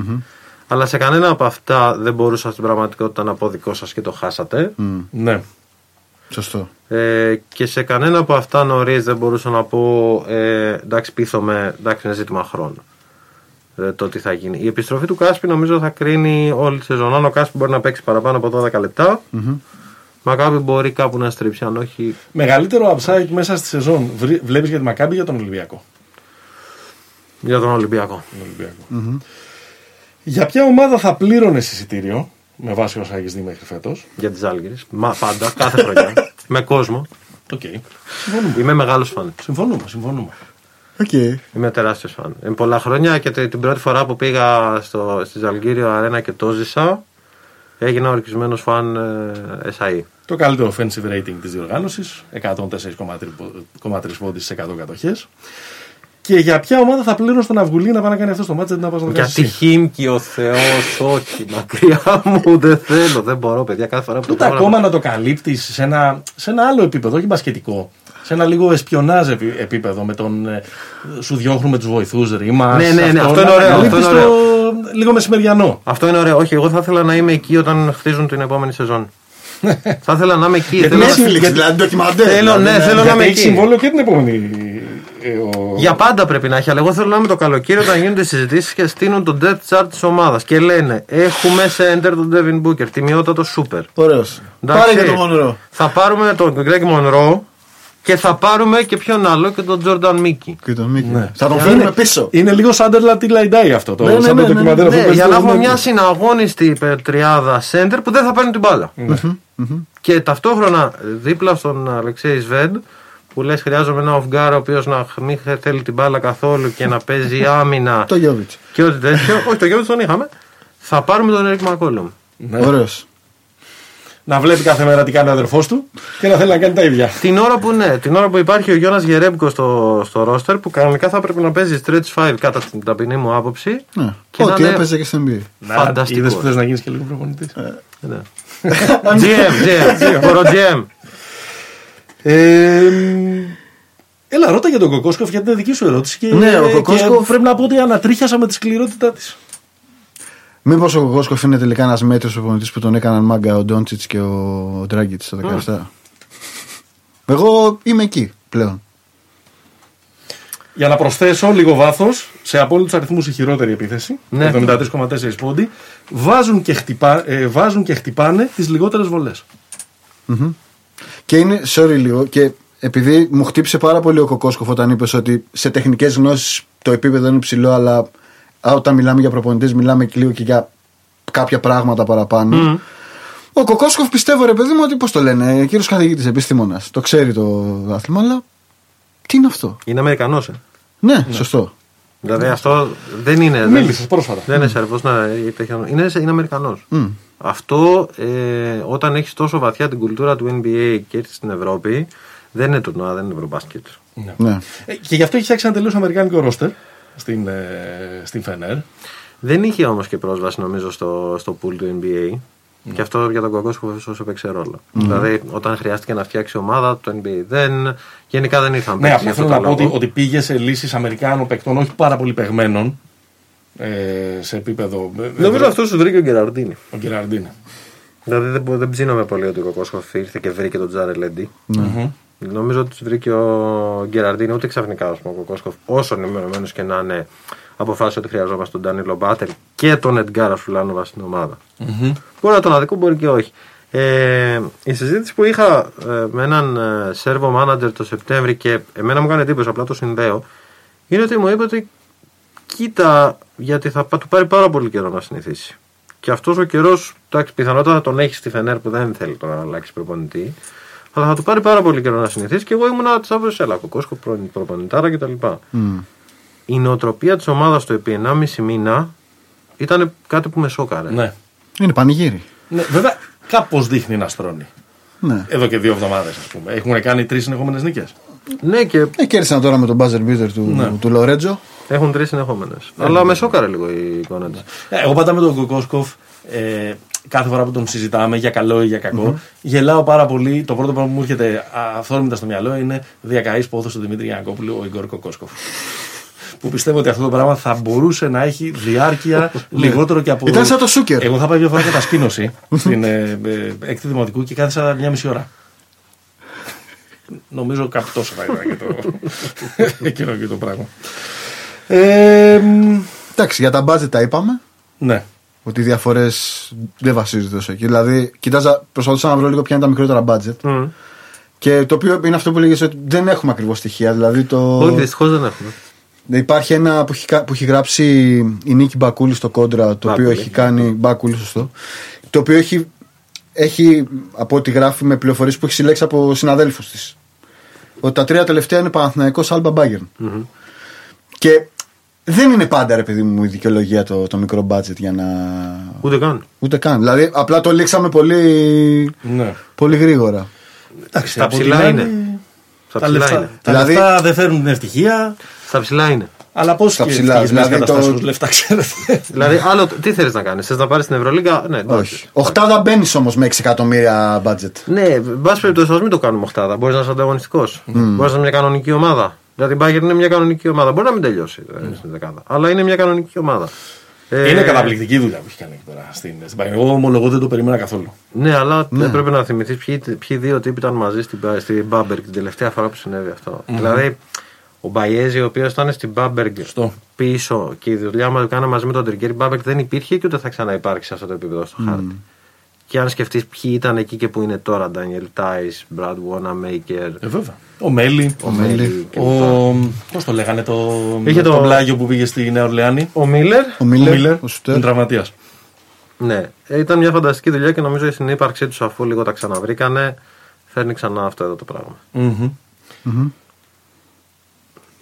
Αλλά σε κανένα από αυτά δεν μπορούσα στην πραγματικότητα να πω δικό σας και το χάσατε. ναι. Σωστό. Ε, και σε κανένα από αυτά νωρίς δεν μπορούσα να πω ε, εντάξει, πείθομαι, εντάξει, είναι ζήτημα χρόνου. Ε, το τι θα γίνει. Η επιστροφή του Κάσπι νομίζω θα κρίνει όλη τη σεζόν. Αν ο Κάσπι μπορεί να παίξει παραπάνω από 12 λεπτά, η Μακάμπι μπορεί κάπου να στρίψει. Αν όχι, Μεγαλύτερο upside μέσα στη σεζόν βλέπεις για τη Μακάμπη ή για τον Ολυμπιακό; Για τον Ολυμπιακό. τον Ολυμπιακό. Για ποια ομάδα θα πλήρωνε εισιτήριο; Με βάση όσα έχεις δει μέχρι φέτος. Για τη Ζαλγκίρις. Μα πάντα, κάθε χρονιά. με κόσμο. Οκ. Συμφωνούμε. Είμαι μεγάλος φαν. Συμφωνούμε, συμφωνούμε. Οκ. Είμαι τεράστιος φαν. Είναι πολλά χρόνια και τε- την πρώτη φορά που πήγα στο, στη Ζαλγκίρις Αρένα και το 'ζησα, έγινα ορκισμένος φαν ε, SAE. Το καλύτερο offensive rating της διοργάνωσης, 104,3 πόντους σε 100 κατοχές. Και για ποια ομάδα θα πλήρωνες τον Αυγουλή να πάει να κάνει αυτός το ματς, δεν να πας να το κάνεις Γιατί εσύ. Χίμκι ο Θεός, όχι, μακριά μου, δεν θέλω, δεν μπορώ, παιδιά, κάθε φορά που το Ούτε πρόγραμμα- ακόμα να το καλύπτεις σε ένα, σε ένα άλλο επίπεδο, όχι μπασκετικό. Σε ένα λίγο εσπιονάζ επί- επίπεδο με τον. ε, σου διώχνουμε τους βοηθούς ρήμα. Ναι, ναι, ναι, αυτό είναι να ωραίο, καλύπτεις αυτό είναι το λίγο μεσημεριανό. Αυτό είναι ωραίο. Όχι, εγώ θα ήθελα να είμαι εκεί όταν χτίζουν την επόμενη σεζόν. θα ήθελα να είμαι εκεί. Γιατί Θέλω να- έτσι- Netflix, δηλαδή ντοκιμαντέρ. Θέλω, δηλαδή, ναι, θέλω να Γιατί είμαι έχει εκεί. συμβόλαιο και την επόμενη. Ε, ο- Για πάντα πρέπει να έχει, αλλά εγώ θέλω να είμαι το καλοκαίρι όταν γίνονται συζητήσεις και στείλουν το depth chart της ομάδας και λένε Έχουμε center τον Devin Booker, τιμιότατο super. Ωραίος. Εντάξει. Πάρε και το Μονρό. Θα πάρουμε τον Greg Monroe και θα πάρουμε και ποιον άλλο και τον Jordan Mickey. Και τον Μίκη. Ναι. Θα τον Είναι- φέρουμε πίσω. Είναι λίγο Sunderland till I die αυτό. Το, Ναι, ναι, σαν ναι, το ναι, ντοκιμαντέρ ναι, αυτό Ναι, που για παίζει να στο έχουμε Netflix. μια συναγώνιστη ε, τριάδα center που δεν θα παίρνει την μπάλα. Και ταυτόχρονα δίπλα στον Αλεξέη Σβέντ που λες χρειάζομαι ένα off-guard ο οποίος να μην θέλει την μπάλα καθόλου και να παίζει άμυνα Το Γιώβιτς. και ό,τι τέτοιο. Όχι, το Γιώργο τον είχαμε. Θα πάρουμε τον Eric McCollum. Ναι. Ωραίος. Να βλέπει κάθε μέρα τι κάνει ο αδερφός του και να θέλει να κάνει τα ίδια. Την ώρα που ναι, την ώρα που υπάρχει ο Γιώνας Γερέμπικος στο, στο roster που κανονικά θα πρέπει να παίζει stretch 5 κατά την ταπεινή μου άποψη. Ναι. Και να Ό,τι είναι- έπαιζε και στην NBA. Φανταστικός. Είδες που θες να γίνεις και λίγο προπονητής. Ναι. GM, GM, μπορώ GM. Ε, έλα, ρώτα για τον Κοκόσκοφ γιατί είναι δική σου ερώτηση. Και, Ναι, ο και Κοκόσκοφ- πρέπει να πω ότι ανατρίχιασα με τη σκληρότητά της. Μήπως ο Κοκόσκοφ είναι τελικά ένας μέτριος προπονητής που τον έκαναν μάγκα ο Ντόντσιτς και ο Ντράγκητς το 17. Εγώ είμαι εκεί πλέον. Για να προσθέσω λίγο βάθος, σε απόλυτους αριθμούς η χειρότερη επίθεση, Ναι. 73,4 πόντι, βάζουν και, χτυπά, ε, βάζουν και χτυπάνε τις λιγότερες βολές. Και είναι, sorry λίγο, και επειδή μου χτύπησε πάρα πολύ ο Κοκόσκοφ όταν είπες ότι σε τεχνικές γνώσεις το επίπεδο είναι ψηλό, αλλά α, όταν μιλάμε για προπονητές, μιλάμε και λίγο και για κάποια πράγματα παραπάνω. Ο Κοκόσκοφ πιστεύω ρε παιδί μου ότι πώς το λένε, κύριος καθηγήτης επιστήμονας. Το ξέρει το άθλημα, αλλά τι είναι αυτό; Είναι Αμερικανός. Ε. Ναι, σωστό. Δηλαδή αυτό δεν είναι. δεν- Μίλησες πρόσφατα. Δεν είναι Σέρβο, ναι, είναι, είναι Αμερικανός. Αυτό ε, όταν έχεις τόσο βαθιά την κουλτούρα του NBA και έρθεις στην Ευρώπη, δεν είναι τουρνουά, δεν είναι ευρωμπάσκετ. Ναι. Ε, και γι' αυτό έχει φτιάξει ένα τελείως αμερικάνικο ρόστερ στην, ε, στην Φενέρ. Δεν είχε όμως και πρόσβαση νομίζω στο, στο pool του NBA. Και αυτό για τον Κοκόσκοφ όσο παίξε ρόλο. Δηλαδή, όταν χρειάστηκε να φτιάξει ομάδα, το NBA δεν. Γενικά δεν ήρθαν Ναι, παίκτες απλά για θέλω αυτό να το πω ότι, λόγο. ότι πήγε σε λύσεις Αμερικάνων παικτών, όχι πάρα πολύ παιγμένων. Ε, σε επίπεδο. ε, Νομίζω ε, αυτό τους βρήκε ο Γκεραρντίνη. Ο Γκεραρντίνε. Δηλαδή δεν, μπο- δεν ψήνομαι πολύ ότι ο Κοκόσκοφ ήρθε και βρήκε τον Τζάρε Λέντι. Μμμ. Νομίζω ότι τους βρήκε ο Γκεραρντίνη ούτε ξαφνικά ας πούμε, ο Κοκόσκοφ, όσο ενημερωμένος και να είναι, αποφάσισε ότι χρειαζόμαστε τον Ντάνιλο Μπάτερ και τον Εντγκάρα Σουλάνοβα στην ομάδα. Μπορεί να τον αδικό, μπορεί και όχι. Ε, η συζήτηση που είχα ε, με έναν ε, Σέρβο μάνατζερ το Σεπτέμβρη και εμένα μου έκανε εντύπωση, απλά το συνδέω, είναι ότι μου είπε ότι κοίτα, γιατί θα πα- του πάρει πάρα πολύ καιρό να συνηθίσει. Και αυτός ο καιρός, εντάξει, πιθανότατα θα τον έχεις στη Φενέρ που δεν θέλει τώρα να αλλάξει προπονητή. Αλλά θα του πάρει πάρα πολύ καιρό να συνηθίσει και εγώ ήμουνα της άποψη, έλα, κοκόσκο, πρώην προπονητάρα κτλ. Η νοοτροπία της ομάδας του επί 1,5 μήνα ήταν κάτι που με σώκαρε. Ναι. Είναι πανηγύρι. ναι. Βέβαια, κάπως δείχνει να στρώνει. Ναι. Εδώ και δύο εβδομάδες, ας πούμε. Έχουν κάνει τρεις συνεχόμενες νίκες. Ναι, και Ε, κέρδισαν τώρα με τον buzzer beater του, Ναι. του Λορέτζο. έχουν τρεις συνεχόμενες. Αλλά με σώκαρε λίγο η εικόνα τη. Ε, Εγώ πάντα με τον Κοκόσκοφ, ε, κάθε φορά που τον συζητάμε, για καλό ή για κακο γελάω πάρα πολύ. Το πρώτο πράγμα που μου έρχεται αυθόρμητα στο μυαλό είναι διακαή πόθος του Δημήτρη Γιανακόπουλου, ο Ιγκόρ Κοκόσκοφ. Που πιστεύω ότι αυτό το πράγμα θα μπορούσε να έχει διάρκεια λιγότερο και από. Ήταν σαν το Σούκερ. Εγώ θα πάει μια φορά κατασκήνωση στην ε, ε, έκτη δημοτικού και κάθισα μια μισή ώρα. Νομίζω κάπου τόσο θα ήταν και το, εκείνο και το πράγμα. Ε, μ, Εντάξει, για τα budget τα είπαμε. ναι. Ότι οι διαφορές δεν βασίζονται τόσο εκεί. Δηλαδή, κοιτάζα, προσπαθούσα να βρω λίγο ποια είναι τα μικρότερα budget. Και το οποίο είναι αυτό που λέγες ότι δεν έχουμε ακριβώς στοιχεία. Δηλαδή το. Όχι, δυστυχώς δεν έχουμε. Υπάρχει ένα που έχει, κα- που έχει γράψει η Νίκη Μπακούλη στο κόντρα, το οποίο Μπάκουλη. έχει κάνει. Μπακούλη, σωστό. Το οποίο έχει, έχει από ό,τι γράφει με πληροφορίες που έχει συλλέξει από συναδέλφους της. Ότι τα τρία τελευταία είναι Παναθηναϊκός Άλμπα Μπάγκερν. Και δεν είναι πάντα ρε παιδί μου η δικαιολογία το, το μικρό budget για να. Ούτε καν. Ούτε καν. Δηλαδή απλά το λήξαμε πολύ, Ναι. πολύ γρήγορα. Εντάξει, Στα από ψηλά την είναι. άλλη, Στα Τα ψηλά λεφτά, είναι. τα Δηλαδή- λεφτά δεν φέρνουν την ευτυχία. Στα ψηλά είναι. Αλλά πώς Στα και ψηλά, ευτυχισμένες δηλαδή το- καταστάσεις λεφτά, ξέρετε. δηλαδή, άλλο, τι θέλεις να κάνεις, θες να πάρεις την Ευρωλίγκα; Ναι, εντάξει. Όχι. Οχτάδα μπαίνεις όμως με 6 εκατομμύρια budget. Ναι, εν πάση περιπτώσει, ας μην το κάνουμε οχτάδα. Μπορείς να είσαι ανταγωνιστικός. Μπορείς να είσαι μια κανονική ομάδα. Δηλαδή, η Bayern είναι μια κανονική ομάδα. Μπορεί να μην τελειώσει ε, στην δεκάδα. Αλλά είναι μια κανονική ομάδα. Ε, Είναι καταπληκτική δουλειά που έχει κάνει εκεί πέρα στην, στην Bayern. Εγώ ομολογώ δεν το περίμενα καθόλου. Ναι, αλλά δεν πρέπει να θυμηθείς ποιοι, ποιοι δύο τύποι ήταν μαζί στην, Ba- στην Bamberg την τελευταία φορά που συνέβη αυτό. Δηλαδή, ο Μπαϊέζη, ο οποίος ήταν στην Bamberg Σωστό. πίσω και η δουλειά μας κάνει μαζί με τον Τριγκέρι Bamberg δεν υπήρχε και ούτε θα ξαναυπάρξει σε αυτό το επίπεδο στο χάρτη. Και αν σκεφτείς ποιοι ήταν εκεί και που είναι τώρα, Ντάνιελ Τάι, Μπραντ Wanamaker, Ε, βέβαια. Ο Μέλι. ο Μέλι και Ο. Πώς το λέγανε το. Είχε το, το- πλάγιο που πήγε στη Νέα Ορλεάνη; Ο Μίλλερ. Ο Μίλερ, Μίλλερ. ο Σουτέρ. Είναι τραυματίας. Ναι, ε, ήταν μια φανταστική δουλειά και νομίζω η συνύπαρξή τους αφού λίγο τα ξαναβρήκανε φέρνει ξανά αυτό εδώ το πράγμα.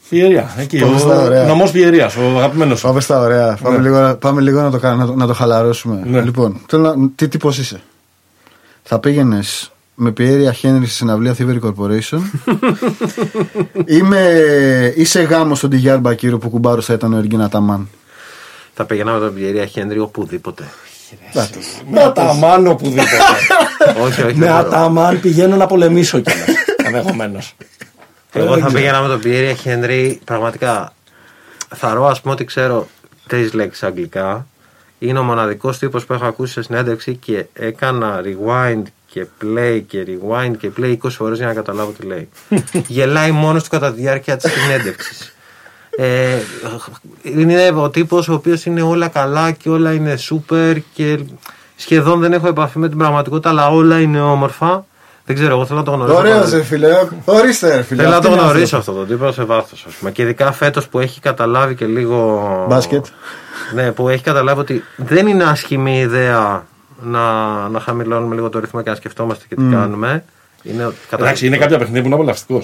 Φιερία. Εκεί. Πάμε στα Ο ωραία. νομός Φιερίας. Ο αγαπημένος. Πάμε στα ωραία. Πάμε, λίγο, πάμε λίγο να το, κα- να το, να το χαλαρώσουμε. Ναι. Λοιπόν, θέλω να, τι τύπος είσαι; Θα πήγαινες με Πιέρια Χένρι στη συναυλία Thievery Corporation. Είμαι, είσαι γάμος στον Τιγιάρ Μπακύρο που κουμπάρο θα ήταν ο Εργίνα Ταμάν. Θα πήγαινα με τον Πιερία Χένρι οπουδήποτε. Με αταμάν οπουδήποτε. όχι, όχι. Με δεν μπορώ. αταμάν πηγαίνω να πολεμήσω κιόλας. Ενδεχομένως. Εγώ θα πήγαινα με τον Πιέρια Χένρι πραγματικά. Θα ρω, ας πούμε, ότι ξέρω τρεις λέξεις αγγλικά. Είναι ο μοναδικός τύπος που έχω ακούσει σε συνέντευξη και έκανα rewind και play και rewind και play 20 φορές για να καταλάβω τι λέει. Γελάει μόνος του κατά τη διάρκεια της συνέντευξης. Ε, είναι ο τύπος ο οποίος είναι όλα καλά και όλα είναι super και σχεδόν δεν έχω επαφή με την πραγματικότητα, αλλά όλα είναι όμορφα. Δεν ξέρω, εγώ θέλω να το γνωρίσω. Ωραίος, πάρα- ρε φίλε. Ορίστε, ρε φίλε. Θέλω να Αυτή το είναι η γνωρίσω άνθρωπο. αυτό το τύπο σε βάθος. Και ειδικά φέτος που έχει καταλάβει και λίγο. Μπάσκετ. Ναι, που έχει καταλάβει ότι δεν είναι άσχημη ιδέα να, να χαμηλώνουμε λίγο το ρυθμό και να σκεφτόμαστε και τι κάνουμε. Είναι Εντάξει, είναι κάποια παιχνίδια που είναι απολαυστικό.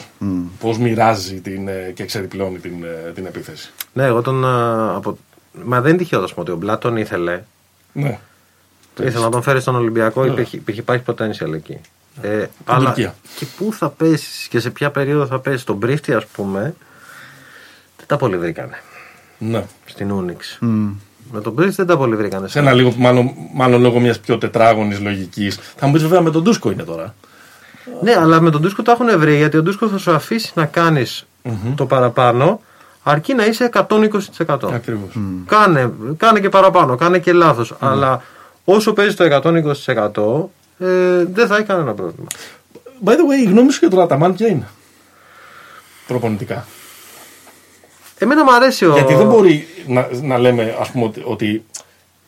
Πώς μοιράζει την, ε, και εξεδιπλώνει την, ε, την επίθεση. Ναι, εγώ τον. α, Από... Μα δεν είναι τυχαίο, α πούμε, ότι ο Μπλάτ τον ήθελε. Ναι. Ήθελε να τον φέρει στον Ολυμπιακό, υπήρχε, υπήρχε υπάρχει potential εκεί. Ε, αλλά Τουρκία. και πού θα πέσεις και σε ποια περίοδο θα πέσεις. Στον Πρίφτη, ας πούμε, δεν τα πολύ βρήκανε. ναι. Στην Ούνιξ. Με τον Πρίφτη δεν τα πολύ βρήκανε. Σε ένα λίγο, μάλλον, μάλλον λόγω μιας πιο τετράγωνης λογικής. Θα μου πεις βέβαια με τον Τούσκο είναι τώρα. Ναι, αλλά με τον Τούσκο το έχουν βρει γιατί ο Τούσκο θα σου αφήσει να κάνεις το παραπάνω αρκεί να είσαι 120%. Ακριβώς. Κάνε, κάνε και παραπάνω, κάνε και λάθος. Αλλά όσο παίζεις το 120% ε, δεν θα έχει κανένα πρόβλημα. By the way, η γνώμη σου για τον Αταμάν ποια είναι; Προπονητικά. Εμένα μου αρέσει ο. Γιατί δεν μπορεί να, να λέμε ας πούμε, ότι, ότι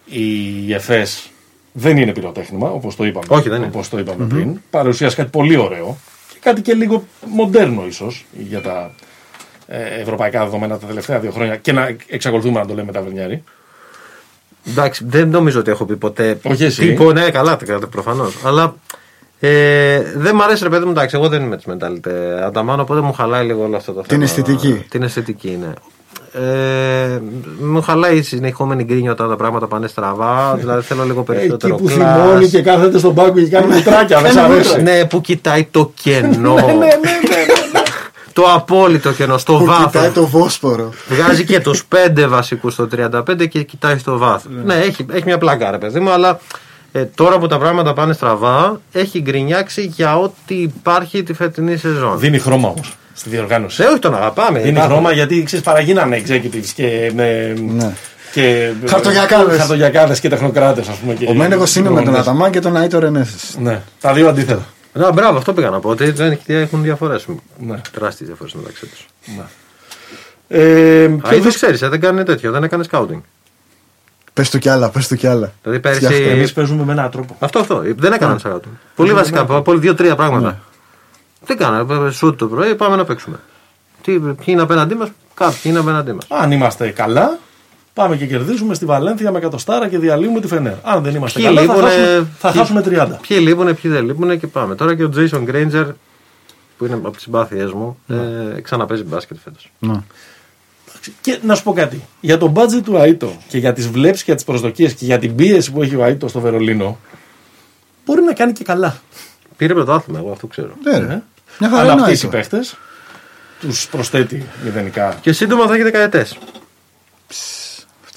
η ΕΦΕΣ δεν είναι πυροτέχνημα, όπως το είπαμε, Όχι, δεν είναι. όπως το είπαμε πριν. Παρουσιάζει κάτι πολύ ωραίο και κάτι και λίγο μοντέρνο ίσως για τα ε, ευρωπαϊκά δεδομένα τα τελευταία δύο χρόνια και να εξακολουθούμε να το λέμε τα Βερνιάρη. Εντάξει, δεν νομίζω ότι έχω πει ποτέ. Όχι εσύ. Τύπο, ναι, καλά, προφανώς. Αλλά ε, δεν μου αρέσει, ρε παιδί μου, εντάξει, εγώ δεν είμαι της μενταλιτέ Ανταμάν, οπότε μου χαλάει λίγο όλο αυτό το θέμα. Την αισθητική. Την αισθητική, ναι. Ε, μου χαλάει η συνεχόμενη γκρίνια όταν τα πράγματα πάνε στραβά. δηλαδή θέλω λίγο περισσότερο Εκεί που κλάς. θυμώνει και κάθεται στον πάγκο και κάνει μητράκια, δεν σ' αρέσει. Ναι, που κοιτάει το κενό. ναι, το απόλυτο κενό, στο Που βάθος. κοιτάει το Βόσπορο. Βγάζει και τους πέντε βασικούς στο 35 και κοιτάει στο βάθος. ναι, έχει, έχει μια πλάκα, ρε παιδί μου, αλλά ε, τώρα που τα πράγματα πάνε στραβά, έχει γκρινιάξει για ό,τι υπάρχει τη φετινή σεζόν. Δίνει χρώμα όμως στη διοργάνωση. Ε, όχι τον αγαπάμε. Δίνει υπάρχουν. χρώμα γιατί ξέρεις, παραγίνανε executives και. Με, Ναι. και Χαρτογιακάδες. χαρτογιακάδες και τεχνοκράτες, ας πούμε. Και Ο Μένεγος είναι με τον προπονητές. Αταμάν και τον Αίτο Ρενέση. Ναι, τα δύο αντίθετα. Να, μπράβο, αυτό πήγα να πω. Ότι δεν έχει- έχουν διαφορές. Ναι. Τεράστιες διαφορές μεταξύ τους. Ε, Α, ποιος δεν ξέρεις, δεν κάνει τέτοιο, δεν έκανε scouting. Πες του κι άλλα, πες του κι άλλα. Δηλαδή Φτιάχτε. πέρυσι. Εμείς παίζουμε με έναν τρόπο. Αυτό, αυτό. Δεν έκαναν scouting. Πολύ βασικά, πολύ δύο-τρία πράγματα. Τι κάνανε, σουτ το πρωί, πάμε να παίξουμε. Τι, ποιοι είναι απέναντί μας, κάποιοι είναι απέναντί μας. Αν είμαστε καλά, πάμε και κερδίζουμε στη Βαλένθια με κατοστάρα και διαλύουμε τη Φενέρ. Αν δεν είμαστε Ποιοι καλά, θα λείπουνε, χάσουμε, θα ποιοι- χάσουμε 30. Ποιοι λείπουν, ποιοι δεν λείπουν και πάμε. Τώρα και ο Jason Granger, που είναι από τις συμπάθειές μου, ε, ξαναπέζει μπάσκετ φέτος. Ναι. Και να σου πω κάτι. Για τον budget του Αίτο και για τις βλέψεις και τις προσδοκίες και για την πίεση που έχει ο Αίτο στο Βερολίνο, μπορεί να κάνει και καλά. Πήρε πρωτάθλημα, εγώ αυτό ξέρω. Ναι, ρε. Ε. Μια χαρά Αλλά είναι ο αυτοί οι Άιτο. παίχτες τους προσθέτει μηδενικά. Και σύντομα θα έχει δεκαετές.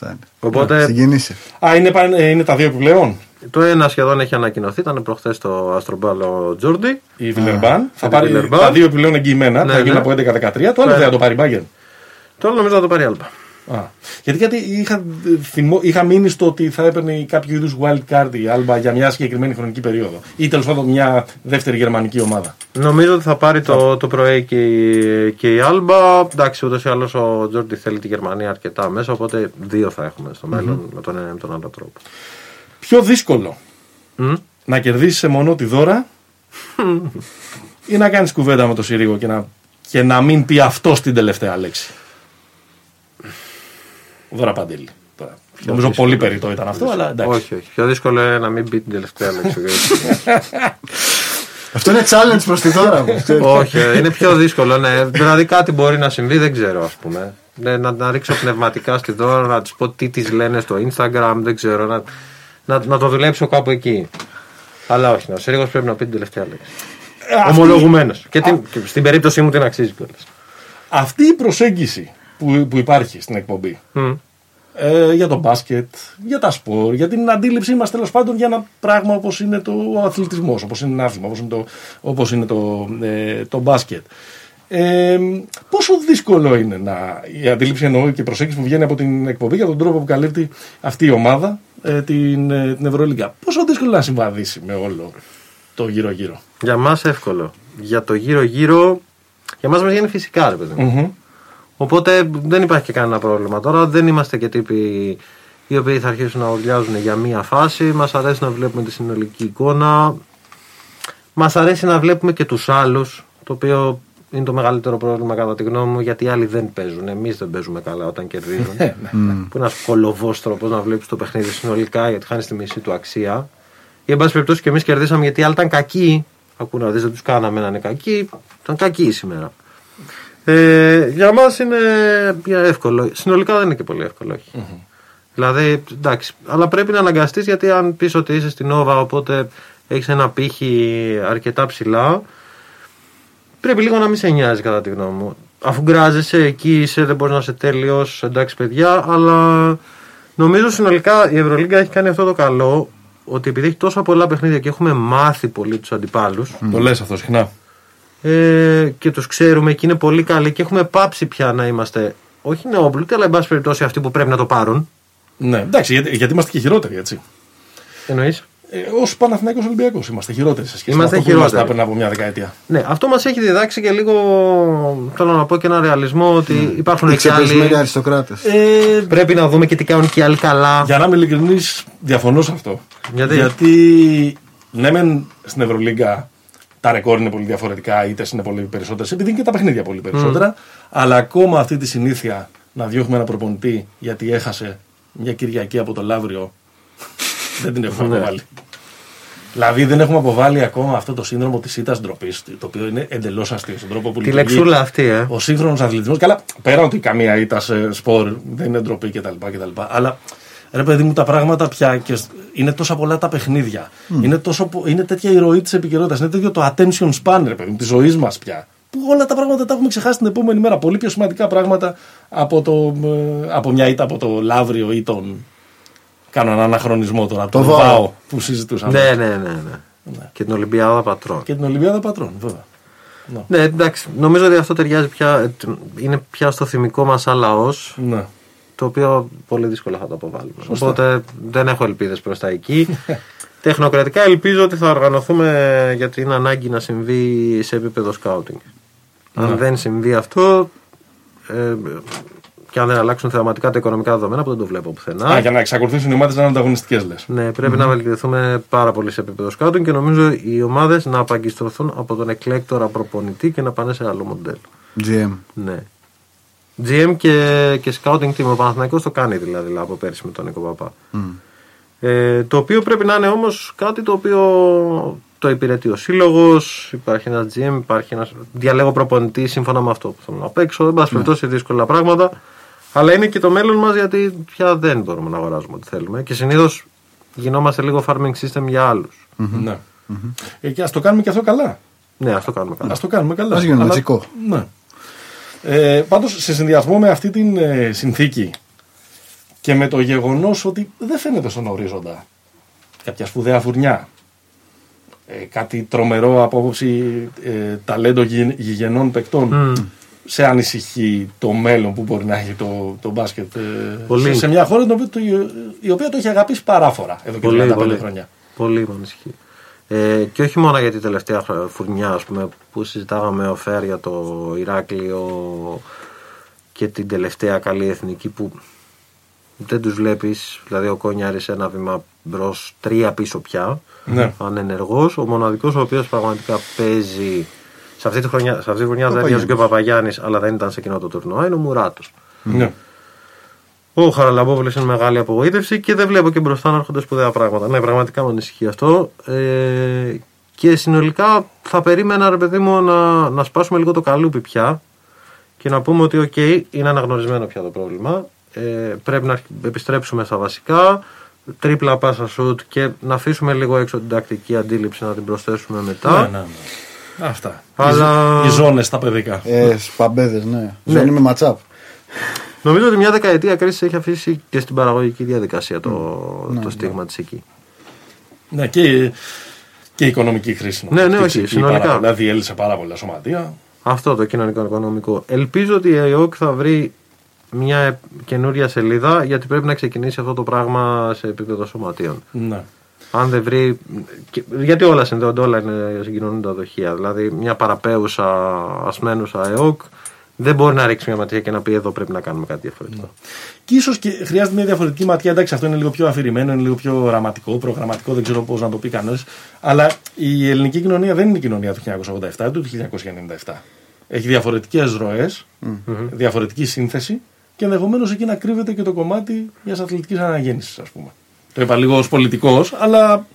Αυτά είναι. Οπότε- Συγκινήσει. Α, είναι, πα- ε, είναι τα δύο επιπλέον; Το ένα σχεδόν έχει ανακοινωθεί, ήταν προχθές το Αστρομπάλο Τζόρντι. Η Βιλερμπάν θα η πάρει Βιλερμπάν. τα δύο επιπλέον εγγυημένα. Ναι, θα γίνουν ναι. από 11-13. Το άλλο Ναι. δεν θα το πάρει Μπάγκερ. Το άλλο νομίζω θα το πάρει άλπα. Α. Γιατί, γιατί είχα, θυμώ, είχα μείνει στο ότι θα έπαιρνε κάποιο είδους wild card η Άλμπα για μια συγκεκριμένη χρονική περίοδο. Ή τέλος πάντων μια δεύτερη γερμανική ομάδα. Νομίζω ότι θα πάρει το, το πρωί και η, και η Άλμπα. Εντάξει, ούτως ή άλλως ο Τζόρντι θέλει τη Γερμανία αρκετά μέσα. Οπότε δύο θα έχουμε στο μέλλον με τον ένα ή με τον άλλο τρόπο. Πιο δύσκολο Μμ. να κερδίσεις σε μονό τη δώρα ή να κάνεις κουβέντα με τον Συρίγο και να, και να μην πει αυτό στην τελευταία λέξη. Δώρα Παντήλη. Τώρα, Νομίζω δύσκολο. πολύ περιττό ήταν αυτό, αλλά εντάξει. Όχι, όχι. Πιο δύσκολο είναι να μην πει την τελευταία λέξη. Αυτό είναι challenge προς τη δώρα μου. ξέρεις. όχι, ε, είναι πιο δύσκολο. Ναι. Δηλαδή κάτι μπορεί να συμβεί, δεν ξέρω ας πούμε. Ναι, να, να ρίξω πνευματικά στη δώρα, να της πω τι της λένε στο Instagram, δεν ξέρω. Να, να, να το δουλέψω κάπου εκεί. Αλλά όχι, ο Συρίγο πρέπει να πει την τελευταία λέξη. Ε, αυτή- Ομολογουμένως. Και, την- και στην περίπτωσή μου την αξίζει κιόλας. Αυτή η προσέγγιση που, που υπάρχει στην εκπομπή ε, για το μπάσκετ, για τα σπορ, για την αντίληψή μας τέλος πάντων για ένα πράγμα όπως είναι το αθλητισμός, όπως είναι ένα άθλημα, όπως είναι το, όπως είναι το, ε, το μπάσκετ. Ε, πόσο δύσκολο είναι να, η αντίληψη εννοώ και η προσέγγιση που βγαίνει από την εκπομπή για τον τρόπο που καλύπτει αυτή η ομάδα ε, την, ε, την Ευρωλίγκα. Πόσο δύσκολο είναι να συμβαδίσει με όλο το γύρω-γύρω; Για μας εύκολο. Για το γύρω-γύρω, για μας μας βγαίνει φυσικά, ρε παιδί μου. Μμμ. Οπότε δεν υπάρχει και κανένα πρόβλημα. Τώρα δεν είμαστε και τύποι οι οποίοι θα αρχίσουν να ουρλιάζουν για μία φάση. Μας αρέσει να βλέπουμε τη συνολική εικόνα. Μας αρέσει να βλέπουμε και τους άλλους, το οποίο είναι το μεγαλύτερο πρόβλημα κατά τη γνώμη μου, γιατί οι άλλοι δεν παίζουν. Εμείς δεν παίζουμε καλά όταν κερδίζουν. Ε, ναι. Που είναι ένας κολοβός τρόπος να βλέπεις το παιχνίδι συνολικά, γιατί χάνεις τη μισή του αξία. Ή εν πάση περιπτώσει και εμείς κερδίσαμε γιατί οι άλλοι ήταν κακοί. Ακού να δεις, δεν τους κάναμε να είναι κακοί. Ήταν κακοί σήμερα. Ε, για μας είναι πια εύκολο. Συνολικά δεν είναι και πολύ εύκολο. όχι. Δηλαδή, εντάξει, αλλά πρέπει να αναγκαστείς γιατί αν πεις ότι είσαι στην Nova, οπότε έχεις ένα πύχη αρκετά ψηλά, πρέπει λίγο να μην σε νοιάζει κατά τη γνώμη μου. Αφού γκράζεσαι εκεί, είσαι, δεν μπορείς να είσαι τέλειος, εντάξει παιδιά, αλλά νομίζω συνολικά η Ευρωλίγκα έχει κάνει αυτό το καλό ότι επειδή έχει τόσα πολλά παιχνίδια και έχουμε μάθει πολύ τους αντιπάλους Το λες αυτό συχνά. Ε, και τους ξέρουμε και είναι πολύ καλοί και έχουμε πάψει πια να είμαστε όχι νεόπλουτοι, αλλά εν πάση περιπτώσει αυτοί που πρέπει να το πάρουν. Ναι, εντάξει, γιατί, γιατί είμαστε και χειρότεροι, έτσι. Εννοείς; Ε, Ω Παναθηναϊκός Ολυμπιακός είμαστε χειρότεροι σε σχέση Είμαστε με αυτό που ήμασταν χειρότεροι. πριν από μια δεκαετία. Ναι, αυτό μας έχει διδάξει και λίγο. Θέλω να πω και ένα ρεαλισμό ότι υπάρχουν Οι και ξεπεσμένοι άλλοι. αριστοκράτες. Ε, Πρέπει να δούμε και τι κάνουν και οι άλλοι καλά. για να είμαι ειλικρινής, διαφωνώ σε αυτό. Γιατί; Γιατί ναι, μεν στην Ευρωλίγκα τα ρεκόρ είναι πολύ διαφορετικά, είτε είναι πολύ περισσότερες, επειδή είναι και τα παιχνίδια πολύ περισσότερα. Αλλά ακόμα αυτή τη συνήθεια να διώχνουμε ένα προπονητή γιατί έχασε μια Κυριακή από το Λαύριο δεν την έχουμε Ναι. αποβάλει. Δηλαδή δεν έχουμε αποβάλει ακόμα αυτό το σύνδρομο της ήττας ντροπής, το οποίο είναι εντελώς αστείο στον τρόπο που Τη λειτουργεί λεξούλα αυτή, ε. ο σύγχρονος αθλητισμός. Καλά, πέρα ότι καμία ήττα σε σπορ δεν είναι ντροπή κτλ. κτλ. Αλλά ρε παιδί μου, τα πράγματα πια και σ- είναι τόσα πολλά τα παιχνίδια. Είναι, τόσο, πο- είναι τέτοια η ροή της επικαιρότητας. Είναι τέτοιο το attention span, ρε παιδί μου, της ζωής μας πια. Που όλα τα πράγματα τα έχουμε ξεχάσει την επόμενη μέρα. Πολύ πιο σημαντικά πράγματα από, το, ε, από μια ήττα από το Λαύριο ή τον. Κάνω έναν αναχρονισμό τώρα. Το Το Βάο. Βάο που συζητούσαμε. Ναι, ναι, ναι, ναι. Και την Ολυμπιάδα Πατρών. Και την Ολυμπιάδα Πατρών, βέβαια. Ναι, εντάξει. Νομίζω ότι αυτό ταιριάζει πια. Είναι πια στο θυμικό μας σαν λαό. Ναι. Το οποίο πολύ δύσκολα θα το αποβάλουμε. Οπότε δεν έχω ελπίδες προς τα εκεί. Τεχνοκρατικά ελπίζω ότι θα οργανωθούμε γιατί είναι ανάγκη να συμβεί σε επίπεδο σκάουτινγκ. Αν δεν συμβεί αυτό. Ε, και αν δεν αλλάξουν θεαματικά τα οικονομικά δεδομένα που δεν το βλέπω πουθενά. Α, για να εξακολουθήσουν οι ομάδες να είναι ανταγωνιστικές, λες. Ναι, πρεπει να βελτιωθούμε πάρα πολύ σε επίπεδο σκάουτινγκ και νομίζω οι ομάδες να απαγκιστρωθούν από τον εκλέκτορα προπονητή και να πάνε σε άλλο μοντέλο. GM. Ναι. GM και, και scouting team. Ο Παναθηναϊκός το κάνει δηλαδή από πέρσι με τον Νίκο Παπά. Ε, το οποίο πρέπει να είναι όμως κάτι το οποίο το υπηρετεί ο σύλλογος. Υπάρχει ένας GM, υπάρχει ένας. Διαλέγω προπονητή σύμφωνα με αυτό που θέλω να παίξω. Εν πάση περιπτώσει, δύσκολα πράγματα. Αλλά είναι και το μέλλον μας γιατί πια δεν μπορούμε να αγοράζουμε ό,τι θέλουμε. Και συνήθως γινόμαστε λίγο farming system για άλλους. Ναι. Ε, και ας το κάνουμε και αυτό καλά. Ναι, ας το κάνουμε καλά. Α το κάνουμε καλά. Ας γίνουμε Αλλά- ματσικό. Ναι. Ε, Πάντως, σε συνδυασμό με αυτή την ε, συνθήκη και με το γεγονός ότι δεν φαίνεται στον ορίζοντα κάποια σπουδαία φουρνιά. Ε, κάτι τρομερό από άποψη ε, ταλέντο γη- γηγενών παικτών. Σε ανησυχεί το μέλλον που μπορεί να έχει το, το μπάσκετ ε, Πολύ. σε, σε μια χώρα το οποίο το- η οποία το έχει αγαπήσει παράφορα εδώ και 35 χρόνια. Πολύ με ανησυχεί. Ε, και όχι μόνο για την τελευταία χρο- φουρνιά ας πούμε, που συζητάγαμε ο Φέρ για το Ηράκλειο και την τελευταία καλή εθνική που δεν τους βλέπεις, δηλαδή ο Κόνιαρης ένα βήμα μπρος, τρία πίσω πια, Ναι. ανενεργός, ο μοναδικός ο οποίος πραγματικά παίζει σε αυτή τη χρονιά, σε αυτή τη χρονιά δεν Παπαγιάννης. έπαιζε και ο Παπαγιάννης αλλά δεν ήταν σε κοινό το τουρνουά, είναι ο Μουράτος. Ναι. Ο Χαραλαμπόπουλος είναι μεγάλη απογοήτευση και δεν βλέπω και μπροστά να έρχονται σπουδαία πράγματα. Ναι, πραγματικά με ανησυχεί αυτό. Ε, και συνολικά θα περίμενα, ρε παιδί μου, να, να σπάσουμε λίγο το καλούπι πια και να πούμε ότι, οκ, είναι αναγνωρισμένο πια το πρόβλημα. Ε, πρέπει να επιστρέψουμε στα βασικά. Τρίπλα πάσα σουτ και να αφήσουμε λίγο έξω την τακτική αντίληψη να την προσθέσουμε μετά. Ναι, ναι, ναι. Αυτά. Αλλά- Οι, οι ζώνες στα παιδικά. Ε, Σπαμπέδες, ναι. Ζώνη με ματσάπ. Νομίζω ότι μια δεκαετία κρίση έχει αφήσει και στην παραγωγική διαδικασία το, το στίγμα της εκεί. Ναι, και, και η οικονομική χρήση. Ναι, ναι, Χτύπησε όχι, εκεί συνολικά. πάρα πολλά, διέλυσε πάρα πολλά σωματεία. Αυτό το κοινωνικό-οικονομικό. Ελπίζω ότι η ΕΟΚ θα βρει μια ε- καινούρια σελίδα γιατί πρέπει να ξεκινήσει αυτό το πράγμα σε επίπεδο σωματείων. Ναι. Αν δεν βρει. και- Γιατί όλα συνδέονται, όλα είναι συγκοινωνούν τα δοχεία. Δηλαδή, μια παραπέουσα, ασμένουσα ΕΟΚ δεν μπορεί να ρίξει μια ματιά και να πει εδώ πρέπει να κάνουμε κάτι διαφορετικό. Και ίσως και χρειάζεται μια διαφορετική ματιά. Εντάξει, αυτό είναι λίγο πιο αφηρημένο, είναι λίγο πιο οραματικό, προγραμματικό, δεν ξέρω πώς να το πει κανένα. Αλλά η ελληνική κοινωνία δεν είναι η κοινωνία του 1987, είναι του 1997. Έχει διαφορετικές διαφορετική σύνθεση και ενδεχομένως εκεί να κρύβεται και το κομμάτι μιας αθλητικής αναγέννησης, ας πούμε. Το είπα λίγο ως πολιτικός, αλλά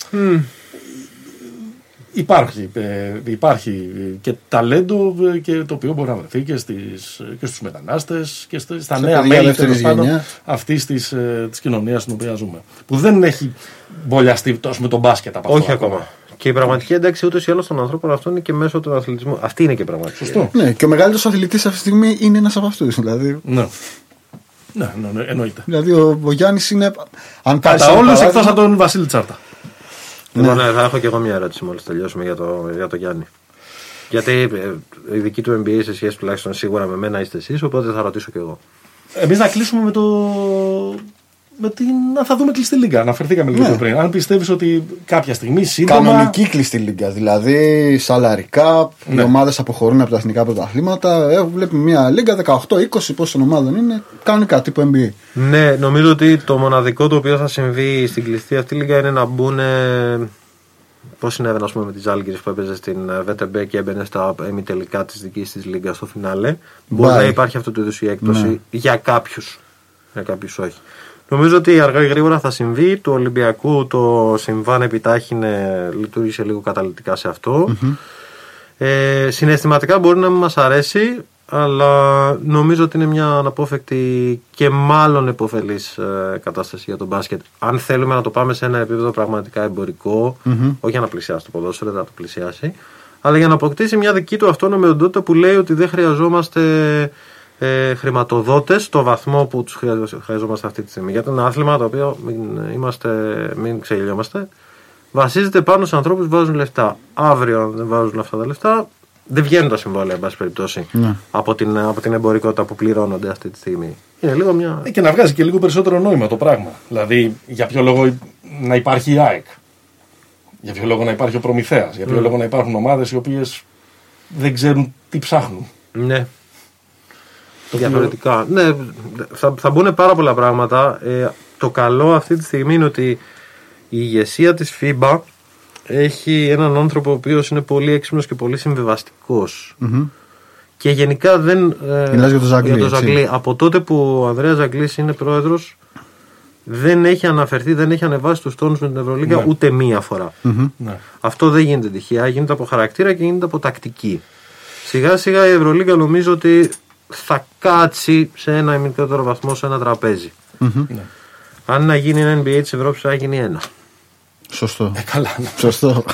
Υπάρχει, ε, υπάρχει και ταλέντο ε, και το οποίο μπορεί να βρεθεί και, στις, και στους μετανάστες και στα, στα Στα νέα παιδιά μέλη δεύτερης τέλος πάντων, γενιάς. αυτής της, ε, της κοινωνίας στην οποία ζούμε. Που δεν έχει μπολιαστεί τόσο με τον μπάσκετ από αυτό Όχι ακόμα. Και η πραγματική ένταξη ούτως ή άλλως των ανθρώπων αυτών είναι και μέσω του αθλητισμού. Αυτή είναι και η πραγματική. Σωστό. Ναι, και ο μεγαλύτερος αθλητής αυτή τη στιγμή είναι ένας από αυτούς. Δηλαδή, Ναι. Ναι, ναι, ναι, εννοείται. δηλαδή ο, ο Γιάννης είναι. Αν πάρεις Κατά ένα όλους παράδειγμα- εκτός από τον Βασίλη Τσάρτα. Λοιπόν, ναι, θα έχω και εγώ μια ερώτηση μόλις τελειώσουμε για το, για το Γιάννη. Γιατί ε, η δική του NBA σε σχέση τουλάχιστον σίγουρα με μένα είστε εσείς, οπότε θα ρωτήσω και εγώ. Εμείς να κλείσουμε με το... Με την... Να θα δούμε κλειστή λίγα. Αναφερθήκαμε λίγο Ναι. πριν. Αν πιστεύεις ότι κάποια στιγμή σύντομα... Κανονική κλειστή λίγκα. Δηλαδή, σαλαρικά, Ναι. οι ομάδες αποχωρούν από τα εθνικά πρωταθλήματα. Ε, βλέπουμε μια λίγκα 18-20 πόσων ομάδων είναι. Κανονικά τύπου NBA. Ναι, νομίζω ότι το μοναδικό το οποίο θα συμβεί στην κλειστή αυτή λίγα είναι να μπουν. Πώς συνέβαινε, ας πούμε, με τη Ζάλγκη που έπαιζε στην ε, VTB και έμπαινε στα ημιτελικά της δικής της λίγας στο φινάλε. Μπορεί Μπάει. να υπάρχει αυτού του είδους η έκπτωση Ναι. για κάποιους. Για κάποιους όχι. Νομίζω ότι αργά ή γρήγορα θα συμβεί. Του Ολυμπιακού το συμβάν επιτάχυνε, λειτουργήσε λίγο καταλητικά σε αυτό. Ε, συναισθηματικά μπορεί να μην μας αρέσει, αλλά νομίζω ότι είναι μια αναπόφευκτη και μάλλον επωφελής ε, κατάσταση για τον μπάσκετ. Αν θέλουμε να το πάμε σε ένα επίπεδο πραγματικά εμπορικό, όχι για να πλησιάσει το ποδόσφαιρο, δεν θα το πλησιάσει, αλλά για να αποκτήσει μια δική του αυτόνομη οντότητα που λέει ότι δεν χρειαζόμαστε ε, χρηματοδότες στο βαθμό που τους χρειαζόμαστε αυτή τη στιγμή. Για το ένα άθλημα το οποίο μην, είμαστε, μην ξεγελιόμαστε, βασίζεται πάνω σε ανθρώπους που βάζουν λεφτά. Αύριο, αν δεν βάζουν αυτά τα λεφτά, δεν βγαίνουν τα συμβόλαια, εν πάση περιπτώσει, Ναι. από, την, από την εμπορικότητα που πληρώνονται αυτή τη στιγμή. Είναι λίγο μια. Ε, Και να βγάζει και λίγο περισσότερο νόημα το πράγμα. Δηλαδή, για ποιο λόγο να υπάρχει η ΑΕΚ; Για ποιο λόγο να υπάρχει ο Προμηθέας; Για ποιο λόγο να υπάρχουν ομάδες οι οποίες δεν ξέρουν τι ψάχνουν; Ναι. Διαφορετικά. Ναι, θα, θα μπουν πάρα πολλά πράγματα. Ε, το καλό αυτή τη στιγμή είναι ότι η ηγεσία της FIBA έχει έναν άνθρωπο ο οποίος είναι πολύ έξυπνος και πολύ συμβιβαστικός. Και γενικά δεν. ε, Μιλάς για το Ζαγκλή, έτσι. Ζαγκλή. Από τότε που ο Ανδρέας Ζαγκλής είναι πρόεδρος, δεν έχει αναφερθεί, δεν έχει ανεβάσει τους τόνους με την Ευρωλίγα Ναι. ούτε μία φορά. Ναι. Αυτό δεν γίνεται τυχαία, γίνεται από χαρακτήρα και γίνεται από τακτική. Σιγά σιγά η Ευρωλίγα νομίζω ότι θα κάτσει σε ένα ή μικρότερο βαθμό σε ένα τραπέζι. Ναι. Αν να γίνει ένα NBA της Ευρώπης, θα γίνει ένα. Σωστό. Ε, καλά. ναι. Σωστό.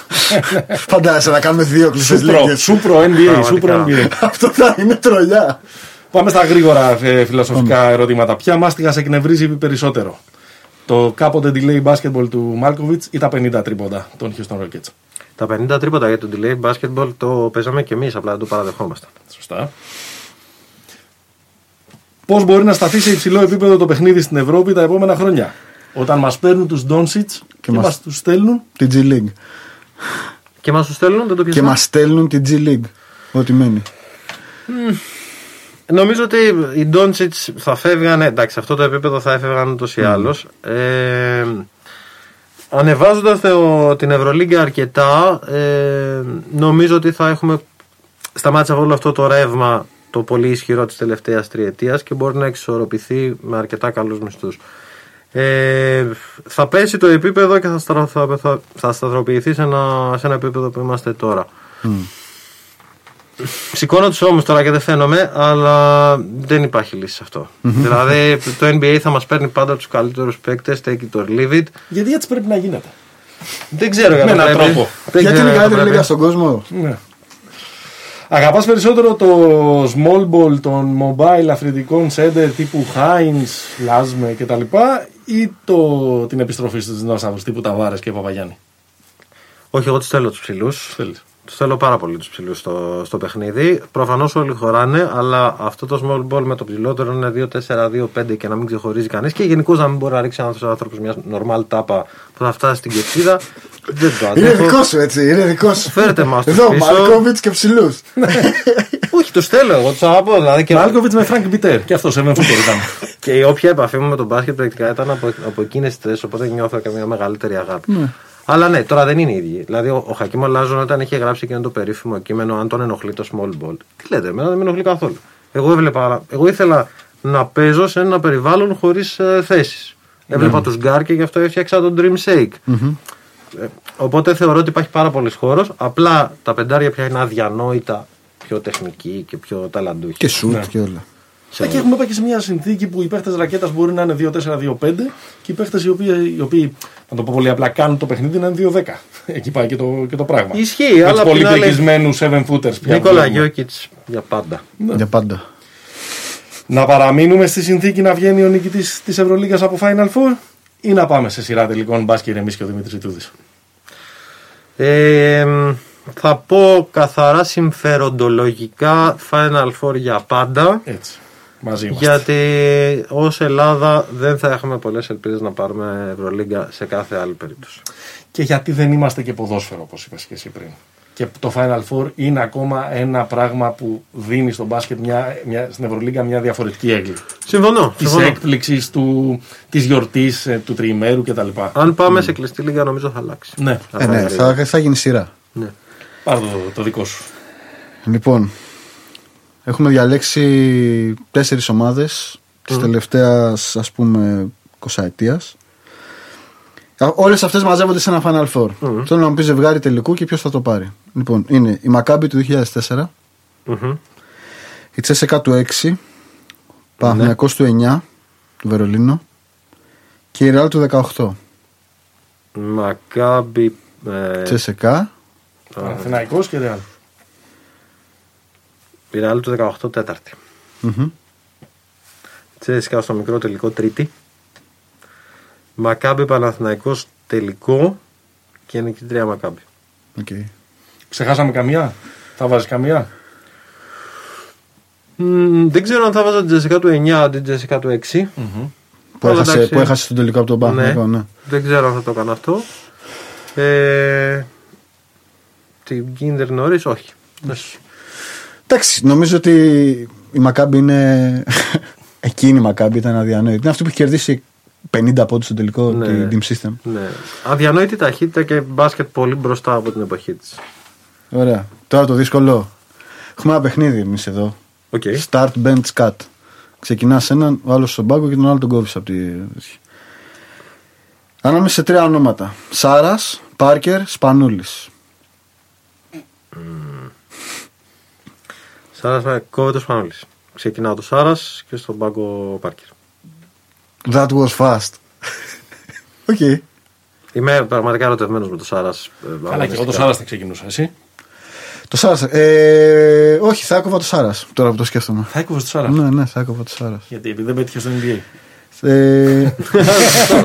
Φαντάζεσαι να κάνουμε δύο κλειστές Σούπρο, λίγες. σούπρο NBA, σούπρο Πραγματικά. NBA. Αυτό θα είναι τρολιά. Πάμε στα γρήγορα ε, φιλοσοφικά ερωτήματα. Ποια μάστιγα σε εκνευρίζει περισσότερο, Το κάποτε delay basketball του Μάλκοβιτς ή τα 50 τρίποντα των Houston Rockets; Τα 50 τρίποτα για το delay basketball το παίζαμε και εμείς, απλά δεν το παραδεχόμασταν. Σωστά. Πώς μπορεί να σταθεί σε υψηλό επίπεδο το παιχνίδι στην Ευρώπη τα επόμενα χρόνια, Όταν μας παίρνουν τους Ντόνσιτς και, μας- μας τους στέλνουν. Την G League. Και μας το στέλνουν, δεν το Και πιάσαμε. μας στέλνουν την G League. Ό,τι μένει. Νομίζω ότι οι Ντόντσιτ θα φεύγαν, εντάξει, αυτό το επίπεδο θα έφευγαν ούτως ή άλλως. Ε, Ανεβάζοντας την Ευρωλίγκα αρκετά, ε, νομίζω ότι θα έχουμε σταμάτησε από όλο αυτό το ρεύμα το πολύ ισχυρό της τελευταίας τριετίας και μπορεί να εξισορροπηθεί με αρκετά καλούς μισθούς. Ε, θα πέσει το επίπεδο και θα, στρα- θα, θα, θα σταθεροποιηθεί σε ένα, σε ένα επίπεδο που είμαστε τώρα. Σηκώνω τους ώμους τώρα και δεν φαίνομαι, αλλά δεν υπάρχει λύση σε αυτό. δηλαδή το NBA θα μας παίρνει πάντα τους καλύτερους παίκτες, take it or leave it. Γιατί έτσι πρέπει να γίνεται; Δεν ξέρω για Με να έναν πρέπει. τρόπο. Δεν Γιατί ξέρω είναι η για να καλύτερη πρέπει. λίγα στον κόσμο. Ναι. Αγαπάς περισσότερο το small ball των mobile αθλητικών center τύπου Heinz, Λάσμε κτλ. ή το, την επιστροφή στους δεινόσαυρους τύπου Ταβάρες και Παπαγιάννη; Όχι, εγώ τους θέλω τους ψηλούς. Θέλεις. Τους θέλω πάρα πολύ τους ψηλούς στο, στο παιχνίδι. Προφανώς όλοι χωράνε, αλλά αυτό το small ball με το ψηλότερο είναι 2-4-2-5 και να μην ξεχωρίζει κανείς. Και γενικώς να μην μπορεί να ρίξει ένας άνθρωπος μια normal τάπα που θα φτάσει στην κερκίδα. Δεν το Είναι αντέχω. δικό σου έτσι. Είναι δικό σου. Φέρτε μας τους Εδώ, πίσω. Μάλκοβιτς και ψηλούς. Όχι, του θέλω εγώ, του αγαπώ. Δηλαδή και, Μάλκοβιτς με Φρανκ Μπιτέρ και αυτός 7 footer ήταν. και η όποια επαφή μου με τον μπάσκετ πρακτικά ήταν από, από εκείνες τις θέσεις, οπότε νιώθω και μια μεγαλύτερη αγάπη. Αλλά ναι, τώρα δεν είναι οι ίδιοι. Δηλαδή, ο, ο Χακίμ Ολάζουον όταν είχε γράψει εκείνο το περίφημο κείμενο, αν τον ενοχλεί το small ball. Τι λέτε, εμένα δεν με ενοχλεί καθόλου. Εγώ, έβλεπα, εγώ ήθελα να παίζω σε ένα περιβάλλον χωρίς ε, θέσεις. Έβλεπα τους guards και γι' αυτό έφτιαξα τον Dream Shake. Ε, οπότε θεωρώ ότι υπάρχει πάρα πολύς χώρος. Απλά τα πεντάρια πια είναι αδιανόητα πιο τεχνικοί και πιο ταλαντούχοι. Και σουτ και όλα. Ε, και έχουμε πάει και σε μια συνθήκη που οι παίχτες ρακέτας μπορεί να είναι 2-4-2-5 και οι παίχτες οι οποίοι, οι οποίοι, να το πω πολύ απλά, κάνουν το παιχνίδι να είναι 2-10. Εκεί πάει και το, και το πράγμα. Ισχύει, Με αλλά τους απ' πολύ την άλλη- πεγισμένου 7 footers πια. Νίκολα βλέπουμε. Γιόκιτς για πάντα. Για πάντα. Να παραμείνουμε στη συνθήκη να βγαίνει ο νικητής της Ευρωλίγα από Final Four ή να πάμε σε σειρά τελικών μπάσκετ εμεί και ο Δημήτρης Τούδη. Ε, μ, θα πω καθαρά συμφεροντολογικά Final Four για πάντα. Έτσι. Μαζί είμαστε. Γιατί ως Ελλάδα δεν θα έχουμε πολλές ελπίδες να πάρουμε Ευρωλίγκα σε κάθε άλλη περίπτωση. Και γιατί δεν είμαστε και ποδόσφαιρο, όπως είπες και εσύ πριν. Και το Final Four είναι ακόμα ένα πράγμα που δίνει στο μπάσκετ μια, μια, στην Ευρωλίγα μια διαφορετική έγκλη. Συμφωνώ. Της συμφωνώ. έκπληξης, της γιορτής, του τριημέρου κτλ. Αν πάμε σε κλειστή λίγα νομίζω θα αλλάξει. Ναι, Θα Ε, ναι, πάει θα, γρήγορα. θα γίνει σειρά. Ναι. πάρε το, το δικό σου. Λοιπόν, έχουμε διαλέξει τέσσερις ομάδες της τελευταίας ας πούμε 20 ετίας. Όλες αυτές μαζεύονται σε ένα Final Four. Θέλω να μου πει ζευγάρι τελικού και ποιος θα το πάρει. Λοιπόν, είναι η Maccabi του 2004, Μμμ. η Τσέσεκα του 6, Παναθηναϊκός του 9, του Βερολίνο και η Real του 18. Μακάμπι. Ε, Τσέσεκα, Αθηναϊκό και Ρεάλ. η Ρεάλ του 18 τέταρτη. μμμ. ΤΣΣΚΑ στο μικρό τελικό τρίτη. Μακάμπι Παναθηναϊκός τελικό και νικητρία Μακάμπι. οκ. Ξεχάσαμε καμία; Θα βάζεις καμία; Μμμ, δεν ξέρω αν θα βάζα την ΤΣΣΚΑ του 9 αντί την ΤΣΣΚΑ του 6. Που, Αλλά έχασε, εντάξει. που έχασε στον τελικό από τον Παναθηναϊκό, ναι. Δεν ξέρω αν θα το κάνω αυτό. Ε, την Κίντερ νωρίς, όχι. Εντάξει, νομίζω ότι η Μακάμπι είναι. Εκείνη η Μακάμπι ήταν αδιανόητη. Είναι αυτή που έχει κερδίσει 50 πόντους στο τελικό Ναι. την Team System. Ναι. Αδιανόητη ταχύτητα και μπάσκετ πολύ μπροστά από την εποχή της. Ωραία. Τώρα το δύσκολο. Έχουμε ένα παιχνίδι εμείς εδώ. OK. Start, bench, cut. Ξεκινάς έναν, ο άλλος στον πάγκο και τον άλλο τον κόβεις από τη. Ανάμεσα σε τρία ονόματα. Σάρας, Πάρκερ, Σπανούλης. Σάρας κόβεται ο Σπανούλης. Ξεκινάω το Σάρας και στον πάγκο Πάρκερ. That was fast. Οκ. Είμαι πραγματικά ερωτευμένος με το Σάρας. Καλά, και εγώ το Σάρας θα ξεκινούσα. Εσύ; Το Σάρας. Ε, όχι, θα έκοβα το Σάρας. Τώρα που το σκέφτομαι. Θα έκοβες το Σάρας; Ναι, ναι, θα έκοβα το Σάρας. Γιατί επειδή δεν πέτυχε στο NBA. Ε,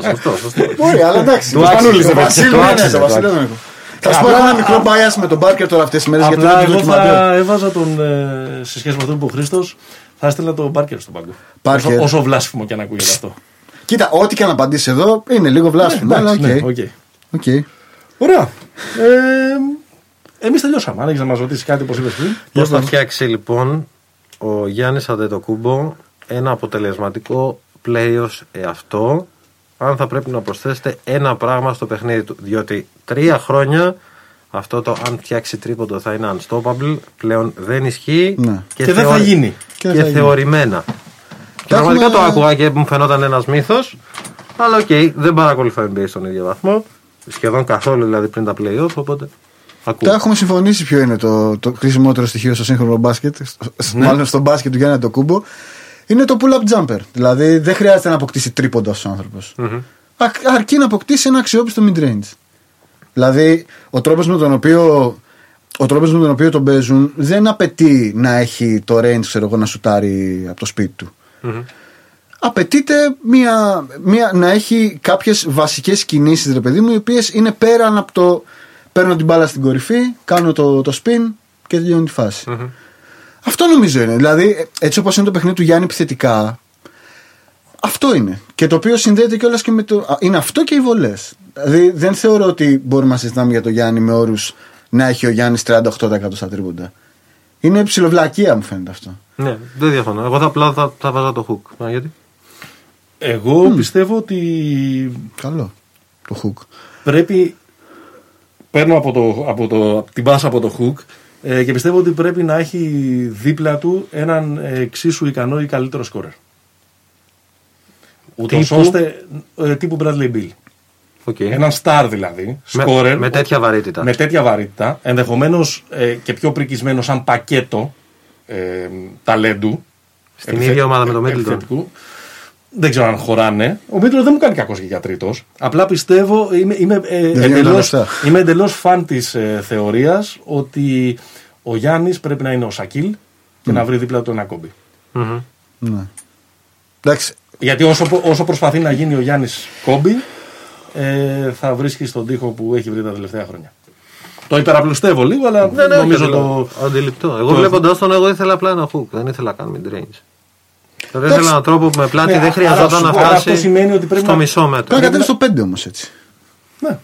Σωστό, σωστό. Μπορεί, αλλά εντάξει. Του Το άξιζε, Βασίλειο το Βασίλειο άξιζε, είναι, το το Βασίλειο άξιζε. είναι. Θα σου πω ένα μικρό bias με τον Πάρκερ τώρα αυτές τις μέρες γιατί Απλά δεν εγώ το ντοκιμαντέρ. θα έβαζα τον. ε, σε σχέση με αυτό που είπε ο Χρήστος, θα έστελνα τον Πάρκερ στον πάγκο. Πάρκερ. Όσο, όσο βλάσφημο και αν ακούγεται αυτό. Κοίτα, ό,τι και αν απαντήσει εδώ είναι λίγο βλάσφημο. Αλλά Εντάξει, οκ. ναι, OK. OK. Ωραία. Ε, Εμείς τελειώσαμε. Αν έχεις να μας ρωτήσεις κάτι, όπως είπες πριν. Πώς θα φτιάξει λοιπόν ο Γιάννης Αντετοκούνμπο ένα αποτελεσματικό playoff εαυτό, αν θα πρέπει να προσθέσετε ένα πράγμα στο παιχνίδι του. Διότι τρία χρόνια αυτό το αν φτιάξει τρίποντο θα είναι unstoppable πλέον δεν ισχύει Ναι. Και δεν θα γίνει. Και Και, δεν θα γίνει. θεωρημένα. Και έχουμε- πραγματικά το άκουγα και μου φαινόταν ένας μύθος. Αλλά οκ, δεν παρακολουθώ NBA στον ίδιο βαθμό. Σχεδόν καθόλου δηλαδή πριν τα playoff, οπότε. Ακούω. Τα έχουμε συμφωνήσει ποιο είναι το, το κρίσιμότερο στοιχείο στο σύγχρονο μπάσκετ. στο- Ναι. Μάλλον στο μπάσκετ του Γιάννη Αντετοκούνμπο. Είναι το pull-up jumper. Δηλαδή δεν χρειάζεται να αποκτήσει τρίποντα ο άνθρωπος. Αρκεί να αποκτήσει ένα αξιόπιστο mid-range. Δηλαδή ο τρόπος με τον οποίο. Ο τρόπος με τον οποίο τον παίζουν δεν απαιτεί να έχει το range ξέρω εγώ, να σουτάρει από το σπίτι του. Απαιτείται μια, μια, να έχει κάποιες βασικές κινήσεις ρε παιδί μου οι οποίες είναι πέραν από το παίρνω την μπάλα στην κορυφή, κάνω το, το spin και τελειώνει τη φαση Αυτό νομίζω είναι. Δηλαδή έτσι όπως είναι το παιχνίδι του Γιάννη επιθετικά αυτό είναι. Και το οποίο συνδέεται κιόλας και με το. α, Είναι αυτό και οι βολές. Δηλαδή δεν θεωρώ ότι μπορούμε να συζητάμε για το Γιάννη με όρους να έχει ο Γιάννης 38% στα τρίποντα. Είναι ψηλοβλακία μου φαίνεται αυτό. Ναι, δεν διαφωνώ. Εγώ θα απλά θα, θα βάζα το hook. Α, γιατί; Εγώ πιστεύω ότι Καλό. Το hook. πρέπει. Παίρνω από, το, από, το, από την πάσα από το hook ε, και πιστεύω ότι πρέπει να έχει δίπλα του έναν ε, εξίσου ικανό ή καλύτερο σκόρερ. Ούτως Τύπου; ώστε ε, τύπου Bradley Beal. Ok. Έναν star δηλαδή, Με- σκόρερ. με τέτοια βαρύτητα. Με τέτοια βαρύτητα. Ενδεχομένως ε, και πιο πρικισμένο σαν πακέτο ε, ταλέντου. Στην επιθε- ίδια ομάδα με τον Middleton. επιθετικού. Δεν ξέρω αν χωράνε. Ο Μίτλο δεν μου κάνει κακός και για τρίτος. Απλά πιστεύω, είμαι, είμαι, ε, δίνει τα εντελώς, λεφτά. είμαι εντελώς φαν της ε, θεωρίας ότι ο Γιάννης πρέπει να είναι ο Σακίλ και να βρει δίπλα του ένα κόμπι. Μμμ. Ναι. Εντάξει. Γιατί όσο, όσο προσπαθεί να γίνει ο Γιάννης κόμπι, ε, θα βρίσκεις στον τοίχο που έχει βρει τα τελευταία χρόνια. Το υπεραπλουστεύω λίγο, αλλά Ναι, ναι, νομίζω όχι, το. αντιληπτό. Αντιληπτό. Εγώ το- βλέποντας τον, εγώ ήθελα απλά ένα hook. Δεν ήθελα καν mid range. Δηλαδή Εντάξει. ήθελα έναν τρόπο που με πλάτη Ναι, δεν άρα χρειαζόταν σου να πω, άρα φτάσει αυτό σημαίνει ότι πρέπει στο να- μισό μέτρο. Τώρα κατέβεις στο 5 όμως έτσι. Ναι.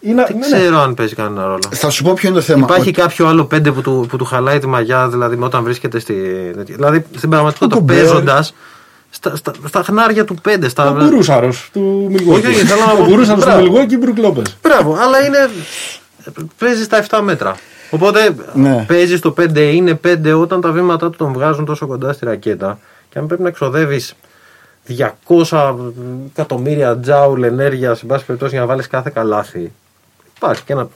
Είναι, Δεν ναι, ναι. ξέρω αν παίζει κανένα ρόλο. Θα σου πω ποιο είναι το θέμα. Υπάρχει Ότι- κάποιο άλλο πέντε που του, που του χαλάει τη μαγιά, δηλαδή με όταν βρίσκεται στη. Δηλαδή στην πραγματικότητα Ο Gobert. παίζοντας στα, στα, στα χνάρια του πέντε. Στα... Ο Μπουρούσαρο του Μιλγόκη. Όχι, όχι, θέλω να Ο πω- Μπουρούσαρο του Μπράβο. Μιλγόκη Μπρουκ Λόπες. Μπράβο, αλλά είναι. Παίζει στα 7 μέτρα. Οπότε Ναι. παίζει στο 5, είναι 5 όταν τα βήματά του τον βγάζουν τόσο κοντά στη ρακέτα και αν πρέπει να εξοδεύει 200 εκατομμύρια τζάουλ ενέργειας, σε πάση περιπτώσει, για να βάλεις κάθε καλάθι. Υπάρχει και ένα.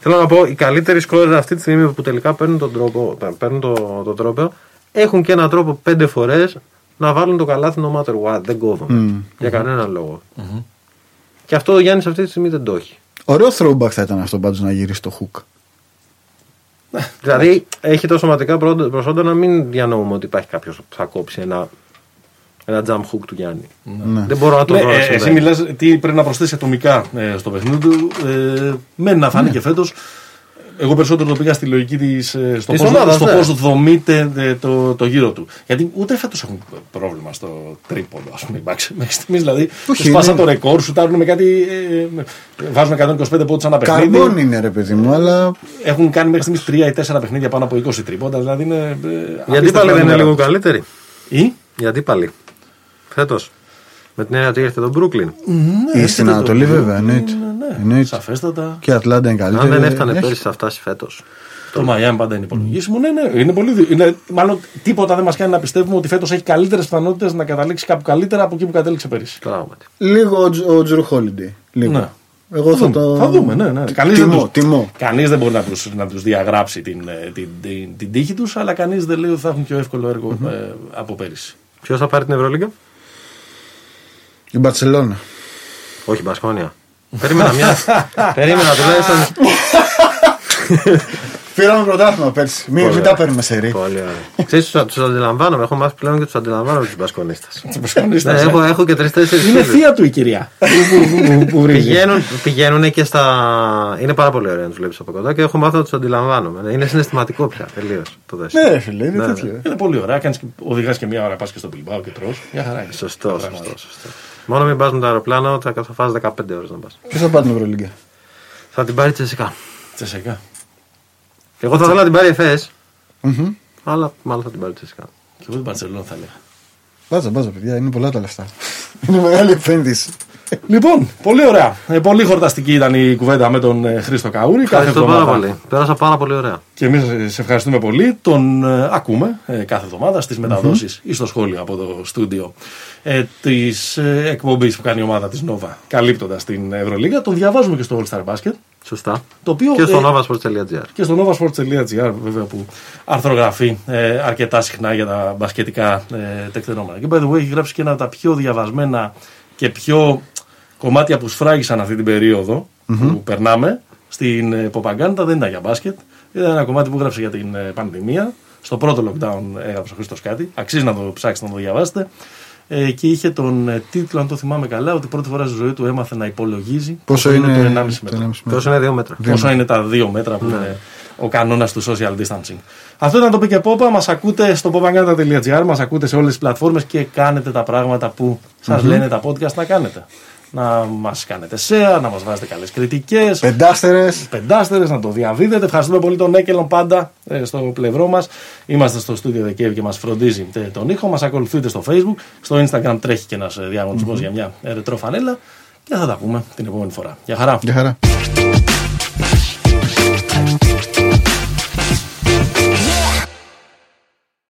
Θέλω να πω, οι καλύτεροι σκόρερ αυτή τη στιγμή που τελικά παίρνουν τον τρόπο, παίρνουν το, το τρόπο, έχουν και έναν τρόπο πέντε φορές να βάλουν το καλάθι no matter what. Δεν κόβουν. Για κανέναν λόγο. Και αυτό ο Γιάννης αυτή τη στιγμή δεν το έχει. Ωραίο throwback θα ήταν αυτό πάντως να γυρίσει το hook. Δηλαδή έχει τα σωματικά πρώτα- προσόντα να μην διανοούμε ότι υπάρχει κάποιος που θα κόψει ένα, ένα jump hook του Γιάννη. Ναι. Δεν μπορώ να το Ναι, δω. να ε, συμβαίνει. εσύ μιλάς τι πρέπει να προσθέσει ατομικά ε, στο παιχνίδι του. Ε, μένει να φάνει και φέτος. Εγώ περισσότερο το πήγα στη λογική της, ε, στο Της πώς, ομάδας, στο ναι. πώς δομείται ε, το, το γύρο του. Γιατί ούτε φέτος έχουν πρόβλημα στο τρίποντο, ας πούμε. οι Bucks. Μέχρι στιγμής δηλαδή. Όχι, σπάσαν είναι- το ρεκόρ, σου με κάτι. Ε, με- βάζουν 125 πόντους ένα παιχνίδι. Καρμπόν είναι ρε παιδί μου, αλλά Έχουν κάνει μέχρι στιγμής 3 ή 4 παιχνίδια πάνω από 20 τρίποντα. Δηλαδή είναι. ε, Γιατί απίστευτα πάλι δεν είναι νούμερα. λίγο καλύτερη. Ή; Γιατί πάλι; Φέτος. Με την έννοια ότι ήρθε το Brooklyn. Ναι, ή στην έρχεται Ανατολή το- βέβαια. Εννοείται. Ναι, ναι, Εννοείται. Σαφέστατα. Και η Ατλάντα είναι καλύτερη. Αν δεν έφτανε Έχει- πέρυσι θα φτάσει φέτος. Το Μαϊάμι πάντα είναι υπολογίσιμο. Ναι, ναι, είναι πολύ. δι- Είναι, μάλλον τίποτα δεν μας κάνει να πιστεύουμε ότι φέτος έχει καλύτερες πιθανότητες να καταλήξει κάπου καλύτερα από εκεί που κατέληξε πέρυσι. Πράγματι. Λίγο ο, Τζ- ο Τζρου Χόλιντι. Λίγο. Ναι. Εγώ θα το. Θα δούμε, ναι, ναι. Κανείς δεν τιμώ, τους- τιμώ. Κανείς δεν μπορεί να του να τους διαγράψει την, ε, την, την, την τύχη τους, αλλά κανείς δεν λέει ότι θα έχουν πιο εύκολο έργο, ε, από πέρυσι. Ποιος θα πάρει την Ευρωλίγκα, Η Μπαρσελόνα. Όχι, Μπασκόνια. Περίμενα μια. Περίμενα τουλάχιστον. Πήραμε πρωτάθλημα πέρσι. Μην, μην τα παίρνουμε σε ρί. Πολύ ωραία. Ξέρεις, του αντιλαμβάνομαι. Έχω μάθει πλέον και τους αντιλαμβάνομαι τους Μπασκονίστες. Ναι, ε. έχω, έχω και τρει-τέσσερι Είναι θεία του η κυρία. που, που, που, που βρίζει. Πηγαίνουν, πηγαίνουν και στα. Είναι πάρα πολύ ωραία να του βλέπει από κοντά και έχω μάθει να τους αντιλαμβάνομαι. Είναι συναισθηματικό πια τελείως το δέσιμο. Ναι, ρε φίλε, είναι Ναι, τέτοιο. Είναι πολύ ωραία. Κάνεις και, οδηγάς και μία ώρα, πας και στο Πιλμπάο και τρως. Μια χαρά είναι. Σωστό, σωστό, σωστό. Μόνο μην πας με το αεροπλάνο, θα, θα φας 15 ώρες να πας. Ποιος θα πάρει την Ευρωλίγκα; Θα την πάρει τσεσικά. Τσεσεκά. Εγώ θα ήθελα να την πάρει εφές, Μμμ. αλλά μάλλον θα την πάρει τσεσικά. Και εγώ την Παρσελόνα θα έλεγα. Μπάζα, μπάζα, παιδιά, είναι πολλά τα λεφτά. είναι μεγάλη επένδυση. Λοιπόν, πολύ ωραία. Ε, πολύ χορταστική ήταν η κουβέντα με τον ε, Χρήστο Καούρη. Κάθε Ευχαριστώ πάρα εβδομάδα. πολύ. Πέρασα πάρα πολύ ωραία. Και εμείς σε ευχαριστούμε πολύ. Τον ε, ακούμε ε, κάθε εβδομάδα στις μεταδόσεις ή στο σχόλιο από το στούντιο ε, της ε, εκπομπής που κάνει η ομάδα της Νόβα, καλύπτοντας την Ευρωλίγα. Τον διαβάζουμε και στο All Star Basket. Σωστά. Το οποίο, Και στο ε, novasports.gr. και στο novasports.gr βέβαια που αρθρογραφεί ε, αρκετά συχνά για τα μπασκετικά ε, τεκτενόμενα. Και by the way έχει γράψει και ένα από τα πιο διαβασμένα και πιο κομμάτια που σφράγισαν αυτή την περιοδο που περνάμε στην ε, Ποπαγκάντα δεν ήταν για μπάσκετ. Ήταν ένα κομμάτι που έγραψε για την ε, πανδημία. Στο πρώτο lockdown έγραψε ο Χρήστος κάτι. Αξίζει να το ψάξετε να το διαβάσετε. Ε, και είχε τον ε, τίτλο, αν το θυμάμαι καλά, ότι πρώτη φορά στη ζωή του έμαθε να υπολογίζει Πόσο είναι το 1,5 το μέτρο. 1,5 μέτρο. Τόσο είναι δύο μέτρα. Πόσο είναι τα δύο μέτρα που είναι ο κανόνας του social distancing. Αυτό ήταν το πει και πόπα. Μας ακούτε στο popaganda.gr, μας ακούτε σε όλες τις πλατφόρμες και κάνετε τα πράγματα που σας λένε τα podcast να κάνετε. Να μας κάνετε share, να μας βάζετε καλές κριτικές, Πεντάστερες. πεντάστερες, να το διαδίδετε. Ευχαριστούμε πολύ τον Έκελον πάντα ε, στο πλευρό μας. Είμαστε στο στούντιο Δεκέμβρη και μας φροντίζει ε, τον ήχο. Μας ακολουθείτε στο Facebook. Στο Instagram τρέχει και ένας διαγωνισμός για μια ε, ρετρό φανέλα. Και θα τα πούμε την επόμενη φορά. Γεια χαρά. Γεια χαρά.